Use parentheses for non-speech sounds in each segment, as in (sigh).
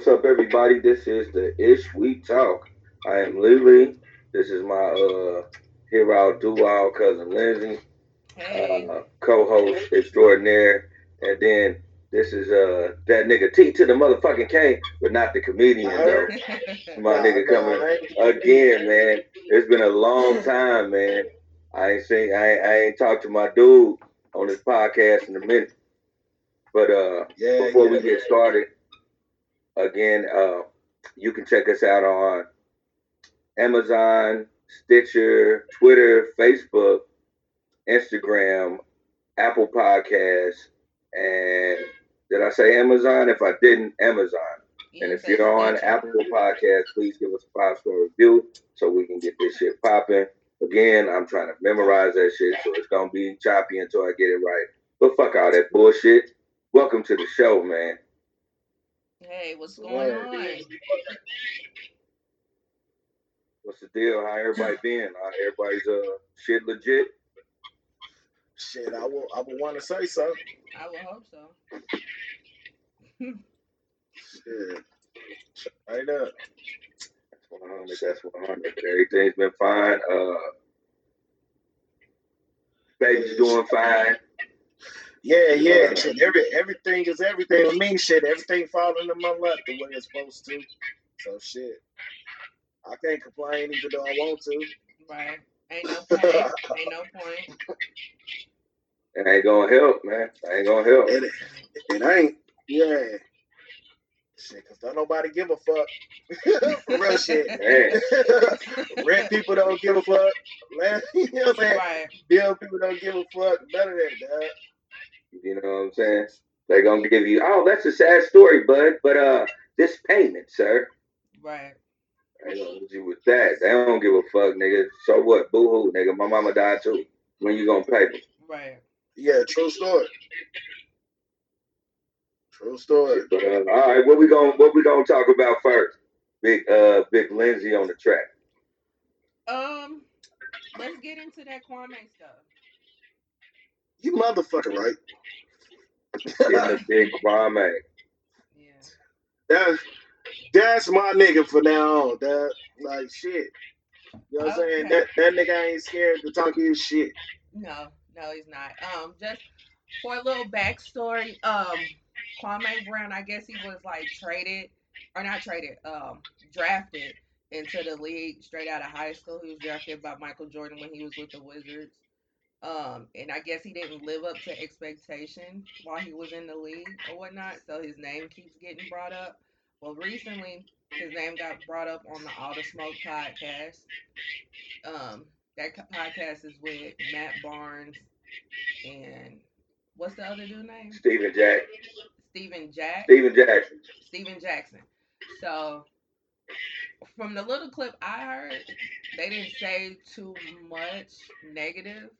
What's up, everybody? This is the Ish We Talk. I am Lily. This is my uh hero duo cousin Lindsay, Hey. uh, co-host extraordinaire, and then this is uh that nigga T to the motherfucking K, but not the comedian though. My nigga coming again, man. It's been a long (laughs) time, man. I ain't seen, I ain't, I ain't talked to my dude on this podcast in a minute. But uh, Yeah, before yeah. we get started, again, uh, you can check us out on Amazon, Stitcher, Twitter, Facebook, Instagram, Apple Podcasts, and did I say Amazon? If I didn't, Amazon. And if you're on Apple Podcasts, please give us a five star review so we can get this shit popping. Again, I'm trying to memorize that shit, so it's gonna be choppy until I get it right. But fuck all that bullshit. Welcome to the show, man. Hey, what's going Word. on? What's the deal? How everybody (laughs) been? How everybody's uh shit legit? Shit, I will. I would want to say so. I would hope so. (laughs) Shit, right up. That's 100. That's 100. Everything's been fine. Uh, baby's doing fine. Yeah, yeah. Shit, every everything is everything with me. Shit, everything falling in my lap the way it's supposed to. So shit, I can't complain even though I want to. Right. Ain't no point. Ain't no point. It ain't gonna help, man. It ain't gonna help. It, it ain't. Yeah. Shit, cause don't nobody give a fuck. (laughs) For real shit. (laughs) Man, Rent people don't give a fuck. Land, (laughs) you know what I'm saying? Right. Bill people don't give a fuck. None of that, dog. You know what I'm saying? They gonna give you, oh, that's a sad story, bud. But uh, this payment, sir. Right. They gonna hit you with that. They don't give a fuck, nigga. So what? Boo hoo, nigga. My mama died too. When you gonna pay me? Right. Yeah, true story. True story. But uh, all right, what we gonna what we gonna talk about first? Big uh, big Lindsay on the track. Um, let's get into that Kwame stuff. You motherfucker, right? Getting a big Kwame. Yeah. That, that's my nigga for now on. That like shit. You know what I'm saying? That that nigga ain't scared to talk his shit. No, no, he's not. Um, just for a little backstory, um, Kwame Brown, I guess he was like traded, or not traded, um, drafted into the league straight out of high school. He was drafted by Michael Jordan when he was with the Wizards. Um, and I guess he didn't live up to expectation while he was in the league or whatnot, so his name keeps getting brought up. Well, recently his name got brought up on the All the Smoke podcast. Um, that podcast is with Matt Barnes and what's the other dude name? Steven Jack. Stephen Jack. Stephen Jackson. Stephen Jackson. So from the little clip I heard, they didn't say too much negative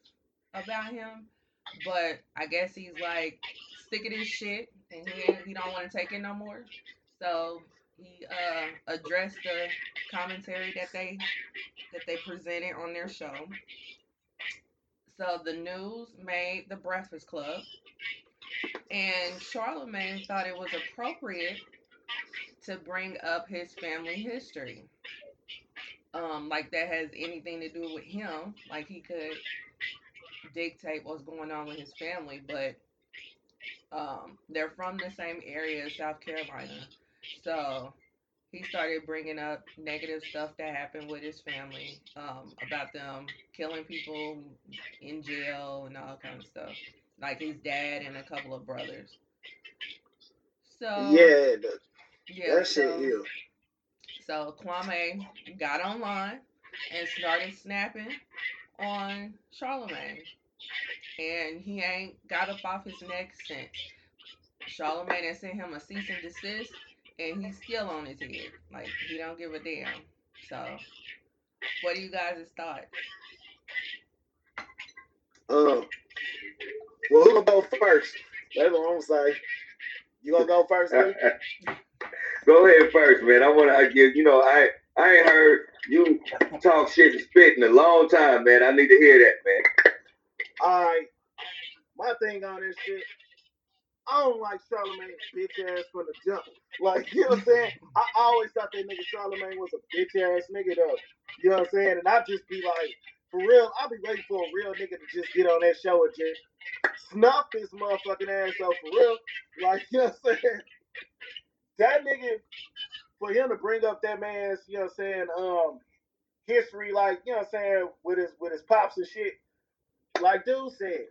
about him, but I guess he's like sick of this shit and he he don't want to take it no more. So he uh addressed the commentary that they that they presented on their show. So the news made the Breakfast Club, and Charlemagne thought it was appropriate to bring up his family history. Um, like that has anything to do with him. Like he could dictate what's going on with his family, but um, they're from the same area, South Carolina. So he started bringing up negative stuff that happened with his family, um, about them killing people in jail and all kind of stuff. Like his dad and a couple of brothers. So yeah, the, yeah, that shit so- ill. so Kwame got online and started snapping on Charlemagne. And he ain't got up off his neck since. Charlemagne has sent him a cease and desist and he's still on his head. Like he don't give a damn. So what are you guys' thoughts? Um, well, who gonna go first? That's what I'm saying. You gonna go first? (laughs) Go ahead first, man. I want to give you know I I ain't heard you talk shit and spit in a long time, man. I need to hear that, man. All right. My thing on this shit, I don't like Charlemagne bitch ass from the jump. Like, you know what I'm saying? I always thought that nigga Charlemagne was a bitch ass nigga though. You know what I'm saying? And I just be like, for real, I'll be waiting for a real nigga to just get on that show and just snuff his motherfucking ass off for real. Like, you know what I'm saying? That nigga, for him to bring up that man's, you know what I'm saying, um, history, like, you know what I'm saying, with his with his pops and shit. Like dude said,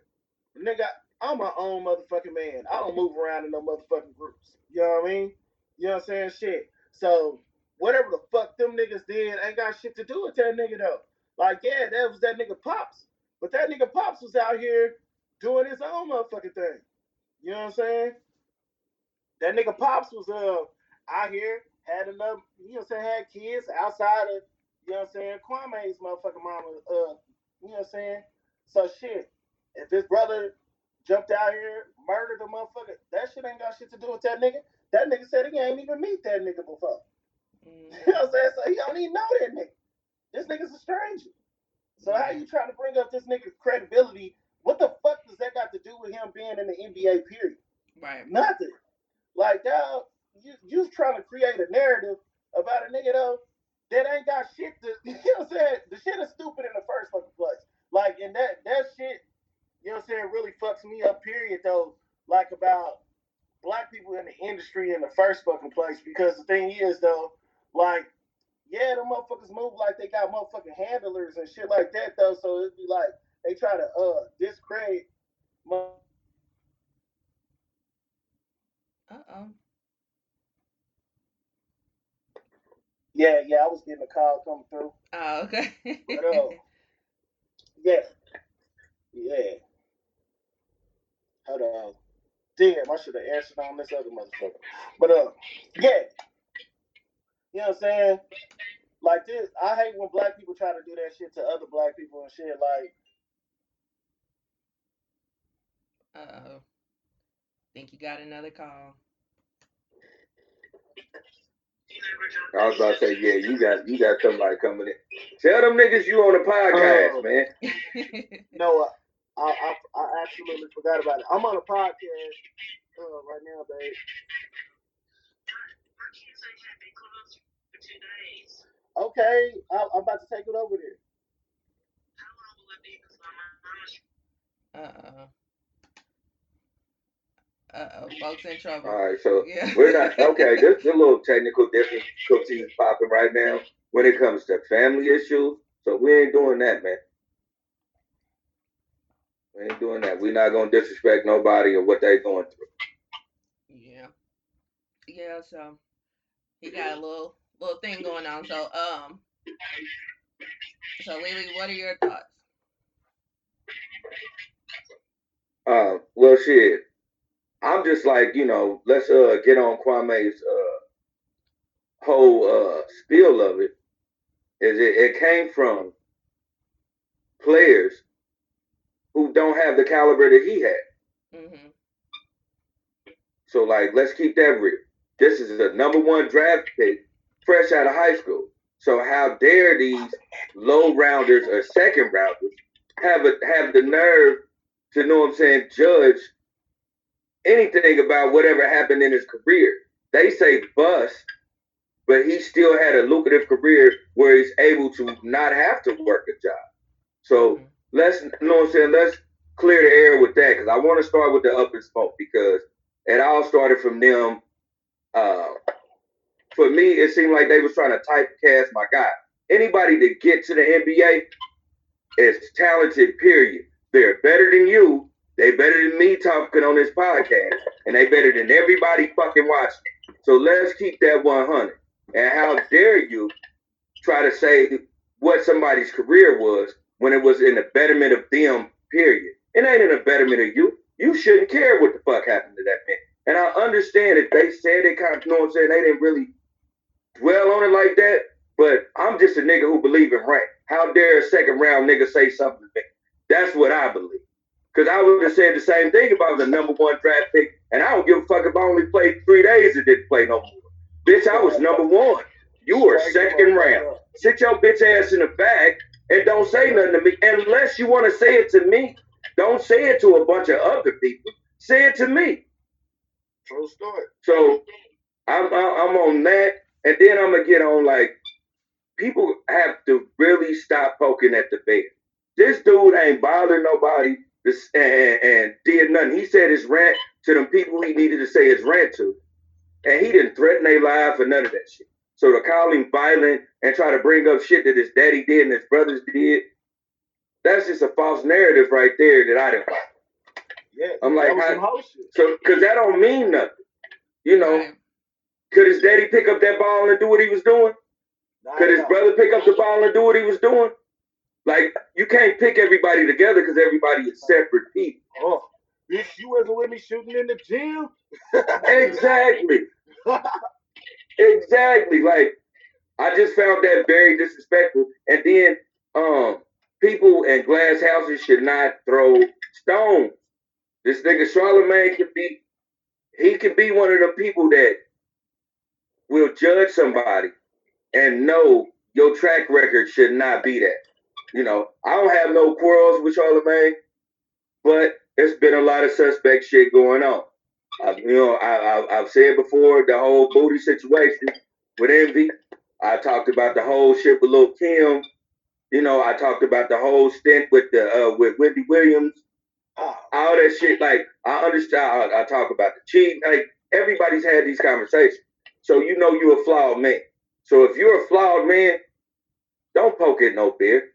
nigga, I'm my own motherfucking man. I don't move around in no motherfucking groups. You know what I mean? You know what I'm saying? Shit. So whatever the fuck them niggas did ain't got shit to do with that nigga though. Like, yeah, that was that nigga Pops. But that nigga Pops was out here doing his own motherfucking thing. You know what I'm saying? That nigga Pops was uh out here, had enough, you know what I'm saying, had kids outside of, you know what I'm saying, Kwame's motherfucking mama, uh, you know what I'm saying? So shit, if his brother jumped out here, murdered a motherfucker. That shit ain't got shit to do with that nigga. That nigga said he ain't even meet that nigga before. Mm. You know what I'm saying? So he don't even know that nigga. This nigga's a stranger. So how you trying to bring up this nigga's credibility? What the fuck does that got to do with him being in the NBA period? Right. Nothing. Like dog, you you trying to create a narrative about a nigga though that ain't got shit to (laughs) you know what I'm saying? The shit is stupid in the first fucking place. Like and that that shit you know what I'm saying, really fucks me up, period, though, like about black people in the industry in the first fucking place. Because the thing is, though, like, yeah, the motherfuckers move like they got motherfucking handlers and shit like that, though. So it'd be like they try to uh discredit. my Uh oh. Yeah, yeah, I was getting a call coming through. Oh, okay. but, uh, yeah, yeah. Hold on. Damn, I should have answered on this other motherfucker. But uh, yeah. You know what I'm saying? Like this, I hate when black people try to do that shit to other black people and shit. Like, uh oh. Think you got another call. I was about to say, yeah, you got you got somebody coming in. Tell them niggas you on the podcast, (laughs) uh, man. no, I, I, I absolutely forgot about it. I'm on a podcast uh, right now, babe. Okay, I, I'm about to take it over there. Uh oh. Uh folks in trouble. All right, so yeah. we're not okay. There's a little technical difficulties popping right now when it comes to family issues. So we ain't doing that, man. We ain't doing that. We're not gonna disrespect nobody or what they're going through. Yeah. Yeah, so he got a little little thing going on. So um so Lily, what are your thoughts? Uh, well shit. I'm just like, you know, let's uh get on Kwame's uh whole uh spiel of it. Is it, it came from players who don't have the caliber that he had. Mm-hmm. So like, let's keep that real. This is a number one draft pick, fresh out of high school. So how dare these low rounders or second rounders have a, have the nerve to know what I'm saying judge anything about whatever happened in his career? They say bust, but he still had a lucrative career where he's able to not have to work a job. So mm-hmm let's you know what I'm saying. Let's clear the air with that because I want to start with the up and smoke because it all started from them. Uh, for me, it seemed like they was trying to typecast my guy. Anybody that get to the NBA is talented. Period. They're better than you. They better than me talking on this podcast, and they better than everybody fucking watching. So let's keep that 100. And how dare you try to say what somebody's career was when it was in the betterment of them, period. It ain't in the betterment of you. You shouldn't care what the fuck happened to that man. And I understand if they said it kind of, you know what I'm saying, they didn't really dwell on it like that. But I'm just a nigga who believe in rank. How dare a second round nigga say something to me? That's what I believe. Because I would have said the same thing if I was a number one draft pick. And I don't give a fuck if I only played three days and didn't play no more. Bitch, I was number one. You were second round. Sit your bitch ass in the back and don't say nothing to me unless you want to say it to me. Don't say it to a bunch of other people. Say it to me. True story. So I'm I'm on that, and then I'm gonna get on like people have to really stop poking at the bear. This dude ain't bothering nobody this, and, and did nothing. He said his rant to them people he needed to say his rant to, and he didn't threaten their life or none of that shit. So to call him violent and try to bring up shit that his daddy did and his brothers did, that's just a false narrative right there that I didn't like. Yeah, I'm like, was how- some whole shit. So, cause that don't mean nothing. You know, Right. could his daddy pick up that ball and do what he was doing? Nah, Could his nah. brother pick up the ball and do what he was doing? Like, you can't pick everybody together because everybody is separate people. Oh, bitch, you wasn't with me shooting in the gym. (laughs) (laughs) Exactly. Exactly. Like, I just found that very disrespectful. And then, um, people in glass houses should not throw stones. This nigga Charlemagne can be, he can be one of the people that will judge somebody and know your track record should not be that. You know, I don't have no quarrels with Charlemagne, but there's been a lot of suspect shit going on. I, you know, I, I've said before the whole booty situation with Envy. I talked about the whole shit with Lil Kim. You know, I talked about the whole stint with the uh, with Wendy Williams. All that shit. Like I understand. I, I talk about the cheating. Like everybody's had these conversations. So you know you're a flawed man. So if you're a flawed man, don't poke at no beer.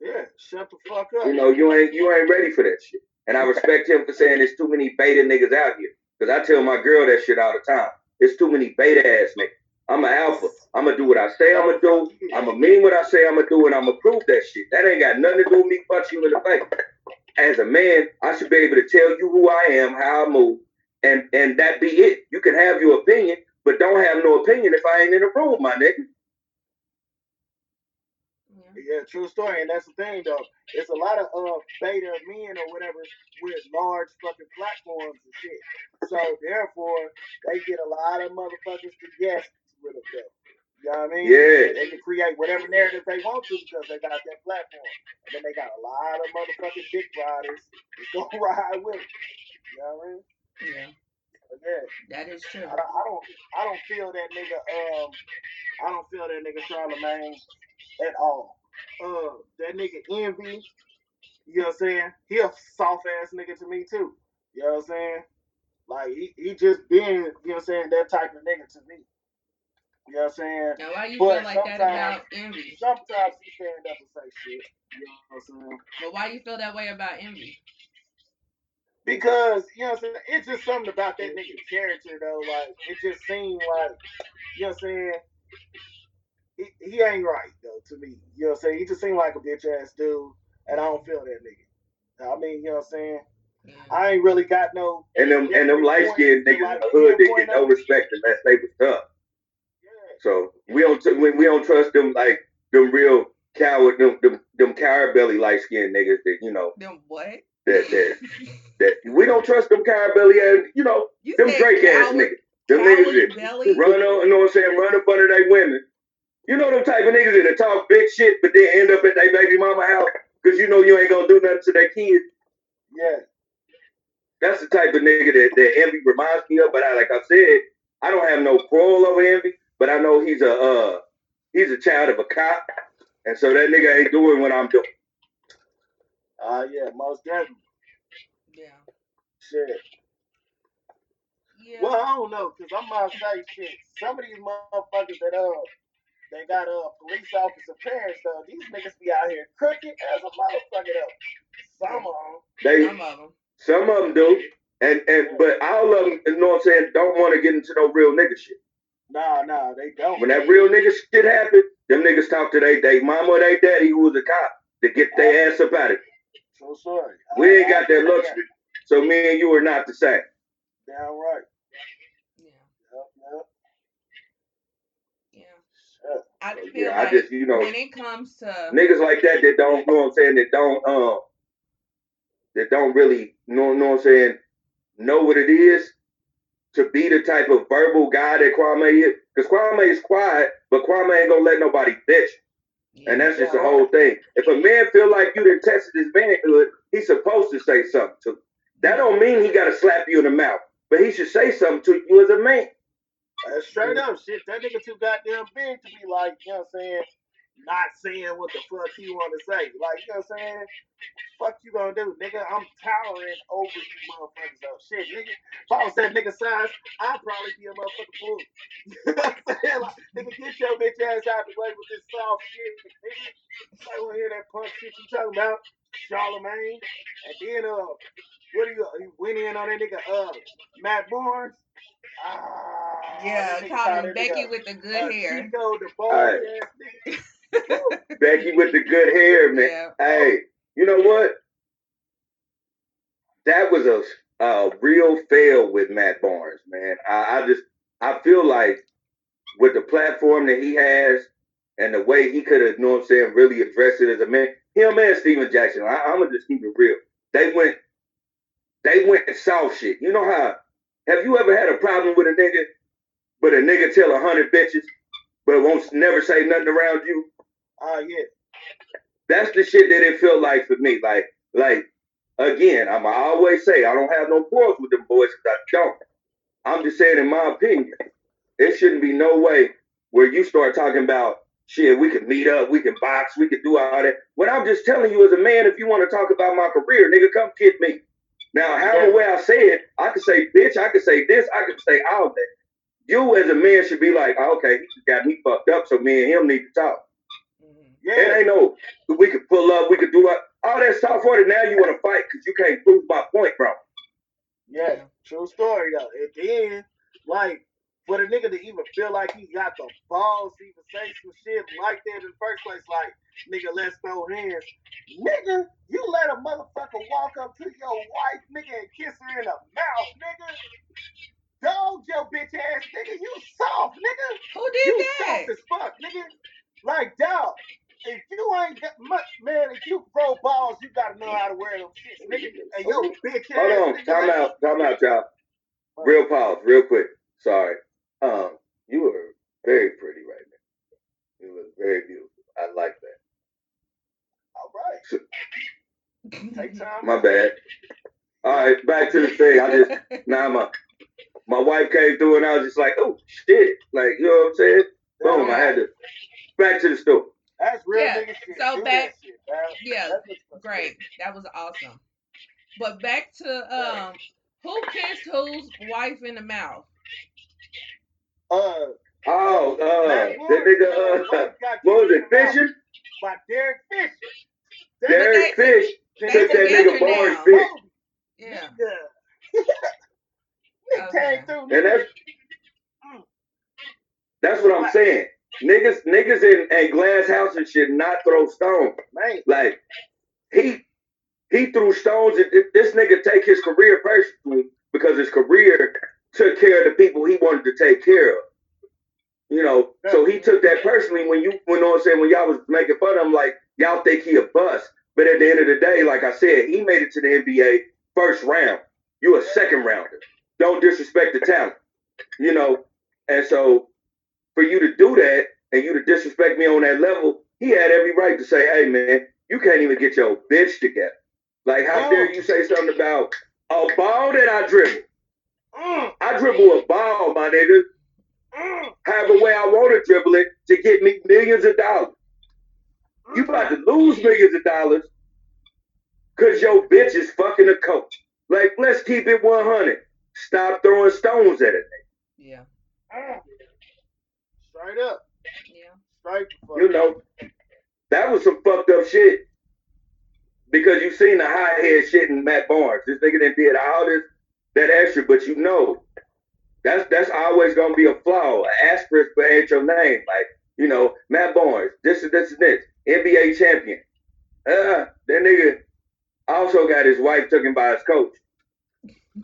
Yeah, shut the fuck up. You know you ain't you ain't ready for that shit. And I respect him for saying there's too many beta niggas out here. Cause I tell my girl that shit all the time. There's too many beta ass niggas. I'm an alpha. I'm gonna do what I say I'm gonna do. I'm gonna mean what I say I'm gonna do, and I'm gonna prove that shit. That ain't got nothing to do with me punch you in the face. As a man, I should be able to tell you who I am, how I move, and and that be it. You can have your opinion, but don't have no opinion if I ain't in the room, my nigga. Yeah. Yeah, true story, and that's the thing though. It's a lot of uh beta men or whatever with large fucking platforms and shit. So therefore, they get a lot of motherfuckers to guess with them. Though. You know what I mean? Yeah. They can create whatever narrative they want to because they got that platform. And then they got a lot of motherfucking dick riders that's gonna (laughs) ride with it. You know what I mean? Yeah. But yeah, That is true. I don't, I don't, I don't feel that nigga. Um, I don't feel that nigga Charlemagne at all. Uh, that nigga Envy. You know what I'm saying? He a soft ass nigga to me too. You know what I'm saying? Like he, he just being, you know what I'm saying, that type of nigga to me. You know what I'm saying? Now, why you But feel like that about envy? Sometimes he stand up and say shit. You know what I'm saying? But why you feel that way about envy? Because, you know what I'm saying, it's just something about that nigga character though. Like it just seemed like, you know what I'm saying? He, he ain't right though to me. You know what I'm saying? He just seemed like a bitch ass dude, and I don't feel that nigga. I mean, you know what I'm saying? Yeah. I ain't really got no. And them and them light skinned niggas in the hood, they get no respect unless they was tough. Yeah, So we don't t- we, we don't trust them like them real coward them them, them coward belly light skinned niggas that you know Them what? that that (laughs) that we don't trust them coward belly ass you know You them said Drake ass niggas. Them niggas that belly? run on you know what I'm saying run up under their women. You know them type of niggas that talk big shit but then end up at their baby mama house because you know you ain't gonna do nothing to their kids. yeah, That's the type of nigga that, that envy reminds me of. But I, like I said, I don't have no quarrel over envy. But I know he's a uh, he's a child of a cop, and so that nigga ain't doing what I'm doing. uh, yeah, most definitely. Yeah. Shit. Yeah. Well, I don't know, cause I'm gonna say shit. Some of these motherfuckers that uh, they got uh police officer parents though. These niggas be out here crooked as a motherfucker though. Some of them. They Some of them. some of them do, and and but all of them, you know what I'm saying, don't want to get into no real nigga shit. Nah, nah, they don't. When that real nigga shit happen, them niggas talk to they they mama or they daddy who was a cop to get their ass up out of it. So sorry. We ain't got that luxury. So me and you are not the same. Yeah, damn right. Yeah. Yep, Yeah. yep. Shit. I feel yeah, I just you know when it comes to niggas like that that don't you know what I'm saying that don't um that don't really know know what I'm saying know what it is to be the type of verbal guy that Kwame is because Kwame is quiet but Kwame ain't gonna let nobody bitch and that's just the whole thing if a man feel like you done tested his manhood he's supposed to say something to him. that don't mean he gotta slap you in the mouth but he should say something to you as a man. Uh, straight up, shit. That nigga too goddamn big to be like, you know what I'm saying, not saying what the fuck he want to say. Like, you know what I'm saying? Fuck you gonna do, nigga? I'm towering over you motherfuckers though. Shit, nigga. If I was that nigga size, I'd probably be a motherfucking fool. (laughs) you know what I'm saying? Like, nigga, get your bitch ass out the way with this soft shit, nigga. I wanna hear that punk shit you talking about, Charlemagne. And then, uh, what do you, he went in on that nigga, uh, Matt Barnes. Ah, Yeah, that nigga call him Becky with the good uh, hair. Chico, the bald Alright. ass nigga. Becky with the good hair, man. Yeah. Hey, you know what? That was a, a real fail with Matt Barnes, man. I, I just I feel like with the platform that he has and the way he could have, you know what I'm saying, really addressed it as a man. Him and Stephen Jackson, I, I'm gonna just keep it real. They went, they went south shit. You know how? Have you ever had a problem with a nigga, but a nigga tell a hundred bitches, but won't never say nothing around you? Oh yeah. That's the shit that it felt like for me. Like, like again, I'm I always say I don't have no quarrels with them boys because I don't. I'm just saying, in my opinion, it shouldn't be no way where you start talking about shit. We can meet up, we can box, we can do all that. When I'm just telling you as a man, if you want to talk about my career, nigga, come get me. Now, however way I say it, I could say bitch, I could say this, I could say all that. You as a man should be like, oh, okay, he just got me fucked up, so me and him need to talk. Yeah. It ain't no, we could pull up, we could do all, all that stuff for it. Now you want to fight because you can't prove my point, bro. Yeah, true story though. At the end, like, for the nigga to even feel like he got the balls to even say some shit like that in the first place, like, nigga, let's throw hands. Nigga, you let a motherfucker walk up to your wife, nigga, and kiss her in the mouth, nigga. Dog your bitch ass, nigga. You soft, nigga. Who did You that? soft as fuck, nigga. Like, dog. If you ain't got much, man, if you grow balls, you gotta know how to wear them shits, nigga. And your bitch ass. Hold on, nigga, time like- out, time out, y'all. Real pause, real quick. Sorry. Um, you were very pretty right now. You look very beautiful. I like that. All right. So, Take (laughs) time. My bad. All right, back to the thing. I just now my my wife came through and I was just like, oh shit, like you know what I'm saying? Boom, I had to back to the store. That's real Yeah, nigga shit. so Do back- shit, yeah, That's what's up. great. That was awesome. But back to um, who kissed whose wife in the mouth? Uh, Oh, uh, Matt that Ward, nigga, uh, uh, wife got what was kissed it, in the mouth Fisher? By Derek Fisher. That Derek they- Fish they took that nigga Barnes now. bitch. Yeah. (laughs) Nigga. Nigga Okay. came through. And Nigga. that's that's what I'm saying. Niggas, niggas in, in glass houses should not throw stones. Man, Like he he threw stones at this nigga take his career personally because his career took care of the people he wanted to take care of. You know, so he took that personally when you went on saying when y'all was making fun of him like y'all think he a bust. But at the end of the day, like I said, he made it to the NBA first round. You a second rounder. Don't disrespect the talent. You know, and so for you to do that and you to disrespect me on that level, he had every right to say, "Hey, man, you can't even get your bitch together. Like, how Oh. dare you say something about a ball that I dribble? Mm, I dribble a ball, my nigga, mm, however way I want to dribble it to get me millions of dollars. You about to lose millions of dollars because your bitch is fucking a coach. Like, let's keep it 100. Stop throwing stones at it. Yeah. mm. Straight up. Yeah. Straight You know, that was some fucked up shit. Because you seen the high head shit in Matt Barnes. This nigga done did all this, that extra, but you know, that's that's always gonna be a flaw, an asterisk behind your name. Like, you know, Matt Barnes, this is this is this, NBA champion. Uh, that nigga also got his wife took him by his coach.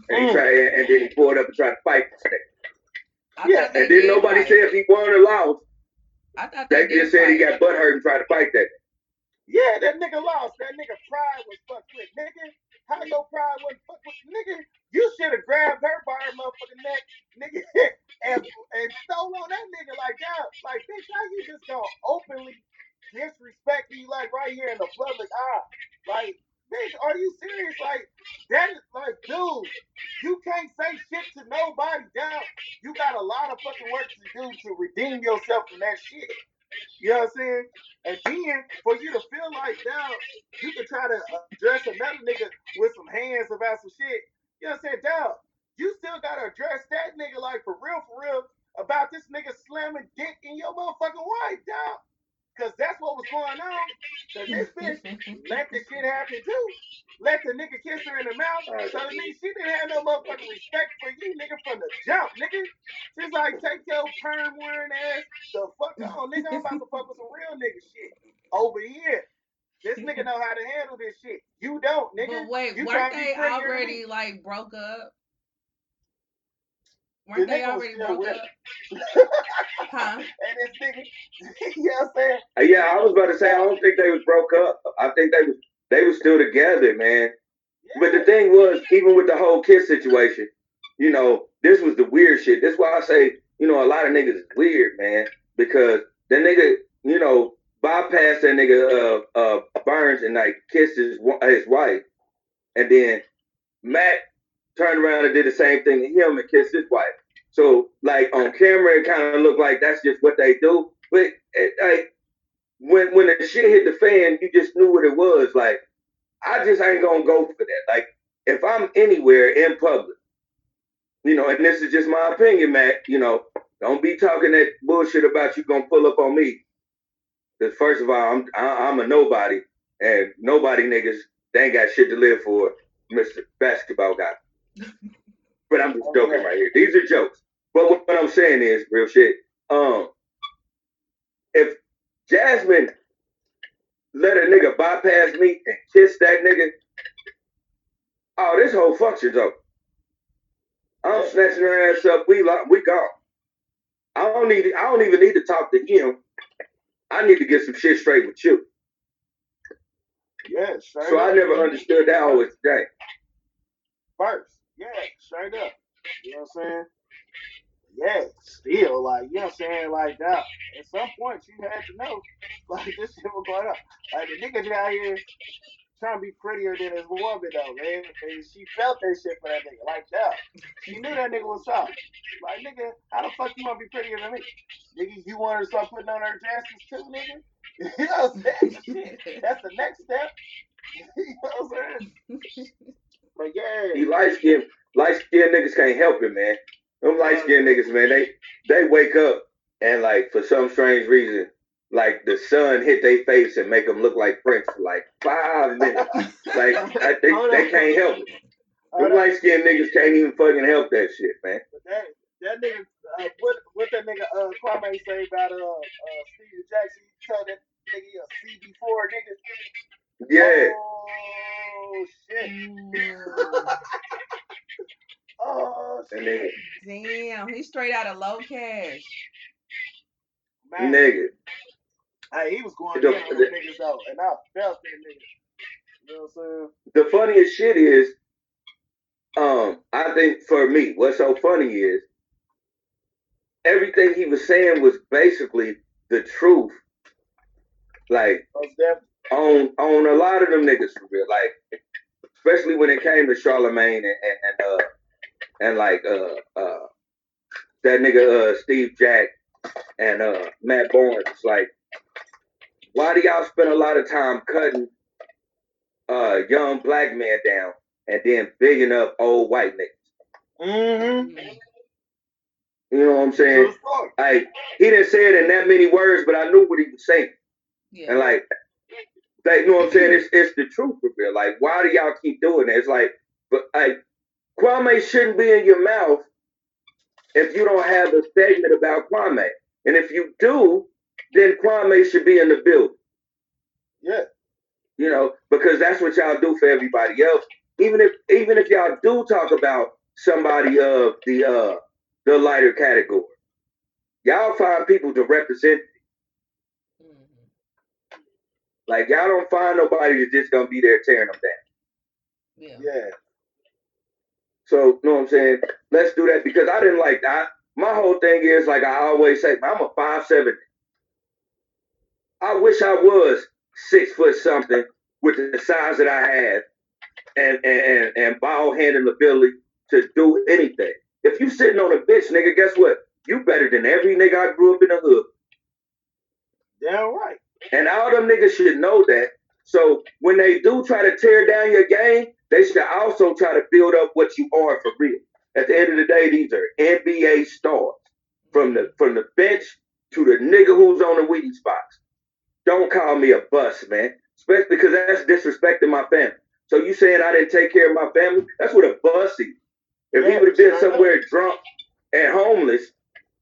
And, he Mm. tried, and then he pulled up and tried to fight this nigga. Yeah, And then nobody fight. said if he won or lost. I thought they, They just said he got butt hurt and tried to fight that. Yeah, that nigga lost. That nigga pride was fucked with. Nigga, how your pride wasn't fucked with? Nigga, you should have grabbed her by her motherfucking neck, nigga, (laughs) and, and stole on that nigga like that. Like, bitch, how you just gonna openly disrespect me like right here in the public eye? Like, bitch, are you serious? Like, that is like, dude, You can't say shit to nobody, dog. You got a lot of fucking work to do to redeem yourself from that shit. You know what I'm saying? And then for you to feel like now you can try to address another nigga with some hands about some shit. You know what I'm saying? Dog, you still gotta address that nigga like for real, for real, about this nigga slamming dick in your motherfucking wife, dog. Cause that's what was going on. Cause this bitch let the shit happen too. Let the nigga kiss her in the mouth. So it means she didn't have no motherfucking respect for you, nigga, from the jump, nigga. She's like, take your perm wearing ass the fuck (laughs) on, nigga. I'm about to fuck with some real nigga shit over here. This nigga know how to handle this shit. You don't, nigga. But wait, you weren't they already like broke up? The Weren't they nigga already broke up? (laughs) Huh? And this nigga, (laughs) you know what I'm saying? Uh, Yeah, I was about to say I don't think they was broke up. I think they was they was still together, man. But the thing was, even with the whole kiss situation, you know, this was the weird shit. That's why I say, you know, a lot of niggas is weird, man, because the nigga, you know, bypassed that nigga uh uh Burns and like kissed his his wife, and then Matt turned around and did the same thing to him and kissed his wife. So like on camera, it kind of looked like that's just what they do. But it, like when when the shit hit the fan, you just knew what it was. Like I just ain't gonna go for that. Like if I'm anywhere in public, you know, and this is just my opinion, Matt. You know, don't be talking that bullshit about you gonna pull up on me. Because first of all, I'm I, I'm a nobody, and nobody niggas they ain't got shit to live for, Mister Basketball Guy. (laughs) but I'm just joking right here. These are jokes. But what, what I'm saying is real shit. Um, if Jasmine let a nigga bypass me and kiss that nigga, oh, this whole function's over. I'm snatching her ass up. We like we gone. I don't need. I don't even need to talk to him. I need to get some shit straight with you. Straight So I never understood that whole exchange. first. Yeah, straight up. You know what I'm saying? Yeah, still, like, you know what I'm saying? Like, that. At some point, you had to know, (laughs) like, this shit was going on. Like, the nigga out here trying to be prettier than his woman, though, man. And she felt that shit for that nigga, like that. She knew that nigga was soft. Like, nigga, how the fuck you want to be prettier than me? Nigga, you want her to start putting on her dresses too, nigga? (laughs) you know what I'm saying? (laughs) That's the next step. you know what I'm saying? But yeah. He light skinned light skinned niggas can't help it, man. Them light skinned niggas, man, they they wake up and like for some strange reason, like the sun hit their face and make them look like Prince for like five minutes. (laughs) Like I, they, they can't help it. Them light skinned niggas can't even fucking help that shit, man. But that that nigga, uh, what what that nigga uh Kwame say about uh uh Steve Jackson? He told that nigga he a CB four nigga. Yeah. Oh shit. Oh shit. then damn, (laughs) he's straight out of low cash. Man, nigga. hey, he was going The- in on niggas though, and I felt that nigga. You know what I'm The funniest shit is, um, I think for me, what's so funny is everything he was saying was basically the truth. Like saying? Most definitely. On on a lot of them niggas for real. Like especially when it came to Charlemagne and, and, and uh and like uh uh that nigga uh Steve Jack and uh Matt Barnes. Like why do y'all spend a lot of time cutting uh young black men down and then bigging up old white niggas? Mm-hmm. Mm, You know what I'm saying? Like he didn't say it in that many words, but I knew what he was saying. Yeah. And like, like, you know what I'm saying? It's it's the truth for real. Like, why do y'all keep doing it? It's like, but like, Kwame shouldn't be in your mouth if you don't have a segment about Kwame. And if you do, then Kwame should be in the building. Yeah. You know, because that's what y'all do for everybody else. Even if even if y'all do talk about somebody of the uh the lighter category, y'all find people to represent. Like y'all don't find nobody that's just gonna be there tearing them down. Yeah. Yeah. So, you know what I'm saying? Let's do that because I didn't like that. My whole thing is like I always say, I'm a five seven. I wish I was six foot something with the size that I have and and and, and ball handling ability to do anything. If you sitting on a bitch, nigga, guess what? You better than every nigga I grew up in the hood. Damn right. And all them niggas should know that. So when they do try to tear down your game, they should also try to build up what you are for real. At the end of the day, these are NBA stars. From the from the bench to the nigga who's on the weed box. Don't call me a bust, man. Especially because that's disrespecting my family. So you saying I didn't take care of my family? That's what a bust is. If he would have been somewhere drunk and homeless,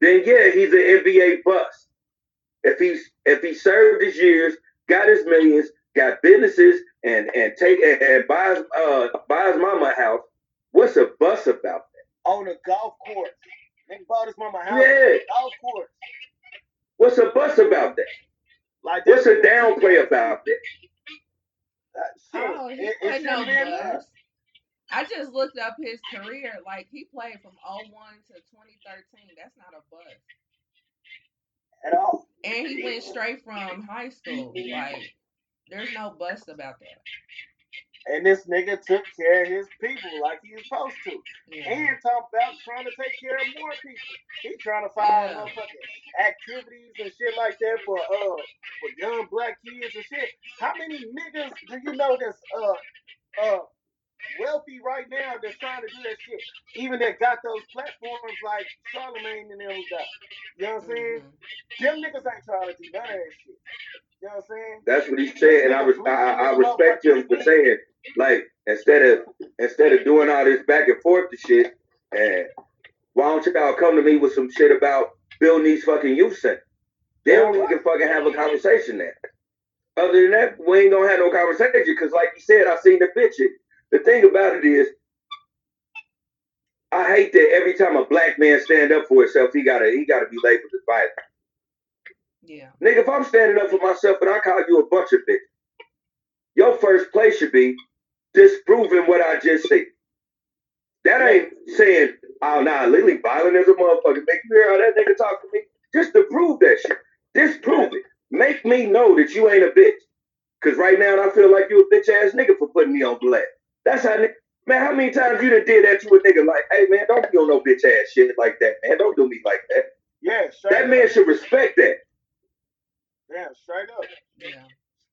then yeah, he's an NBA bust. If he's if he served his years, got his millions, got businesses, and and take and, and buys uh buys mama a house, what's a bust about that? On a golf course. Nigga bought his mama house. Yeah, Golf course. what's a bust about that? Like What's a downplay about that? Uh, Oh, he it, it played no shouldn't be enough. bust. I just looked up his career. Like he played from 01 to 2013. That's not a bust. At all. And he went straight from high school. Like there's no bust about that. And this nigga took care of his people like he was supposed to. Yeah. And talk about trying to take care of more people. He trying to find Yeah. motherfucking activities and shit like that for uh for young black kids and shit. How many niggas do you know that's uh uh wealthy right now that's trying to do that shit? Even that got those platforms like Charlemagne and them got. You know what I'm saying? Mhm. Them niggas ain't trying to do none of that shit. You know what I'm saying? That's what he said, and I, res- I, I I respect him for saying, like, instead of instead of doing all this back and forth to shit, and why don't y'all come to me with some shit about building these fucking youth centers? Then we can fucking have a conversation there. Other than that, we ain't gonna have no conversation because, like you said, I seen the picture. The thing about it is, I hate that every time a black man stand up for himself, he gotta he gotta be labeled as violent. Yeah. Nigga, if I'm standing up for myself and I call you a bunch of bitches, your first place should be disproving what I just said. That ain't saying, oh, nah, Lily violent as a motherfucker. Make you hear how that nigga talk to me? Just to prove that shit. Disprove it. Make me know that you ain't a bitch. Because right now I feel like you a bitch ass nigga for putting me on blast. That's how, man, how many times you done did that to a nigga like, hey, man, don't be on no bitch ass shit like that, man. Don't do me like that. Yeah, straight That up. man should respect that. Yeah, straight up. Yeah.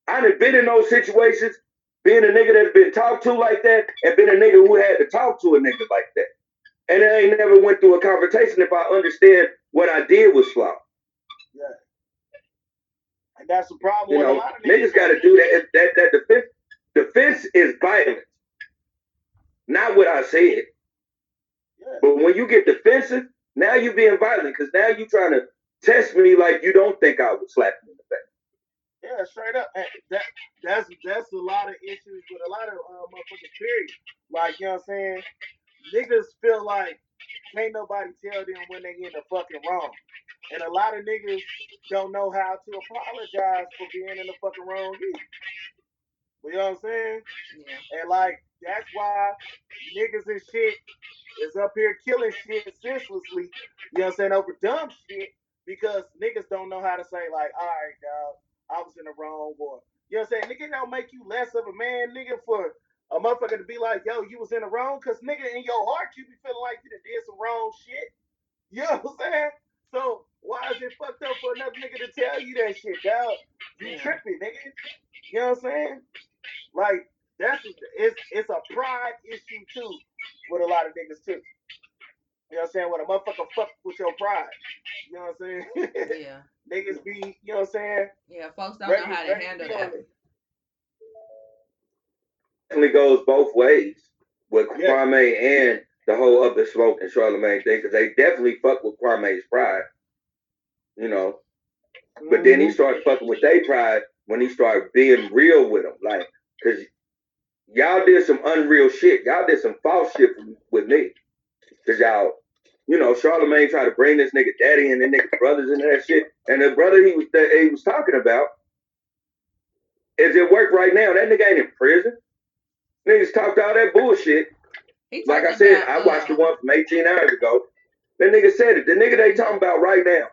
I done been in those situations, being a nigga that's been talked to like that, and been a nigga who had to talk to a nigga like that. And I ain't never went through a confrontation if I understand what I did was flawed. And that's the problem You with a know, lot of niggas got to do that. That that defense defense is violence, not what I said. Yeah. But when you get defensive, now you're being violent because now you're trying to test me like you don't think I would slap you in the face. Yeah, straight up. And that that's that's a lot of issues with a lot of uh, motherfucking period. Like you know what I'm saying? Niggas feel like can't nobody tell them when they in the fucking wrong. And a lot of niggas don't know how to apologize for being in the fucking wrong either. You know what I'm saying? Yeah. And like that's why niggas and shit is up here killing shit senselessly. You know what I'm saying? Over dumb shit because niggas don't know how to say like, all right, dog, I was in the wrong or you know what I'm saying? Nigga don't make you less of a man, nigga, for a motherfucker to be like, yo, you was in the wrong, cause nigga in your heart you be feeling like you did some wrong shit. You know what I'm saying? So why is it fucked up for another nigga to tell you that shit, dog? You tripping, nigga. You know what I'm saying? Like that's it's it's a pride issue too with a lot of niggas too. You know what I'm saying? When a motherfucker fuck with your pride. You know what I'm saying? Yeah. (laughs) niggas be, you know what I'm saying? Yeah. Folks don't Ready- know how to handle be on that. it. definitely goes both ways with Yeah. Kwame and the whole other smoke and Charlemagne thing because they definitely fuck with Kwame's pride, you know. But then he Mhm. started fucking with their pride when he started being real with them, like, cause y'all did some unreal shit. Y'all did some false shit with me, cause y'all, you know, Charlemagne tried to bring this nigga daddy and the nigga brothers and that shit, and the brother he was that he was talking about is it work right now. That nigga ain't in prison. Niggas talked all that bullshit. Like I said, about, I watched the um, one from 18 hours ago. That nigga said it. The nigga they talking about right now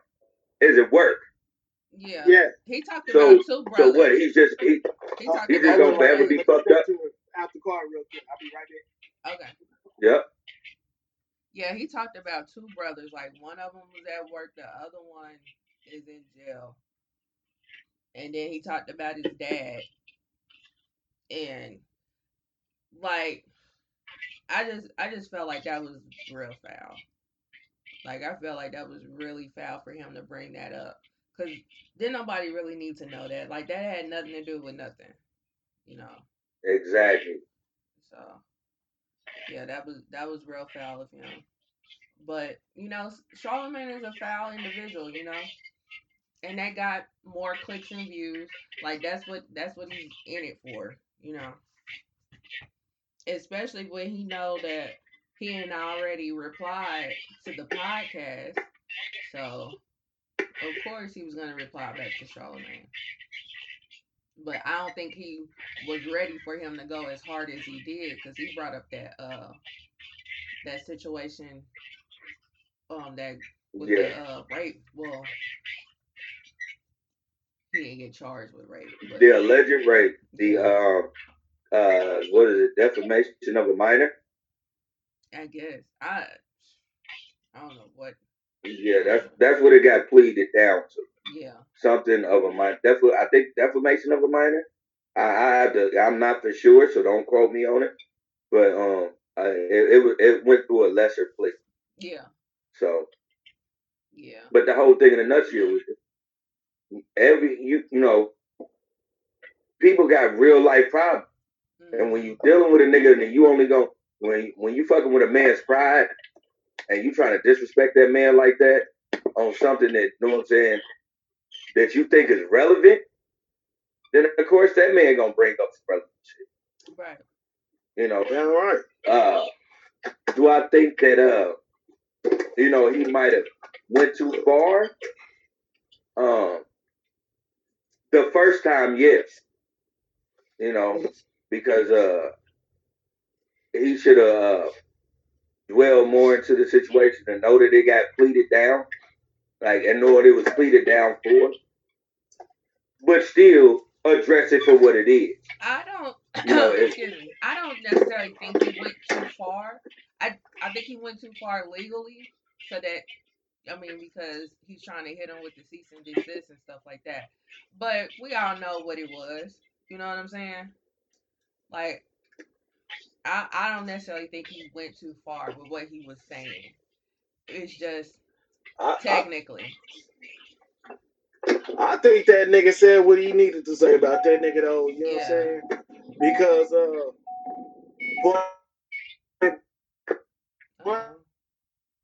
is it work. Yeah. Yeah. He talked So- about two So what? He's just he, he he just Hold gonna forever be fucked up. To it out the car real quick. I'll be right there. Okay. Yep. Yeah, he talked about two brothers. Like one of them was at work, the other one is in jail. And then he talked about his dad. And like I just I just felt like that was real foul. Like I felt like that was really foul for him to bring that up. Cause then nobody really need to know that. Like that had nothing to do with nothing. You know. Exactly. So yeah, that was that was real foul of him. But you know, Charlemagne is a foul individual, you know, and that got more clicks and views. Like that's what that's what he's in it for, you know. Especially when he know that he and already replied to the podcast, so of course he was gonna reply back to Charlemagne. But I don't think he was ready for him to go as hard as he did because he brought up that uh that situation um that with Yeah. the uh rape. Well, he didn't get charged with rape, but The alleged rape, the uh, uh what is it, defamation of a minor? I guess I I don't know what. Yeah, that's that's what it got pleaded down to. Yeah, Something of a minor. That's what I think defamation of a minor. I, I have to I'm not for sure, so don't quote me on it. But um I, it, it it went through a lesser plea. yeah, So yeah, but the whole thing in a nutshell was every you you know people got real life problems. And when Mhm. you dealing with a nigga and you only go when when you fucking with a man's pride and you trying to disrespect that man like that on something that you know what I'm saying that you think is relevant, then of course that man gonna bring up some relevant shit. right, You know. Damn right. Uh do I think that uh you know he might have went too far? Um the first time, yes. You know, because uh he should have uh, dwelled more into the situation and know that it got pleaded down, like and know what it was pleaded down for, but still address it for what it is. I don't. You know, (coughs) excuse me. I don't necessarily think he went too far. I I think he went too far legally, so that I mean because he's trying to hit him with the cease and desist and stuff like that. But we all know what it was. You know what I'm saying? Like, I I don't necessarily think he went too far with what he was saying. It's just I, I, technically. I think that nigga said what he needed to say about that nigga though. You know what I'm saying? Because uh, um,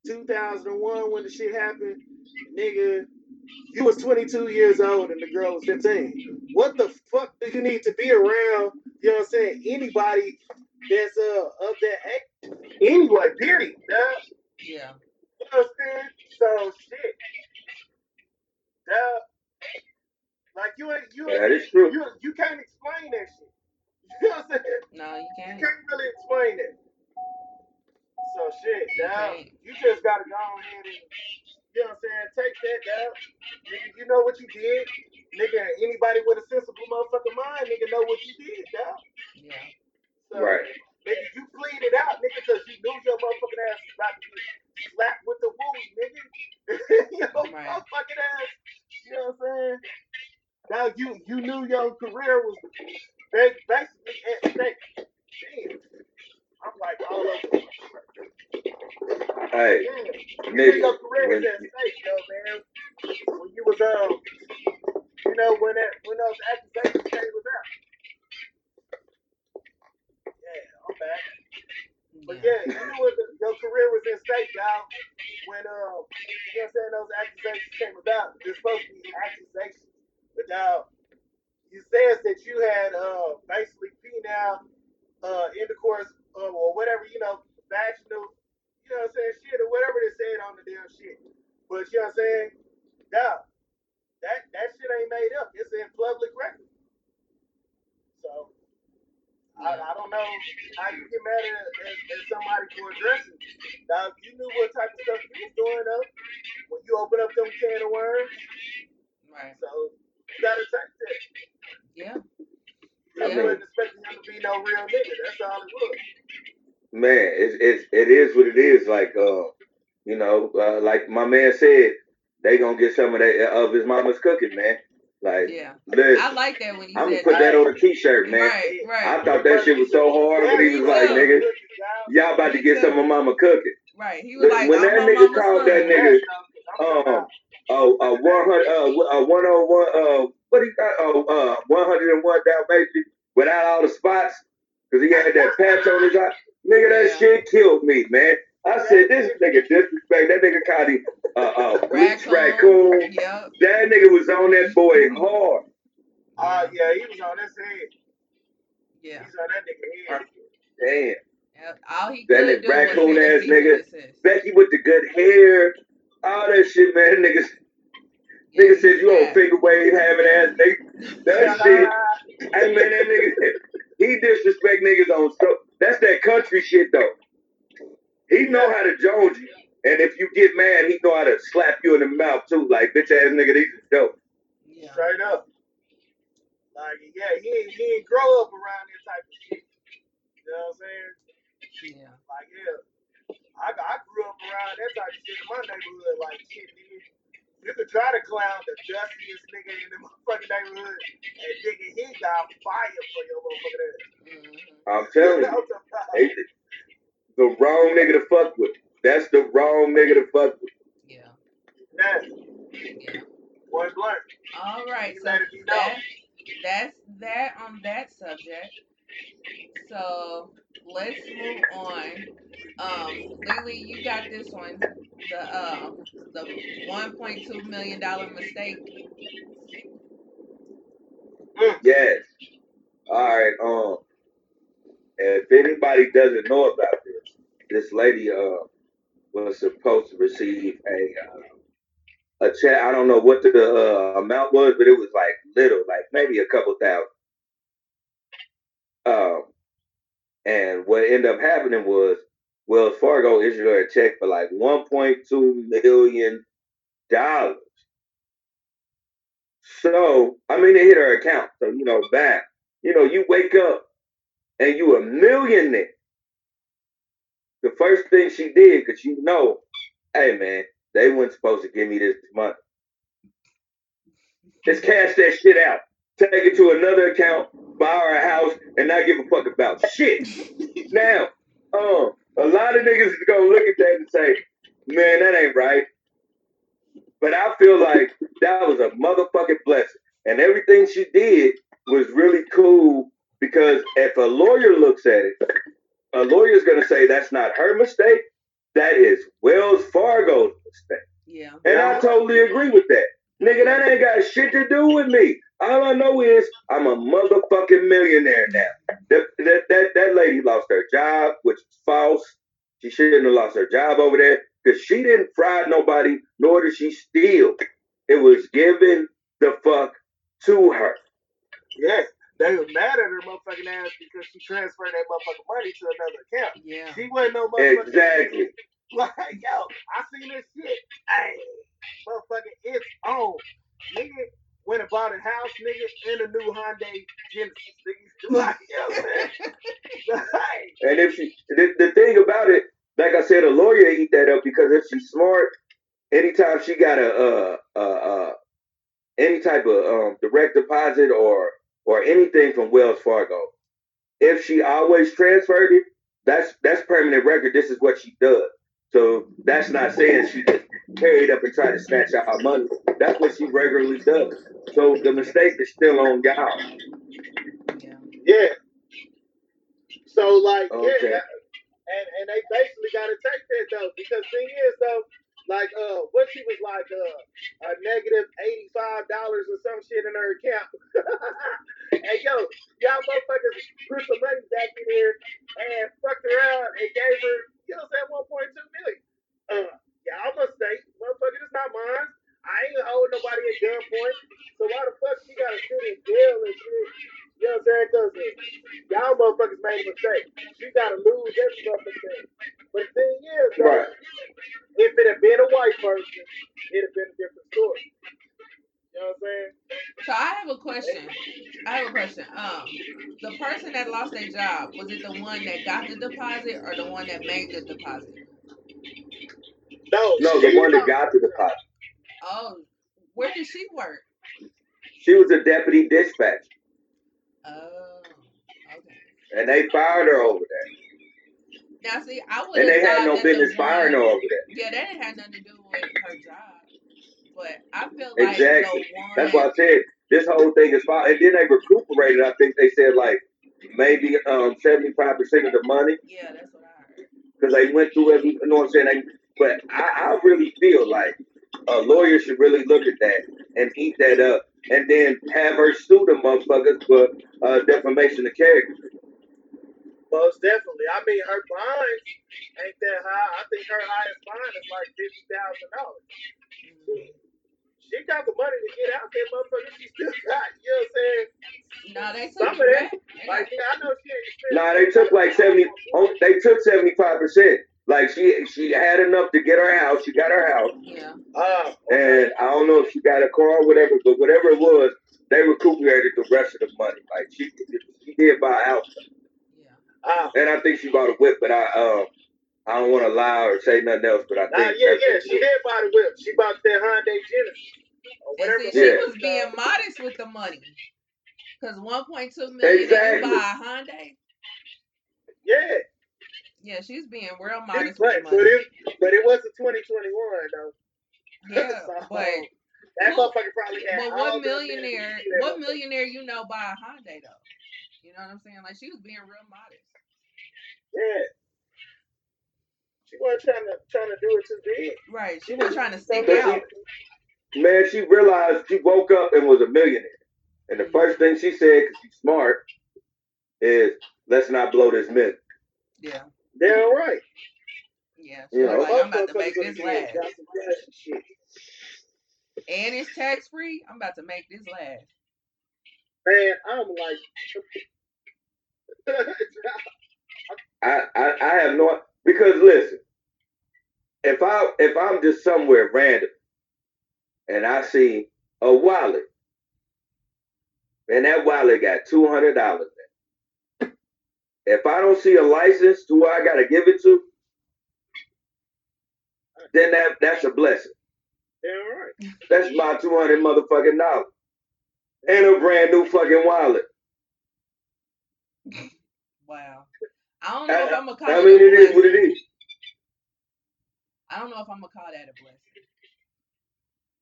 2001 when the shit happened, nigga, you was 22 years old and the girl was 15. What the fuck do you need to be around? You know what I'm saying? Anybody that's uh of that age? Anyway, period. Nah, yeah. you know what I'm saying? So shit. Nah, like you ain't you That is true. you you can't explain that shit. (laughs) You know what I'm saying? No, you You can't. You can't really explain it. So shit, You now can't. you just gotta go ahead and you know what I'm saying, take that down. Nigga, you know what you did. Nigga, anybody with a sensible motherfucking mind, nigga know what you did, dog. Yeah. So Right. nigga, you pleaded out, nigga, cause you knew your motherfucking ass was about to get slapped with the woo, nigga. (laughs) your Right. motherfucking ass. You know what I'm saying? Now you you knew your career was basically at stake. Damn. I'm like all over. Hey, Yeah. You nigga, your career was at stake, though, man. When you was um, you know, when that when those accusations came about. I'm back. But Yeah. you knew the, your career was in stake, y'all. When um, you know what I'm saying, those accusations came about. They're supposed to be accusations, but now you says that you had uh basically penile uh intercourse um, or whatever, you know, vaginal, you know what I'm saying, shit or whatever they said on the damn shit. But you know what I'm saying? Nah, that that shit ain't made up. It's in public record. So I, I don't know how you get mad at, at, at somebody for addressing. it. Now if you knew what type of stuff you was doing though when you open up them can of worms. Right. So you gotta take that. Yeah. You Yeah. wasn't expecting him to be no real nigga. That's all it was. man, it's, it's it is what it is. Like uh, you know, uh, like my man said, they gonna get some of that of his mama's cooking, man. Like, Yeah. listen, I like that when you I'm gonna put that. that on a t-shirt, man. Right, right. I thought that shit was so hard when he was like, nigga, y'all about to get some of mama cooking. Right. He was Listen, like, when that nigga called that nigga, um, oh, uh, one hundred, uh, uh, one oh one, uh, what he got? Oh, uh, one hundred and one Dalmatian without all the spots, cause he had that patch on his eye. Nigga, that Yeah. shit killed me, man. I said, this nigga disrespect. That nigga called him uh, uh, bleach raccoon. Yep. That nigga was on that boy hard. Uh, yeah, he was on his head. Yeah. He's on that nigga head. Damn. Yep. All he That could nigga do raccoon ass his nigga. Becky with the good hair, all that shit, man. Niggas, Yeah, nigga said you on finger wave having ass nigga. That shit. Hey man, that nigga, (laughs) he disrespect niggas on so. That's that country shit though. He know how to Jones you, and if you get mad, he know how to slap you in the mouth too. Like bitch ass nigga, these is dope. Yeah. Straight up. Like, yeah, he ain't, he ain't grow up around that type of shit. You know what I'm saying? Yeah. Like, yeah. I, I grew up around that type of shit in my neighborhood. Like, shit, nigga. You could try to clown the dustiest nigga in the (laughs) motherfucking neighborhood, and nigga, he got fire for your motherfucking ass. hmm I'm telling (laughs) you, they the the wrong nigga to fuck with. That's the wrong nigga to fuck with. Yeah. Yeah, Yeah. point blank. All right. You So let it that, that's that on that subject. So let's move on. Um, Lily, you got this one. The uh, the 1.2 million dollar mistake. Yes. All right. Um. If anybody doesn't know about this, lady uh was supposed to receive a uh, a check. I don't know what the uh, amount was, but it was like little, like maybe a couple thousand. Um. And what ended up happening was Wells Fargo issued her a check for like 1.2 million dollars. So I mean, it hit her account. So you know, bam. You know, you wake up and you a millionaire. The first thing she did, cause you know, hey man, they weren't supposed to give me this money. Just cash that shit out. Take it to another account, buy her a house, and not give a fuck about shit. Now, um, a lot of niggas is gonna look at that and say, man, that ain't right. But I feel like that was a motherfucking blessing. And everything she did was really cool because if a lawyer looks at it, a lawyer's gonna say that's not her mistake, that is Wells Fargo's mistake. Yeah. And I totally agree with that. Nigga, that ain't got shit to do with me. All I know is I'm a motherfucking millionaire now. That, that, that, that lady lost her job, which is false. She shouldn't have lost her job over there because she didn't fry nobody, nor did she steal. It was given the fuck to her. Yeah, they was mad at her motherfucking ass because she transferred that motherfucking money to another account. Yeah. She wasn't no motherfucking Exactly. Like, yo, I seen this shit. Hey, motherfucking, it's on. Nigga went and bought a house, nigga, in a new Hyundai Genesis. Nigga, like, yo, man. Like, And if she, the, the thing about it, like I said, a lawyer eat that up because if she's smart, anytime she got a, uh, uh, uh, any type of um, direct deposit or or anything from Wells Fargo, if she always transferred it, that's that's permanent record. This is what she does. So that's not saying she just carried up and tried to snatch out our money. That's what she regularly does. So the mistake is still on y'all. Yeah. So, like, Okay. yeah, that- and, and they basically got to take that, though, because thing is, though, like, uh, what she was like, uh, a $85 or some shit in her account. (laughs) hey, yo, y'all motherfuckers put some money back in here and fucked around and gave her, you know what I'm saying, 1.2 million. Uh, y'all mistake. Motherfucker, it's not mine. I ain't holding nobody at gunpoint. So why the fuck she gotta sit in jail and shit? You know what I'm saying? Cause uh, y'all motherfuckers made a mistake. She gotta lose every motherfucking thing. But the thing is, though, Right. if it had been a white person, it'd have been a different story. You know know what I'm saying? So I have a question. I have a question. Um, the person that lost their job was it the one that got the deposit or the one that made the deposit? No, No, the one that got the deposit. Oh, where did she work? She was a deputy dispatch, Oh, okay. and they fired her over there. Now see, I would And they had no business firing her over there. yeah, that didn't have nothing to do with her job. But I feel like Exactly. the one, That's why I said this whole thing is fine. And then they recuperated. I think they said like maybe um seventy five percent of the money yeah, that's what I heard. because they went through every. You know what I'm saying? They, but I, I really feel like a lawyer should really look at that and eat that up, and then have her sue the motherfuckers for uh, defamation of character. Most definitely. I mean, her fines ain't that high. I think her highest fine is like fifty thousand dollars. She got the money to get out there, motherfucker. She still got, you know what I'm saying? No, they took Some of it that, back. Like, yeah, I know she ain't. Nah, they took like seventy. Oh, they took seventy five percent. Like she she had enough to get her house. She got her house. yeah. Uh, And I don't know if she got a car or whatever, but whatever it was, they recuperated the rest of the money. Like she she did buy a house, Yeah. uh, and I think she bought a whip. But I um I don't want to lie or say nothing else. But I think nah, yeah, yeah, she did buy the whip. She bought that Hyundai Genesis. Or And whatever. see, she Yeah. was being modest with the money. Cause 1.2 million Exactly. and you buy a Hyundai. Yeah. Yeah, she's being real modest the but, it, but it wasn't 2021, though. (laughs) Yeah, So, but that who- motherfucker probably had but what millionaire? What millionaire you know buy a Hyundai though? You know what I'm saying? Like she was being real modest. Yeah. She wasn't trying to trying to do it too big. Right. She wasn't trying to stick out. she, man, she realized she woke up and was a millionaire. And the mm-hmm. first thing she said, because she's smart, is let's not blow this million. Yeah. Damn right. Yeah. She You like, I'm about to make this get last. got some cash and it's tax free. I'm about to make this last. Man, I'm like (laughs) I, I, I have no because listen, if I if I'm just somewhere random and I see a wallet and that wallet got two hundred dollars in it, if I don't see a license to where I gotta give it to, then that that's a blessing. damn right. That's my two hundred motherfucking dollars and a brand new fucking wallet. Wow. I don't know if I'm gonna call I mean, a it is what it is. I don't know if I'm gonna call that a blessing.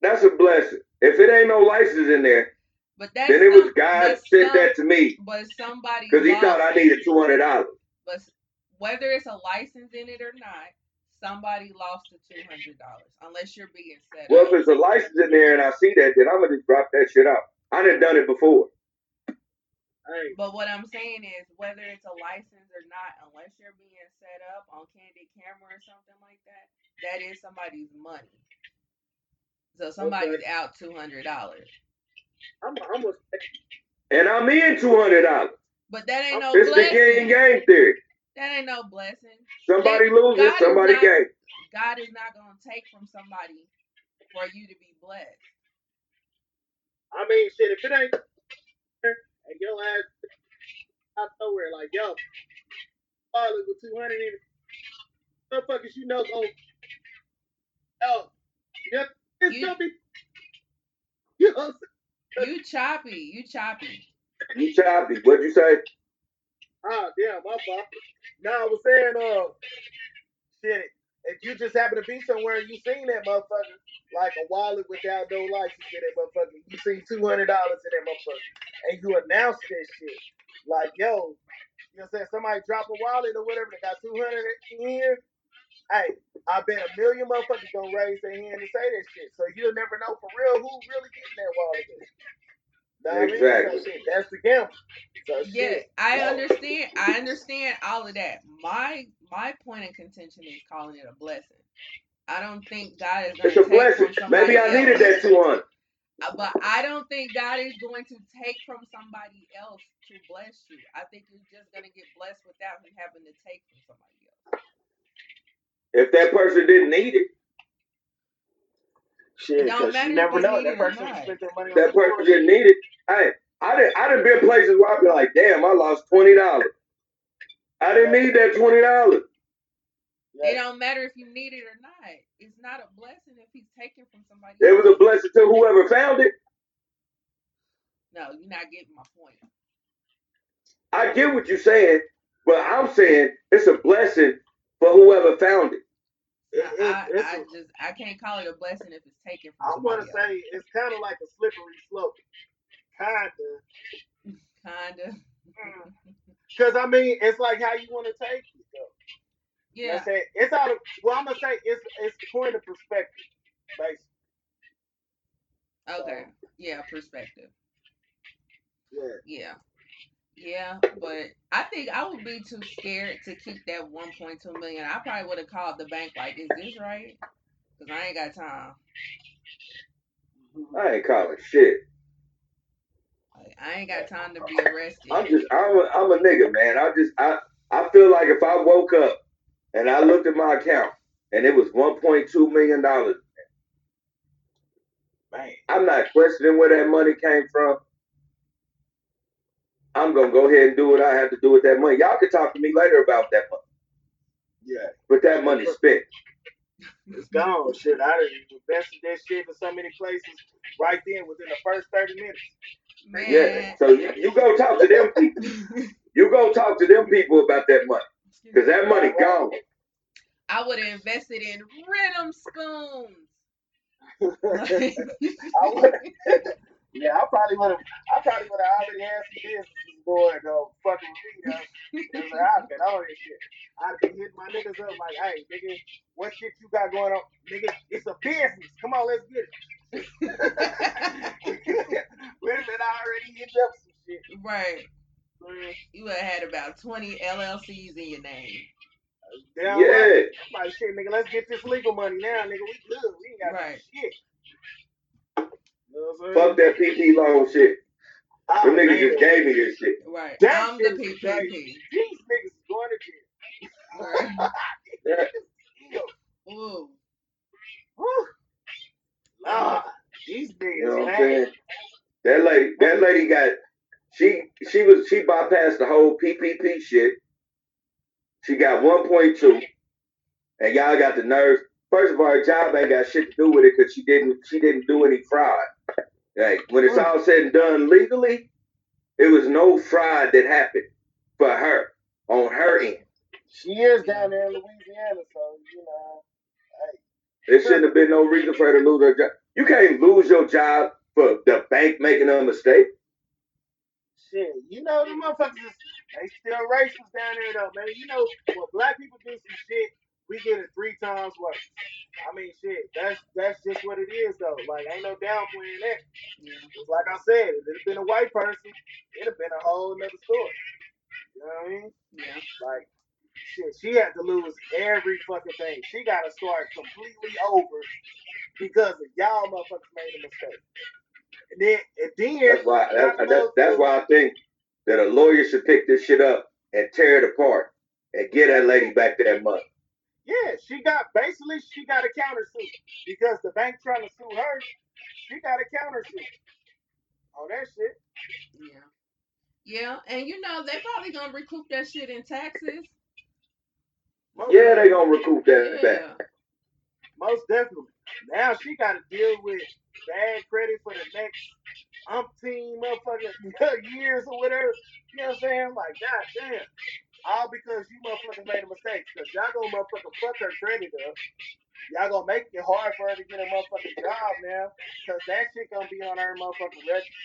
That's a blessing. If it ain't no license in there, But that's then it was God but sent some- that to me But somebody because he thought I it. needed two hundred dollars. But whether it's a license in it or not, somebody lost the two hundred dollars. Unless you're being set up. Well, up. if it's a license in there and I see that, then I'm gonna just drop that shit out. I done done it before. But what I'm saying is, whether it's a license or not, unless you're being set up on candid camera or something like that, that is somebody's money. So somebody's out two hundred dollars. I'm I'm a, And I'm in two hundred dollars. But that ain't no It's the game blessing. game theory. That ain't no blessing. Somebody God loses, is somebody not- gains. God is not gonna take from somebody for you to be blessed. I mean, shit. If it ain't and your ass out nowhere, like yo, all it with two hundred in it, motherfuckers, you know, go. Oh, yep, it's You- gonna be. (laughs) You know, what I'm saying? You choppy, you choppy. You choppy. What'd you say? ah, damn, my fault. No, I was saying, uh, shit. If you just happen to be somewhere and you seen that motherfucker, like a wallet without no license in that motherfucker, you see two hundred dollars in that motherfucker, and you announce that shit, like yo, you know what I'm saying? Somebody drop a wallet or whatever, they got two hundred in here. Hey, I bet a million motherfuckers gonna raise their hand and say that shit. So you'll never know for real who really getting that wallet. Know what I mean? Exactly. So shit, that's the gamble. So Yeah, shit. I understand. I understand all of that. My my point of contention is calling it a blessing. I don't think God is going It's a to take blessing. from somebody Maybe I needed else. that two hundred. Uh, But I don't think God is going to take from somebody else to bless you. I think you're just going to get blessed without him having to take from somebody else. If that person didn't need it, Shit, don't 'cause matter you if never they know. need That it or person not. spent their money on That some person bullshit. didn't need it. Hey, I didn't. I didn't been places where I'd be like, damn, I lost twenty dollars. I didn't need that twenty dollars. It Yeah. don't matter if you need it or not. It's not a blessing if he's taken from somebody. It was a blessing to whoever found it. No, you're not getting my point. I get what you're saying, but I'm saying it's a blessing for whoever found it. It- I, it- I, it's I a- just I can't call it a blessing if it's taken from I want somebody to say it's kind of like a slippery slope, kind of. Kinda. (laughs) Because hmm. I mean, it's like how you want to take it. Though. Yeah. what It's out of. Well, I'm gonna say it's it's point of perspective, basically. Okay. Yeah, perspective. Yeah. Yeah. Yeah, but I think I would be too scared to keep that 1.2 million. I probably would have called the bank like, "Is this right?" Because I ain't got time. I ain't calling shit. Like, I ain't got time to be (laughs) arrested. I'm just I'm a, I'm a nigga, man. I just I I feel like if I woke up and I looked at my account and it was 1.2 million dollars, Man. I'm not questioning where that money came from. I'm gonna go ahead and do what I have to do with that money. Y'all can talk to me later about that money, Yeah. but that money spent. It's gone. Shit, I done invested that shit in so many places right then within the first 30 minutes. Man. Yeah. So you, you go talk to them (laughs) people. You go talk to them people about that money, cause that money gone. I would have invested in rhythm spoons. (laughs) (laughs) I would, yeah, I probably would have. I probably would have already had some businesses going though, fucking with me though. Cause I've been on this shit. I'd be hitting my niggas up like, hey, nigga, what shit you got going on? Nigga, it's a business. Come on, let's get it. Would have been already hit up some shit. right. Man, You would have had about 20 LLCs in your name. Damn Yeah. right. I'm like, shit, nigga, let's get this legal money now, nigga. We good. We ain't got no Right. shit. You know what I'm saying? Fuck that PP loan shit. Oh, Them niggas man. just gave me this shit. Right. That I'm the shit is PPP. These niggas is going to jail. Right. Yeah. Ew. Ooh. Whew. Nah, these niggas, You know what I'm man. saying? That lady, that lady got she she was she bypassed the whole PPP shit. She got 1.2, and y'all got the nerves. First of all, her job ain't got shit to do with it because she didn't she didn't do any fraud. Like when it's all said and done legally, it was no fraud that happened for her on her end. She is down there in Louisiana, so you know. There shouldn't have been no reason for her to lose her job. You can't lose your job for the bank making a mistake. Shit, you know the motherfuckers, they still racist down there though, man. You know when black people do some shit, we get it three times worse. I mean shit, that's that's just what it is though. Like ain't no downplaying that. Yeah. Just like I said, if it had been a white person, it'd have been a whole nother story. You know what I mean? Yeah. Like shit, she had to lose every fucking thing. She gotta start completely over because of y'all motherfuckers made a mistake. And then and then That's why that's, that's, that's why I think that a lawyer should pick this shit up and tear it apart and get that lady back to that money. Yeah, she got basically she got a countersuit because the bank trying to sue her. She got a countersuit on that shit. Yeah. Yeah. And you know, they probably gonna recoup that shit in taxes. Most, Yeah, they gonna recoup that back. Yeah. most definitely. Now she got to deal with bad credit for the next umpteen motherfucking (laughs) years or whatever. You know what I'm saying? Like, god damn. All because you motherfuckers made a mistake. Because y'all gonna motherfucking fuck her credit up. Y'all gonna make it hard for her to get a motherfucking job now. Because that shit gonna be on her motherfucking record.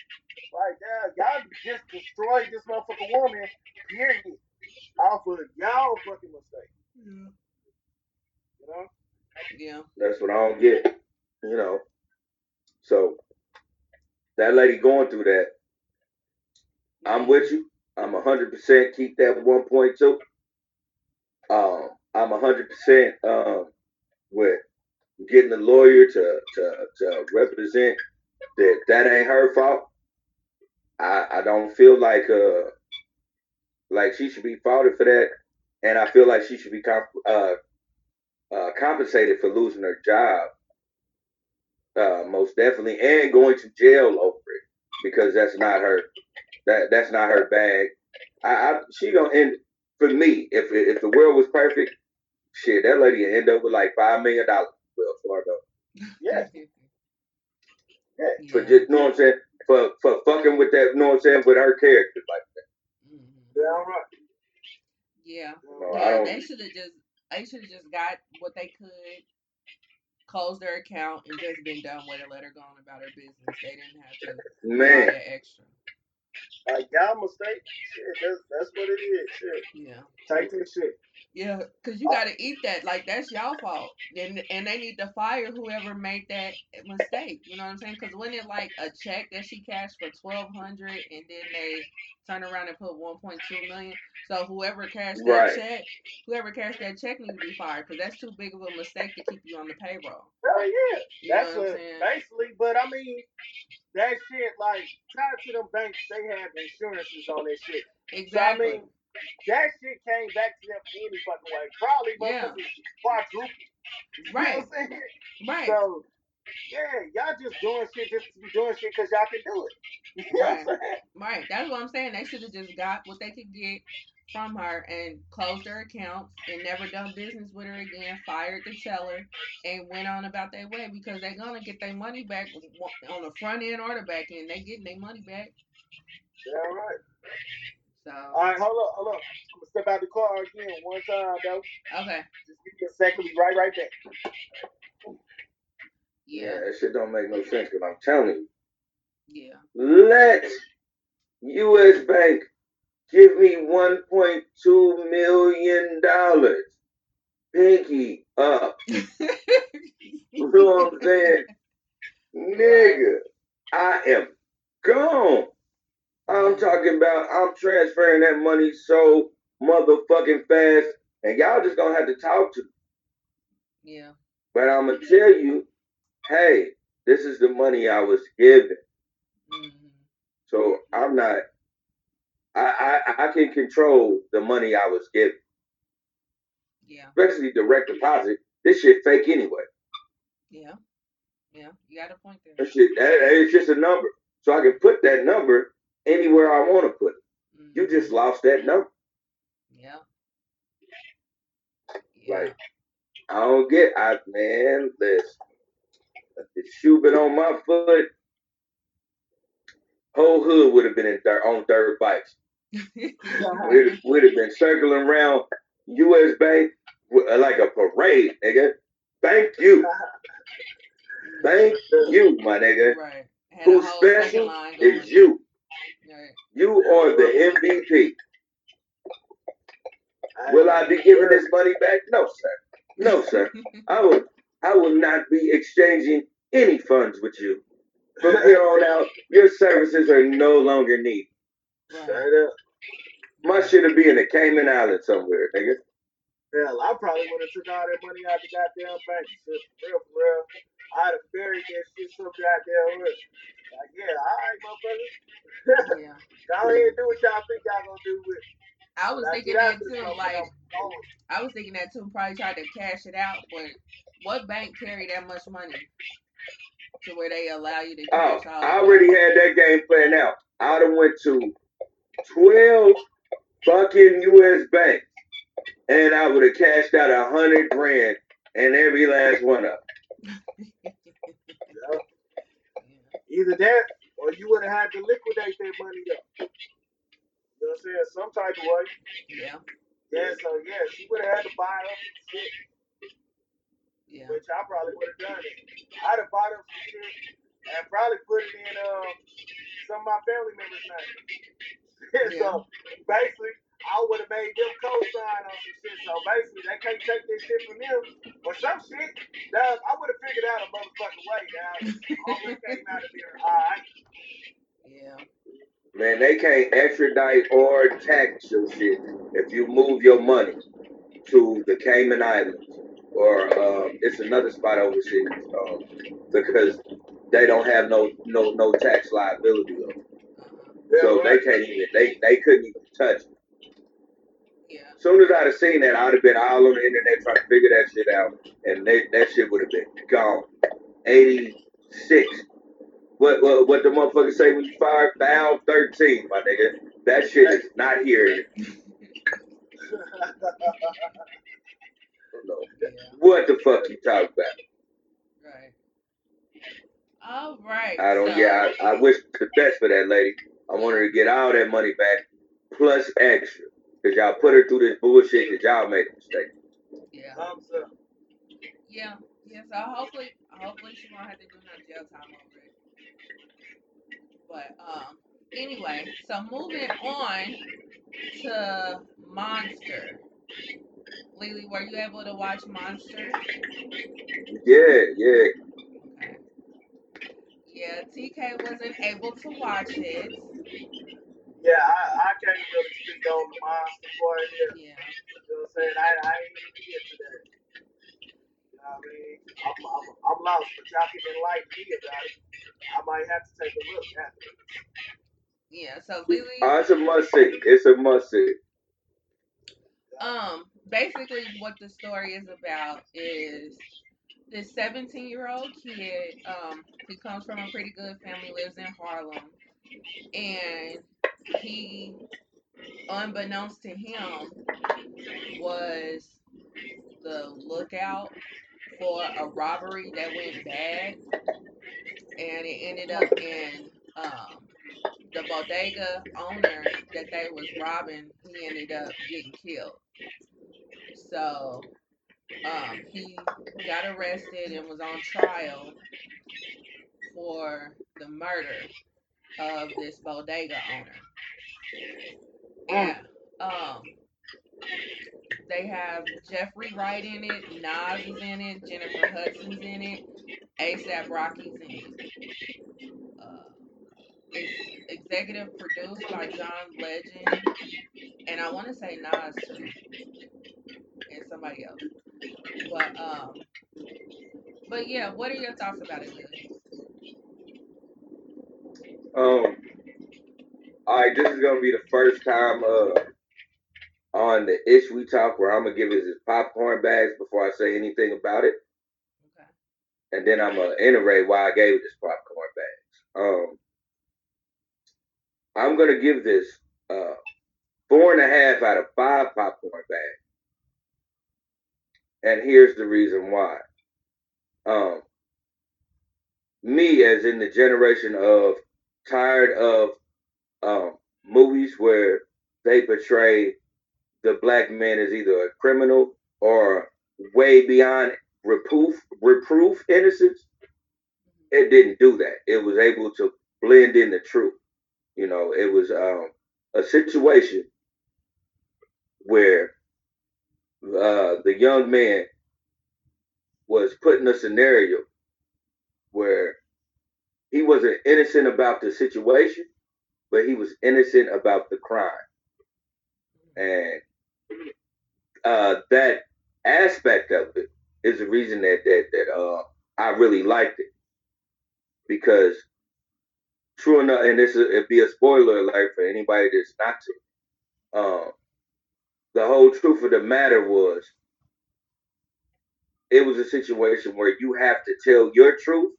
Like, yeah, y'all just destroyed this motherfucking woman, period. Off of y'all fucking mistake. You know? Yeah. That's what I don't get. You know. So that lady going through that. I'm with you. I'm hundred percent keep that one point two. Um, I'm hundred percent um with getting a lawyer to to to represent that that ain't her fault. I I don't feel like uh like she should be faulted for that, and I feel like she should be comp- uh uh compensated for losing her job. Uh, most definitely, and going to jail over it because that's not her. That that's not her bag. I, I she gonna end for me. If if the world was perfect, shit, that lady would end up with like five million dollars. Well, Florida. Yeah. Yeah. For Yeah. just know what I'm saying? For for fucking with that, know what I'm saying, with her character like that. Mhm. Yeah, all right. Yeah. No, Yeah, they should have just they should have just got what they could, closed their account, and just been done with it. Let her go on about her business. They didn't have to do all man. that extra. Like y'all mistake. Shit, that's that's what it is. Shit. Yeah. Take this shit. Yeah, cause you oh. gotta eat that. Like that's y'all fault, and and they need to fire whoever made that mistake. You know what I'm saying? Cause when it like a check that she cashed for twelve hundred, and then they turn around and put one point two million. So whoever cashed that Right. check, whoever cashed that check needs to be fired, cause that's too big of a mistake to keep you on the payroll. Hell yeah. You That's what basically, but I mean, that shit, like, tied to them banks, they have insurances on that shit. So, I Exactly. mean, that shit came back to them any fucking way. Probably Yeah. motherfuckers quadruple. Right. what I'm saying? Right. So, yeah, y'all just doing shit just to be doing shit because y'all can do it. (laughs) You Right. Right. That's what I'm saying. They should have just got what they could get from her and closed her accounts and never done business with her again, fired the teller, and went on about their way because they're gonna get their money back on the front end or the back end. They getting their money back. Yeah, right. So All right, hold up, hold up. I'm gonna step out the car again one time, though. okay. Just give me a second. Be right, right back. Yeah, Yeah. that shit don't make no sense because I'm telling you. Yeah. Let US Bank give me one point two million dollars. Pinky up. (laughs) You know what I'm saying? Nigga, I am gone. I'm talking about I'm transferring that money so motherfucking fast, and y'all just gonna have to talk to me. Yeah. But I'm gonna tell you, hey, this is the money I was given. hmm So I'm not. I, I I can control the money I was given, Yeah. especially direct deposit. This shit fake anyway. Yeah. Yeah. You got a point there. That shit, that, it's just a number. So I can put that number anywhere I want to put it. Mhm. You just lost that number. Yeah. Yeah. Like, I don't get. I man, listen. If the shoe been on my foot, whole hood would have been in dirt, on dirt bikes. (laughs) We'd, we'd have been circling around U.S. Bank uh, like a parade, nigga. Thank you, (laughs) thank you, my nigga. Right. Who's special is you. Right. You are the MVP. Will I be giving this money back? No, sir. No, sir. (laughs) I will. I will not be exchanging any funds with you. From here on out, your services are no longer needed. Right. Up. My shit'll be in the Cayman Islands somewhere, nigga. Hell, I probably would have took all that money out the goddamn bank. Shit, for real, for real. I'd have buried that shit so goddamn rich. Like, yeah, all right, motherfucker. Yeah. Go ahead and do what y'all think y'all gonna do with. I was When thinking that too. Like I'm gone. I was thinking that too. Probably tried to cash it out, but what bank carry that much money to where they allow you to Oh, cash out? I already had that game planned out. I'd have went to twelve fucking U.S. banks, and I would have cashed out a hundred grand and every last one of them. (laughs) Either that or you would have had to liquidate that money though. You know what I'm saying? Some type of way. Yeah. Yeah, so yeah, she would have had to buy up some shit, Yeah. which I probably would have done it. I'd have bought up some shit and probably put it in um some of my family members' names. (laughs) Yeah, so basically, I would have made them co-sign on some shit. So basically, they can't take this shit from them. But some shit, dog, I would have figured out a motherfucking way, dog. All this came out of there, alright. Yeah. Man, they can't extradite or tax your shit if you move your money to the Cayman Islands or um, it's another spot overseas um, because they don't have no no no tax liability. On it. Uh-huh. So they can't even they they couldn't even touch it. Yeah. soon as I'd have seen that, I'd have been all on the internet trying to figure that shit out, and they, that shit would have been gone. 86. What what what the motherfucker say when you fire down thirteen, my nigga? That shit is not here. No. (laughs) Yeah. What the fuck you talking about? Right. All right. I don't. so- Yeah, I, I wish the best for that lady. I want her to get all that money back plus extra. Cause y'all put her through this bullshit. Cause y'all made a mistake. Yeah. Thumbs up. Yeah. Yeah. So hopefully, hopefully she won't have to do no jail time over it. But um, anyway, so moving on to Monster. Lily, were you able to watch Monster? Yeah, yeah. Okay. Yeah, TK wasn't able to watch it. Yeah, I, I can't really speak on the monster part here. Yeah. You know what I'm saying? I, I ain't even get to that. You know what I mean? I'm, I'm, I'm lost, but y'all can enlighten me about it. I might have to take a look at it. Yeah. So Lily. Oh, it's a must see. It's a must see. Um, basically, what the story is about is this 17 year old kid. Um, he comes from a pretty good family, lives in Harlem, and he, unbeknownst to him, was the lookout for a robbery that went bad, and it ended up in um, the bodega owner that they was robbing. He ended up getting killed. So um, he got arrested and was on trial for the murder of this bodega owner. And um, they have Jeffrey Wright in it, Nas is in it, Jennifer Hudson's in it, ASAP Rocky's in it. Uh, it's executive produced by John Legend, and I want to say Nas too, and somebody else. But um, but yeah, what are your thoughts about it, Lily? Um. All right, this is gonna be the first time uh on the ish we talk where I'm gonna give us his popcorn bags before I say anything about it, Okay. and then I'm gonna iterate why I gave this popcorn bags. Um. I'm gonna give this uh four and a half out of five popcorn bags, and here's the reason why. Um. Me, as in the generation of tired of um, movies where they portray the black man as either a criminal or way beyond reproof, reproof innocence. It didn't do that. It was able to blend in the truth. You know, it was um, a situation where uh, the young man was put in a scenario where he wasn't innocent about the situation, but he was innocent about the crime. And uh, that aspect of it is the reason that that that uh, I really liked it because true enough, and this is it'd be a spoiler alert for anybody that's not to. Um, the whole truth of the matter was, it was a situation where you have to tell your truth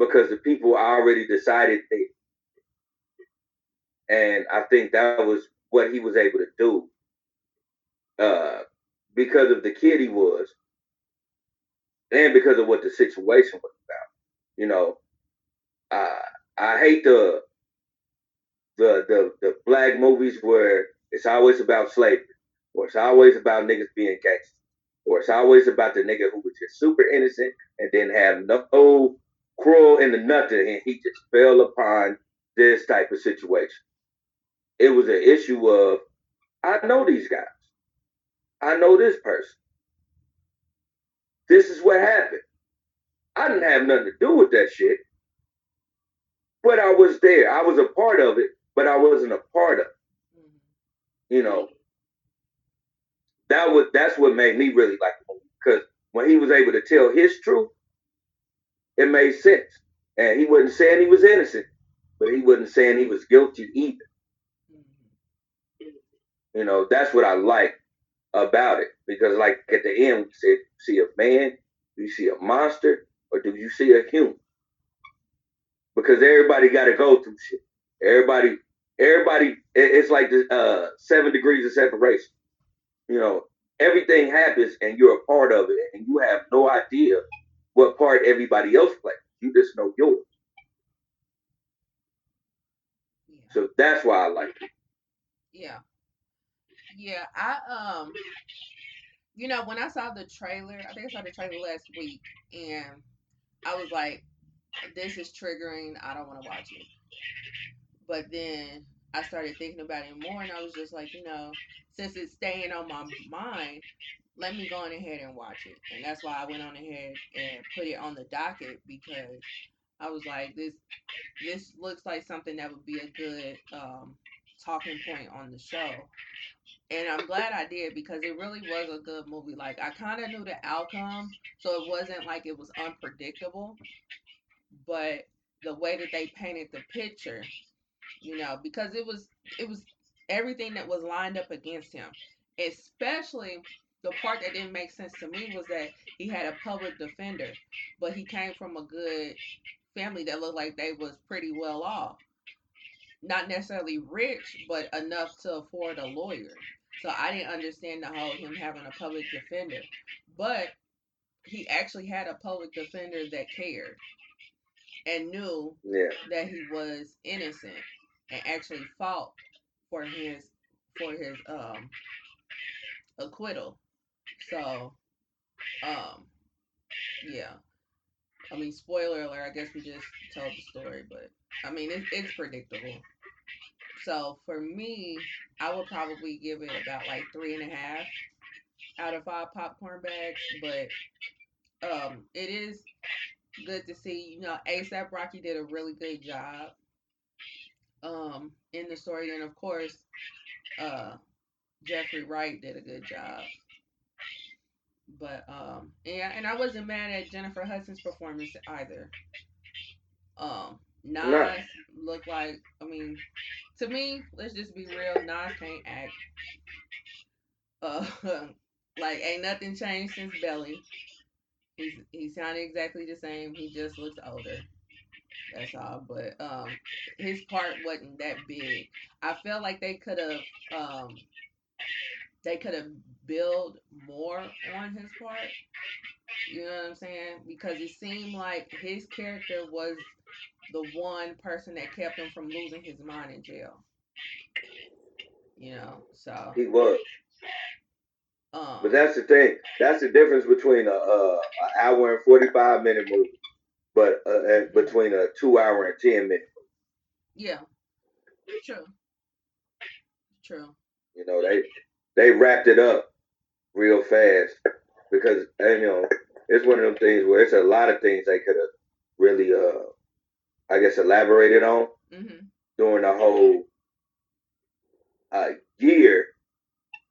because the people already decided they. And I think that was what he was able to do uh, because of the kid he was and because of what the situation was about. You know, uh, I hate the, the the the black movies where it's always about slavery, or it's always about niggas being gangsters, or it's always about the nigga who was just super innocent and didn't have no cruel in the nothing, and he just fell upon this type of situation. It was an issue of I know these guys. I know this person. This is what happened. I didn't have nothing to do with that shit. But I was there. I was a part of it, but I wasn't a part of it. Mhm. You know. That was that's what made me really like the movie. Because when he was able to tell his truth, it made sense. And he wasn't saying he was innocent, but he wasn't saying he was guilty either. You know, that's what I like about it. Because like at the end, we said, see a man, do you see a monster, or do you see a human? because everybody got to go through shit. Everybody, everybody, it's like the uh, seven degrees of separation. You know, everything happens and you're a part of it, and you have no idea what part everybody else plays. You just know yours. Yeah. So that's why I like it. Yeah. Yeah, I um you know, when I saw the trailer, I think I saw the trailer last week and I was like, this is triggering. I don't want to watch it. But then I started thinking about it more, and I was just like, you know, since it's staying on my mind, let me go on ahead and watch it. And that's why I went on ahead and put it on the docket because I was like, this this looks like something that would be a good um, talking point on the show. And I'm glad I did because it really was a good movie. Like I kind of knew the outcome, so it wasn't like it was unpredictable but the way that they painted the picture, you know, because it was it was everything that was lined up against him, especially the part that didn't make sense to me was that he had a public defender, but he came from a good family that looked like they was pretty well off. Not necessarily rich, but enough to afford a lawyer. So I didn't understand the whole him having a public defender. But he actually had a public defender that cared and knew yeah. that he was innocent and actually fought for his for his um acquittal. So um yeah. I mean spoiler alert, I guess we just told the story, but I mean it's it's predictable. So for me, I would probably give it about like three and a half out of five popcorn bags, but um it is good to see. You know, ASAP Rocky did a really good job um in the story, and of course, uh, Jeffrey Wright did a good job. But um, yeah, and I wasn't mad at Jennifer Hudson's performance either. Um, Nas no. looked like, I mean, to me, let's just be real, Nas can't act. Uh, (laughs) like ain't nothing changed since Belly. He's he sounded exactly the same. He just looks older. That's all. But um, his part wasn't that big. I felt like they could have um, they could have built more on his part. You know what I'm saying? Because it seemed like his character was the one person that kept him from losing his mind in jail. You know, so he was. Um, but that's the thing. That's the difference between a, a, a hour and forty five minute movie, but uh, and between a two hour and ten minute. Movie. Yeah, true. True. You know they they wrapped it up real fast because you know it's one of them things where it's a lot of things they could have really uh I guess elaborated on mm-hmm. during the whole uh, year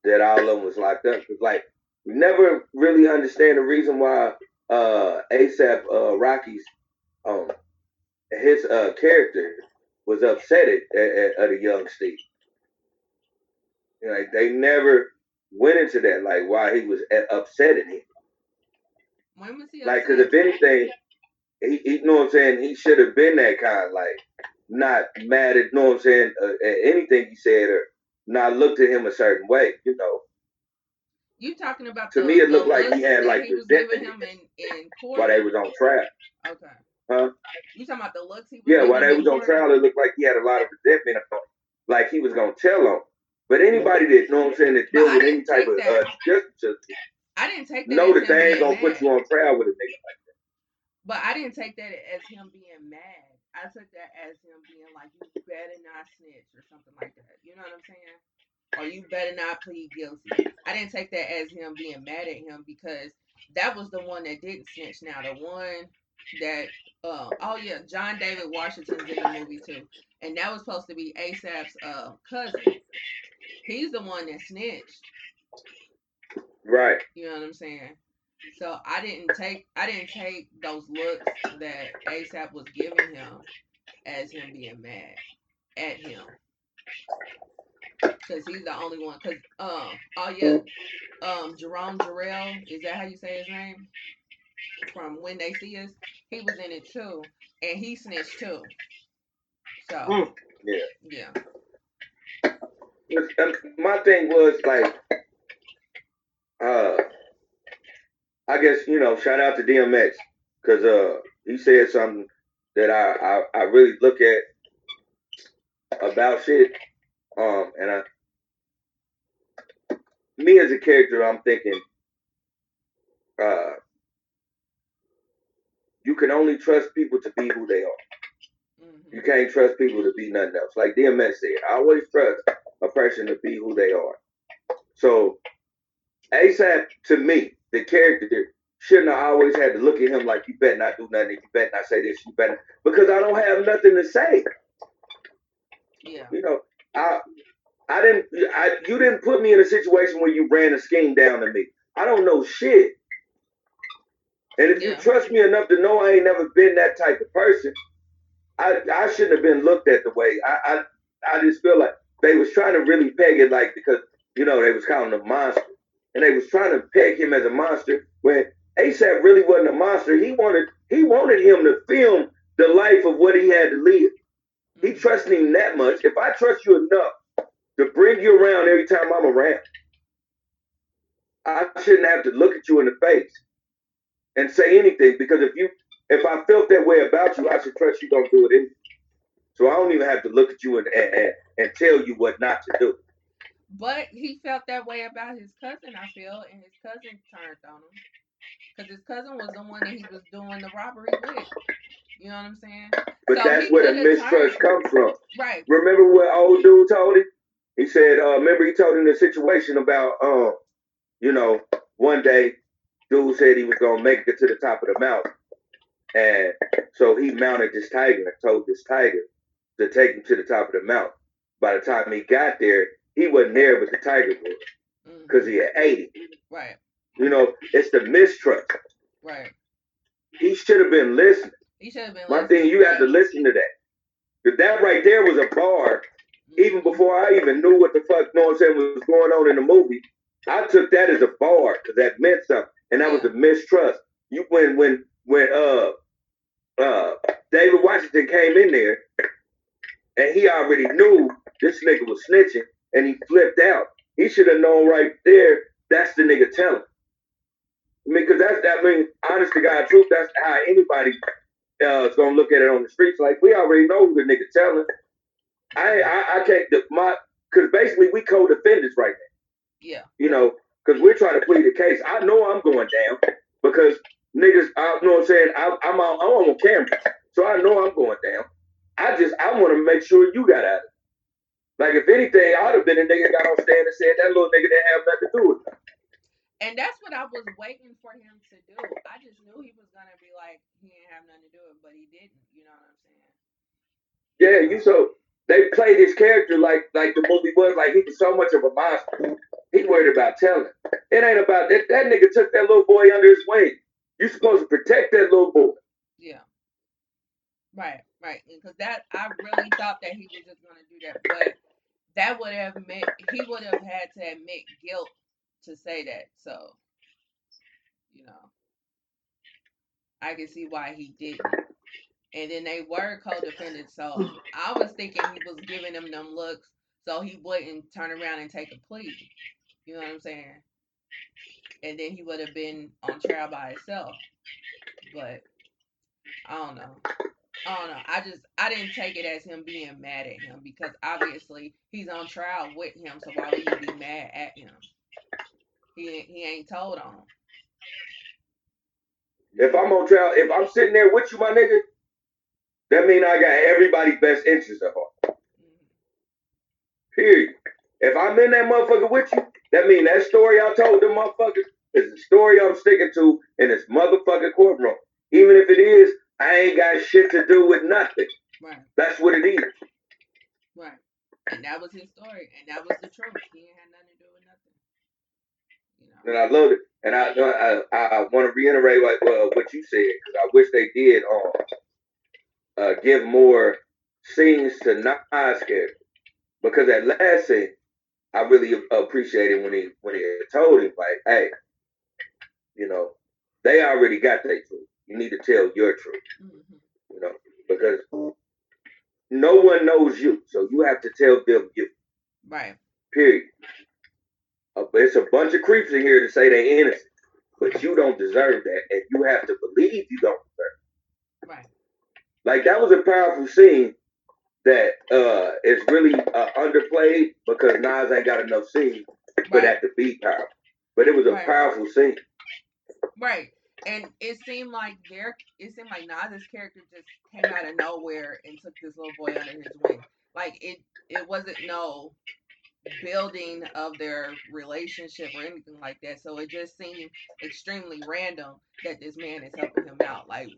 that all of them was locked up. Cause like we never really understand the reason why uh ASAP uh Rocky's um his uh character was upset at, at, at a young Steve. You know, like they never went into that, like why he was upset at him. When was he? Like, because if anything, he, he, you know what I'm saying, he should have been that kind, like not mad at, you know what I'm saying, uh, at anything he said or not looked at him a certain way, you know. You talking about to the, me? It looked like he had like he was giving him in, in court while they was on trial. Okay. Huh? You talking about the looks he was? Yeah, while they was on trial, it looked like he had a lot of resentment, like he was gonna tell on. But anybody that know what I'm saying that deal with any type of uh, justice, I didn't take that. Know that they ain't gonna mad. put you on trial with a nigga like that. But I didn't take that as him being mad. I took that as him being like, you better not snitch or something like that. You know what I'm saying? or you better not plead guilty. I didn't take that as him being mad at him because that was the one that didn't snitch. Now the one that uh, oh yeah, John David Washington's in the movie too, and that was supposed to be ASAP's uh, cousin. He's the one that snitched. Right. You know what I'm saying? So I didn't take I didn't take those looks that ASAP was giving him as him being mad at him because he's the only one. Cause um, oh yeah, um, Jerome Jharrel is that how you say his name? From When They See Us, he was in it too, and he snitched too. So Mm. Yeah. yeah, my thing was like, uh, I guess you know, shout out to DMX because uh, he said something that I, I I really look at about shit. Um, and I, me as a character, I'm thinking, uh, you can only trust people to be who they are. You hmm can't trust people to be nothing else. Like DMX said, I always trust a person to be who they are. So ASAP to me, the character shouldn't have always had to look at him like you better not do nothing, you better not say this, you better because I don't have nothing to say. yeah, You know, I I didn't I you didn't put me in a situation where you ran a scheme down to me. I don't know shit. And if you trust me enough to know I ain't never been that type of person, I I shouldn't have been looked at the way I I, I just feel like they was trying to really peg it like because you know they was calling him a monster and they was trying to peg him as a monster when ASAP really wasn't a monster. He wanted he wanted him to film the life of what he had to live. He Mhm. trusted him that much. If I trust you enough to bring you around every time I'm around, I shouldn't have to look at you in the face and say anything because if you if I felt that way about you, I should trust you don't do it anyway. So I don't even have to look at you and and, and, tell you what not to do. But he felt that way about his cousin, I feel, and his cousin turned on him. Because his cousin was the one that he was doing the robbery with. You know what I'm saying? But So that's where the mistrust comes from. Right. Remember what old dude told him? He said, uh, remember he told him the situation about, um, you know, one day, dude said he was gonna make it to the top of the mountain, and so he mounted this tiger and told this tiger to take him to the top of the mountain. By the time he got there, he wasn't there, but the tiger Mhm. because he had ate him. Right. You know, it's the mistrust. Right. He should have been listening. He should have been. My listening. thing, you have to listen to that. that right there was a bar even Mhm. before I even knew what the fuck, you know what I'm saying, was going on in the movie, I took that as a bar because that meant something, and that was a mistrust. You when when when uh uh David Washington came in there, and he already knew this nigga was snitching, and he flipped out. He should have known right there. That's the nigga telling. I mean, because that's that. I mean, honest to God, truth. That's how anybody uh, is gonna look at it on the streets. Like we already know who the nigga telling. I I, I can't my because basically we co-defendants right now. Yeah. You know, because we're trying to plead the case. I know I'm going down because niggas. I know what I'm saying. I, I'm on, I'm on camera, so I know I'm going down. I just I want to make sure you got out of it. Like if anything, I'd have been a nigga got on stand and said that little nigga didn't have nothing to do with it. And that's what I was waiting for him to do. I just knew he was gonna be like he didn't have nothing to do with, it, but he didn't. You know what I'm saying? Yeah, you so they played his character like like the movie was like he was so much of a monster. He worried about telling. It ain't about that. That nigga took that little boy under his wing. You supposed to protect that little boy. Yeah. Right, right. Because that I really thought that he was just gonna do that, but that would have meant he would have had to admit guilt to say that. So, you know, I can see why he didn't. And then they were co-defendants, so I was thinking he was giving them them looks so he wouldn't turn around and take a plea. You know what I'm saying? And then he would have been on trial by himself. But I don't know. I don't know. I just I didn't take it as him being mad at him because obviously he's on trial with him, so why would he be mad at him? He ain't- he ain't told on him. If I'm on trial, if I'm sitting there with you, my nigga, that mean I got everybody's best interest at heart. Mhm. Period. If I'm in that motherfucker with you, that mean that story I told them motherfuckers is the story I'm sticking to in this motherfucking courtroom. Even if it is, I ain't got shit to do with nothing. Right, That's what it is. right. And that was his story, and that was the truth. He ain't had nothing to do with nothing. You And. I love it. And I I, I, I want to reiterate what uh, what you said because I wish they did um uh, give more scenes to Nas character because that last scene I really appreciated when he when he told him like, hey, you know, they already got their truth. You need to tell your truth. hmm You know, because no one knows you, so you have to tell them you. Right. Period. Uh, it's a bunch of creeps in here to say they're innocent, but you don't deserve that, and you have to believe you don't deserve. Right. It. Like that was a powerful scene that uh is really uh, underplayed because Nas ain't got enough scenes for Right. that to be powerful. But it was a Right. powerful scene. Right. And it seemed like their it seemed like Nas's character just came out of nowhere and took this little boy under his wing. Like it it wasn't no building of their relationship or anything like that. So it just seemed extremely random that this man is helping him out. Like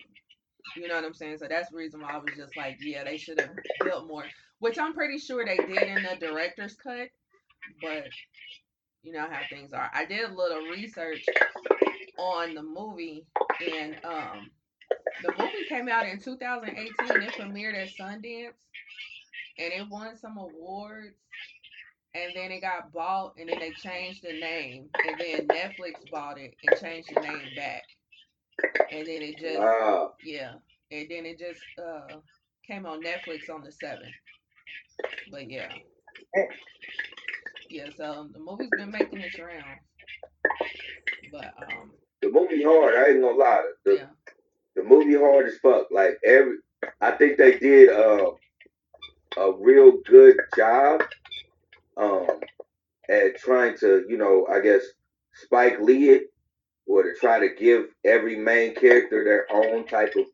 you know what I'm saying? So that's the reason why I was just like, yeah, they should have built more. Which I'm pretty sure they did in the director's cut. But you know how things are. I did a little research on the movie and um the movie came out in 2018 it premiered at sundance and it won some awards and then it got bought and then they changed the name and then netflix bought it and changed the name back. And then it just Wow. yeah and then it just uh came on netflix on the 7th but yeah. Yeah so the movie's been making its rounds but um The movie hard. I ain't gonna lie. The, yeah the movie hard as fuck. Like every, I think they did uh, a real good job um, at trying to, you know, I guess Spike Lee it, or to try to give every main character their own type of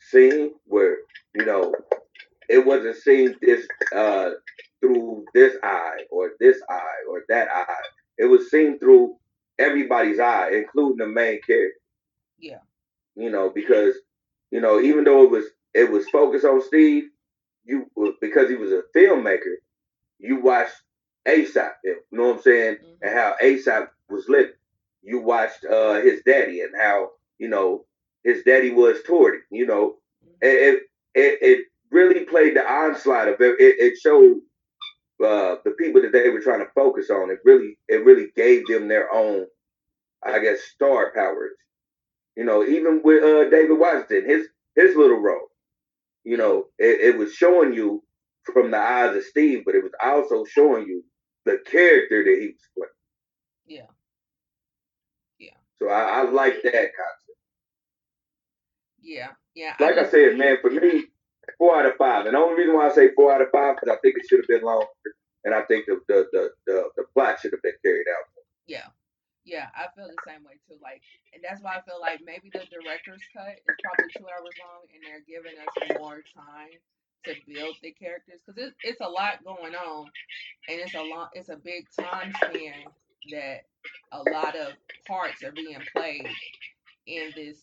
scene where, you know, it wasn't seen this uh, through this eye or this eye or that eye. It was seen through everybody's eye, including the main character yeah you know, because you know, even though it was it was focused on Steve, you because he was a filmmaker, you watched ASAP, you know what I'm saying, Mhm. and how ASAP was living. You watched uh his daddy and how you know his daddy was toward it. You know, it it, it, it really played the onslaught of it. It, it showed uh, the people that they were trying to focus on. It really it really gave them their own, I guess, star powers you know, even with uh, David Washington, his his little role, you know, it, it was showing you from the eyes of Steve, but it was also showing you the character that he was playing. yeah Yeah. So I, I like that concept. yeah yeah Like I just- said, man, for me, four out of five. And the only reason why I say four out of five is I think it should have been longer, and I think the the the the, the plot should have been carried out. Yeah. Yeah, I feel the same way too. Like, and that's why I feel like maybe the director's cut is probably two hours long, and they're giving us more time to build the characters because it's it's a lot going on, and it's a lot. It's a big time span that a lot of parts are being played in this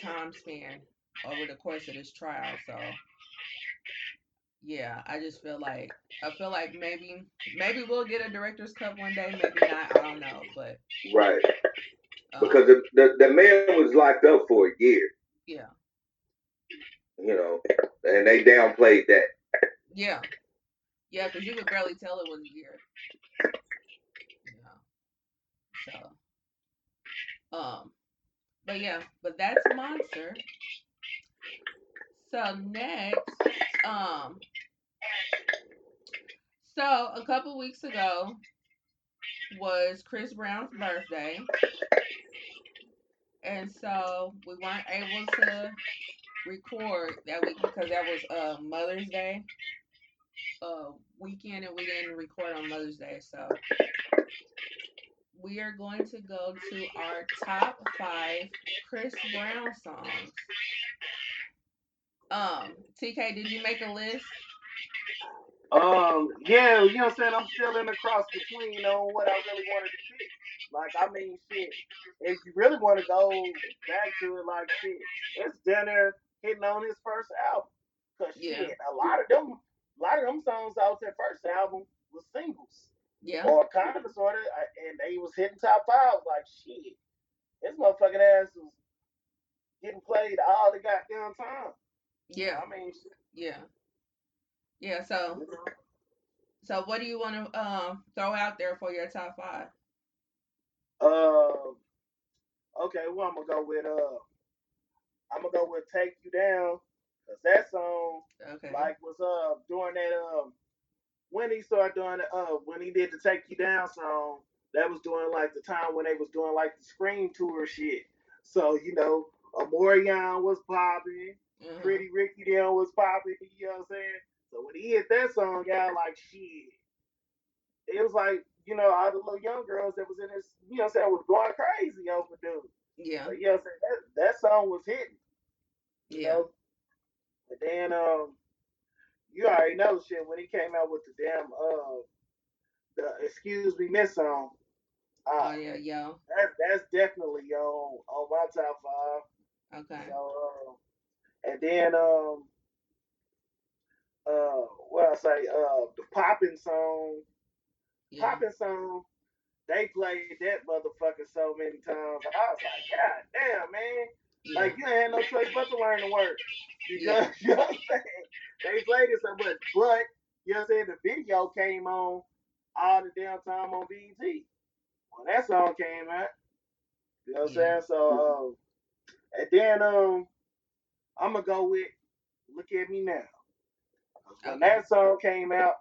time span over the course of this trial. So. Yeah, I just feel like I feel like maybe maybe we'll get a director's cut one day, maybe not. I don't know, but Right. um, Because the, the, the man was locked up for a year, yeah, you know, and they downplayed that. yeah, yeah, because you could barely tell it was a year. Yeah. So, um, but yeah, but that's monster. So next, um, so a couple weeks ago was Chris Brown's birthday, and so we weren't able to record that week because that was uh Mother's Day uh weekend, and we didn't record on Mother's Day. So we are going to go to our top five Chris Brown songs. Um, TK, did you make a list? Um, yeah, you know what I'm saying? I'm still in the cross between on what I really wanted to pick. Like, I mean, shit. If you really want to go back to it, like, shit, it's Dinner hitting on his first album. Cause Yeah. shit, a lot of them, a lot of them songs off that first album was singles Yeah. or kind of sort of, and they was hitting top five. Like, shit, this motherfucking ass was getting played all the goddamn time. Yeah. I mean, Yeah. Yeah. So, so what do you want to um throw out there for your top five? Uh, okay, well, I'm gonna go with uh, I'm gonna go with "Take You Down" because that song, Okay. like, was uh during that um when he started doing it, uh when he did the "Take You Down" song, that was during like the time when they was doing like the Scream tour shit. So you know, Omarion was popping, Mhm. Pretty Ricky Down was popping. You know what I'm saying? So when he hit that song, y'all like shit. It was like you know all the little young girls that was in this, you know what I'm saying, was going crazy over dude. Yeah. So, you know what I'm saying? That, that song was hitting. You Yeah. know? And then um you already know shit when he came out with the damn uh the excuse me miss song. Oh Uh, yeah, yo. that's that's definitely on on my top five. Okay. So uh, and then um uh what I say uh the popping song Yeah. popping song they played that motherfucker so many times. I was like, God damn man. Yeah. Like you ain't had no choice but to learn the words. Because Yeah. (laughs) you know what I'm saying? They played it so much. But you know what I'm saying, the video came on all the damn time on BET. When that song came out. You know what I'm Yeah. saying? So um and then um I'm gonna go with Look at Me Now." When that song came out,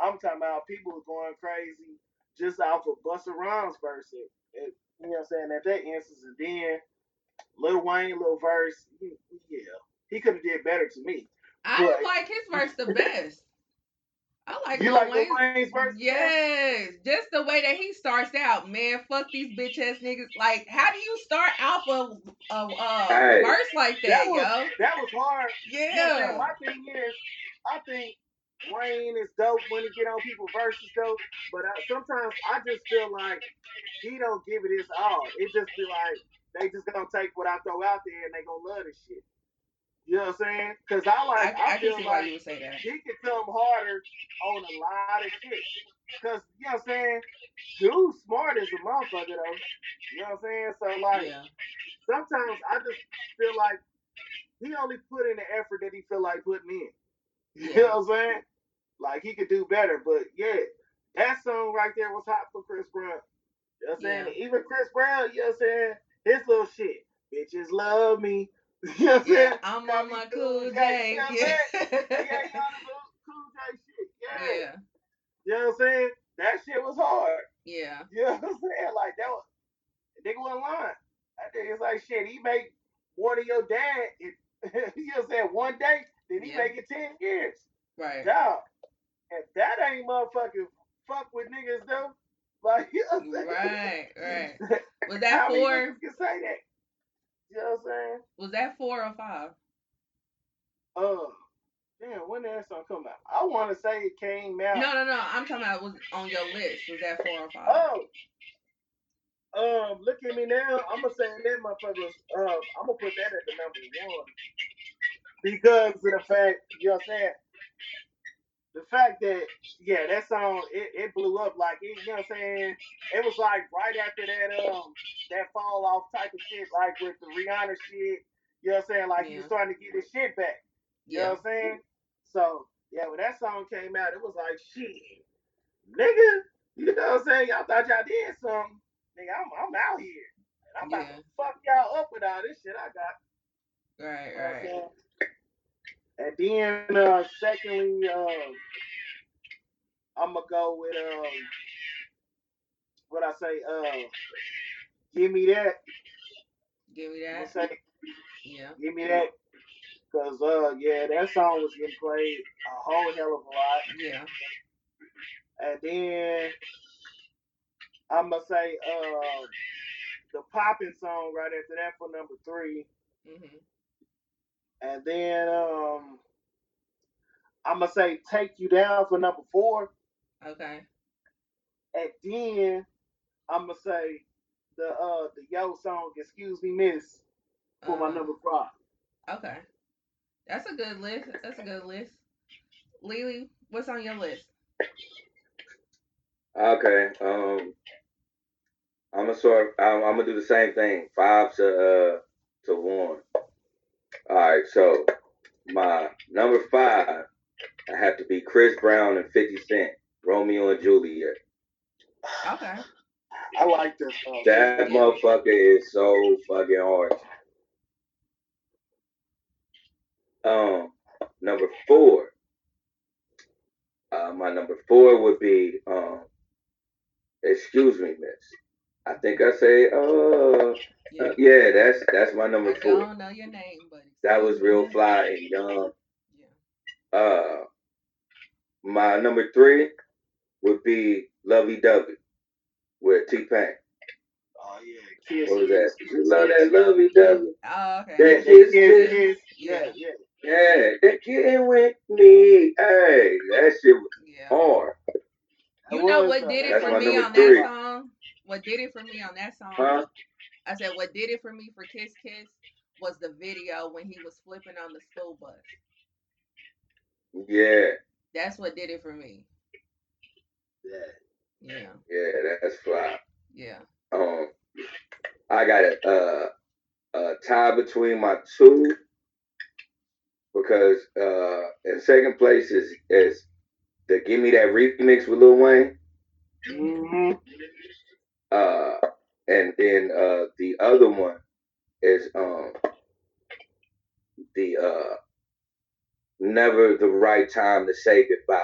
I'm talking about people was going crazy just off of Busta Rhymes verse. It, it, you know what I'm saying? At that instance, and then Lil Wayne, little verse, he- yeah, he could have did better to me. I But- like his verse the best. I like you Lil like Wayne's Wayne's verse? Yes, just the way that he starts out, man. Fuck these bitch ass niggas. Like, how do you start off a, a, a Hey. verse like that, That was- yo? That was hard. You know what I'm saying? Yeah, My thing is, I think Wayne is dope when he get on people verses though, but I, sometimes I just feel like he don't give it his all. It just be like they just gonna take what I throw out there and they gonna love this shit. You know what I'm saying? Cause I I, like, I, I feel see like you say that. he could come harder on a lot of shit. Cause you know what I'm saying? Dude's smart as a motherfucker though. You know what I'm saying? So like Yeah, sometimes I just feel like he only put in the effort that he feel like putting in. (laughs) You Yeah. know what I'm saying? Like he could do better, but yeah, that song right there was hot for Chris Brown. You know what I'm saying? Yeah. Even Chris Brown, you know what I'm saying? His little shit. Bitches love me. You know what I'm yeah. I'm on my Cool J, J. you know Yeah, (laughs) Yeah, cool J shit. Yeah. yeah, You know what I'm saying? That shit was hard. yeah, You know what I'm saying? Like that was nigga wasn't lying. That nigga's like shit, he make more than your dad in, (laughs) you know what I'm saying, one day, then he Yeah. make it ten years. right. Dog. If that ain't motherfucking fuck with niggas though, like (laughs) you know what I'm saying? Right, right. Was that four? can say that? You know what I'm saying? Was that four or five? Uh damn, when did that song come out? I wanna say it came out. No, no, no. I'm talking about was on your list. Was that four or five? Oh. Um, look at me now. I'm gonna say that motherfucker. Um, I'm gonna put that at the number one because of the fact, you know what I'm saying. The fact that yeah, that song it, it blew up like it, you know what I'm saying. It was like right after that um that fall off type of shit, like with the Rihanna shit. You know what I'm saying? Like he was Yeah. starting to get his shit back. You know what I'm saying? So yeah, when that song came out, it was like shit, nigga. You know what I'm saying? Y'all thought y'all did something, nigga. I'm I'm out here, and I'm about Yeah. to fuck y'all up with all this shit I got. right, You know right. And then uh, secondly, um, I'm gonna go with um, what I say, uh, give me that. Give me that. say, Yeah, give me that. Cause uh, yeah, that song was getting played a whole hell of a lot. yeah. And then I'm gonna say uh, the popping song right after that for number three. Mhm. And then um, I'm gonna say take you down for number four. Okay. And then I'm gonna say the uh the yo song "Excuse Me, Miss" for my Uh, number five. Okay. That's a good list. That's a good list. Lily, what's on your list? Okay. Um, I'm gonna sort. I'm, I'm gonna do the same thing. Five to uh to one. All right. So my number five, I have to be Chris Brown and Fifty Cent, Romeo and Juliet. Okay. I like this song. That Yeah. motherfucker is so fucking hard. Um, number four. Uh, my number four would be um, excuse me, miss. I think I say, uh, Yeah. uh, yeah, that's that's my number I four. don't know your name, but That was real fly and young. Yeah. Uh, my number three would be Lovey Dovey with T Pain. Oh yeah, kiss. What was that? kiss, You love that Lovey Dovey? Oh, okay. That Kiss, kiss, kiss, kiss. kiss. Yeah. Yeah, yeah. Yeah, that getting with me. Hey, that shit was Yeah. hard. You know what did it That's for me on three. that song? What did it for me on that song? Huh? I said what did it for me for Kiss Kiss was the video when he was flipping on the school bus. Yeah, That's what did it for me. Yeah. Yeah. yeah, that's fly. Yeah. Um, I got a, uh, a tie between my two because uh, in second place is is the Give Me That remix with Lil Wayne. Mm-hmm. Uh, and then uh, the other one is um, the uh, Never the Right Time to Say Goodbye.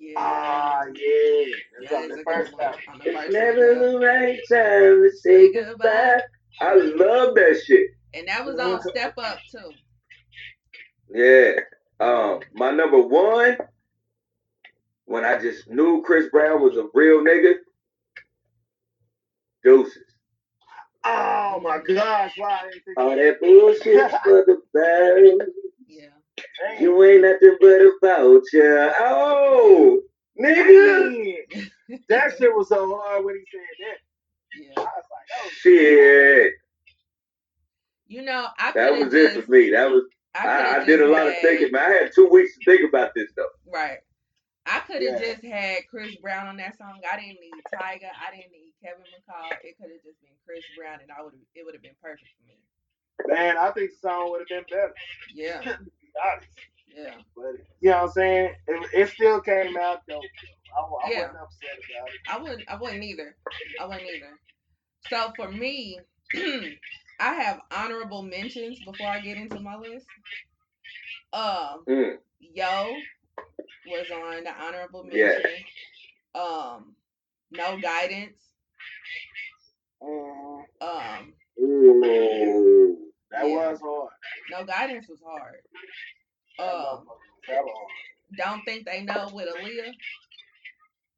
Yeah. Ah, yeah. That's That the first one. album. On the It's never the right time to say goodbye. I love that shit. And that was on Step Up too. Yeah. Um, my number one, when I just knew Chris Brown was a real nigga, Deuces. Oh my gosh, why I didn't think All that bullshit (laughs) for the bag. Yeah. Damn. You ain't nothing but a voucher. Oh, nigga. That shit was so hard when he said that. Yeah. I was like, oh Shit. You know, I That was have it just for me. That was I, I, I did a just lot of thinking, man. I had two weeks to think about this though. Right. I could have Yeah. just had Chris Brown on that song. I didn't need Tyga. I didn't need Kevin McCall. It could have just been Chris Brown, and I would have. It would have been perfect for me. man, I think the song would have been better. Yeah. (laughs) Be. Yeah. But you know what I'm saying? It, it still came out though. I, wa- I Yeah. wasn't upset about it. I wouldn't. I wouldn't either. I wouldn't either. So for me, (clears throat) I have honorable mentions before I get into my list. Um, Mm. Yo was on the honorable Yeah. mention. Um, No Guidance. Um, Ooh. That Yeah. was hard. No Guidance was hard. Um, was hard. Don't Think They Know with Aaliyah.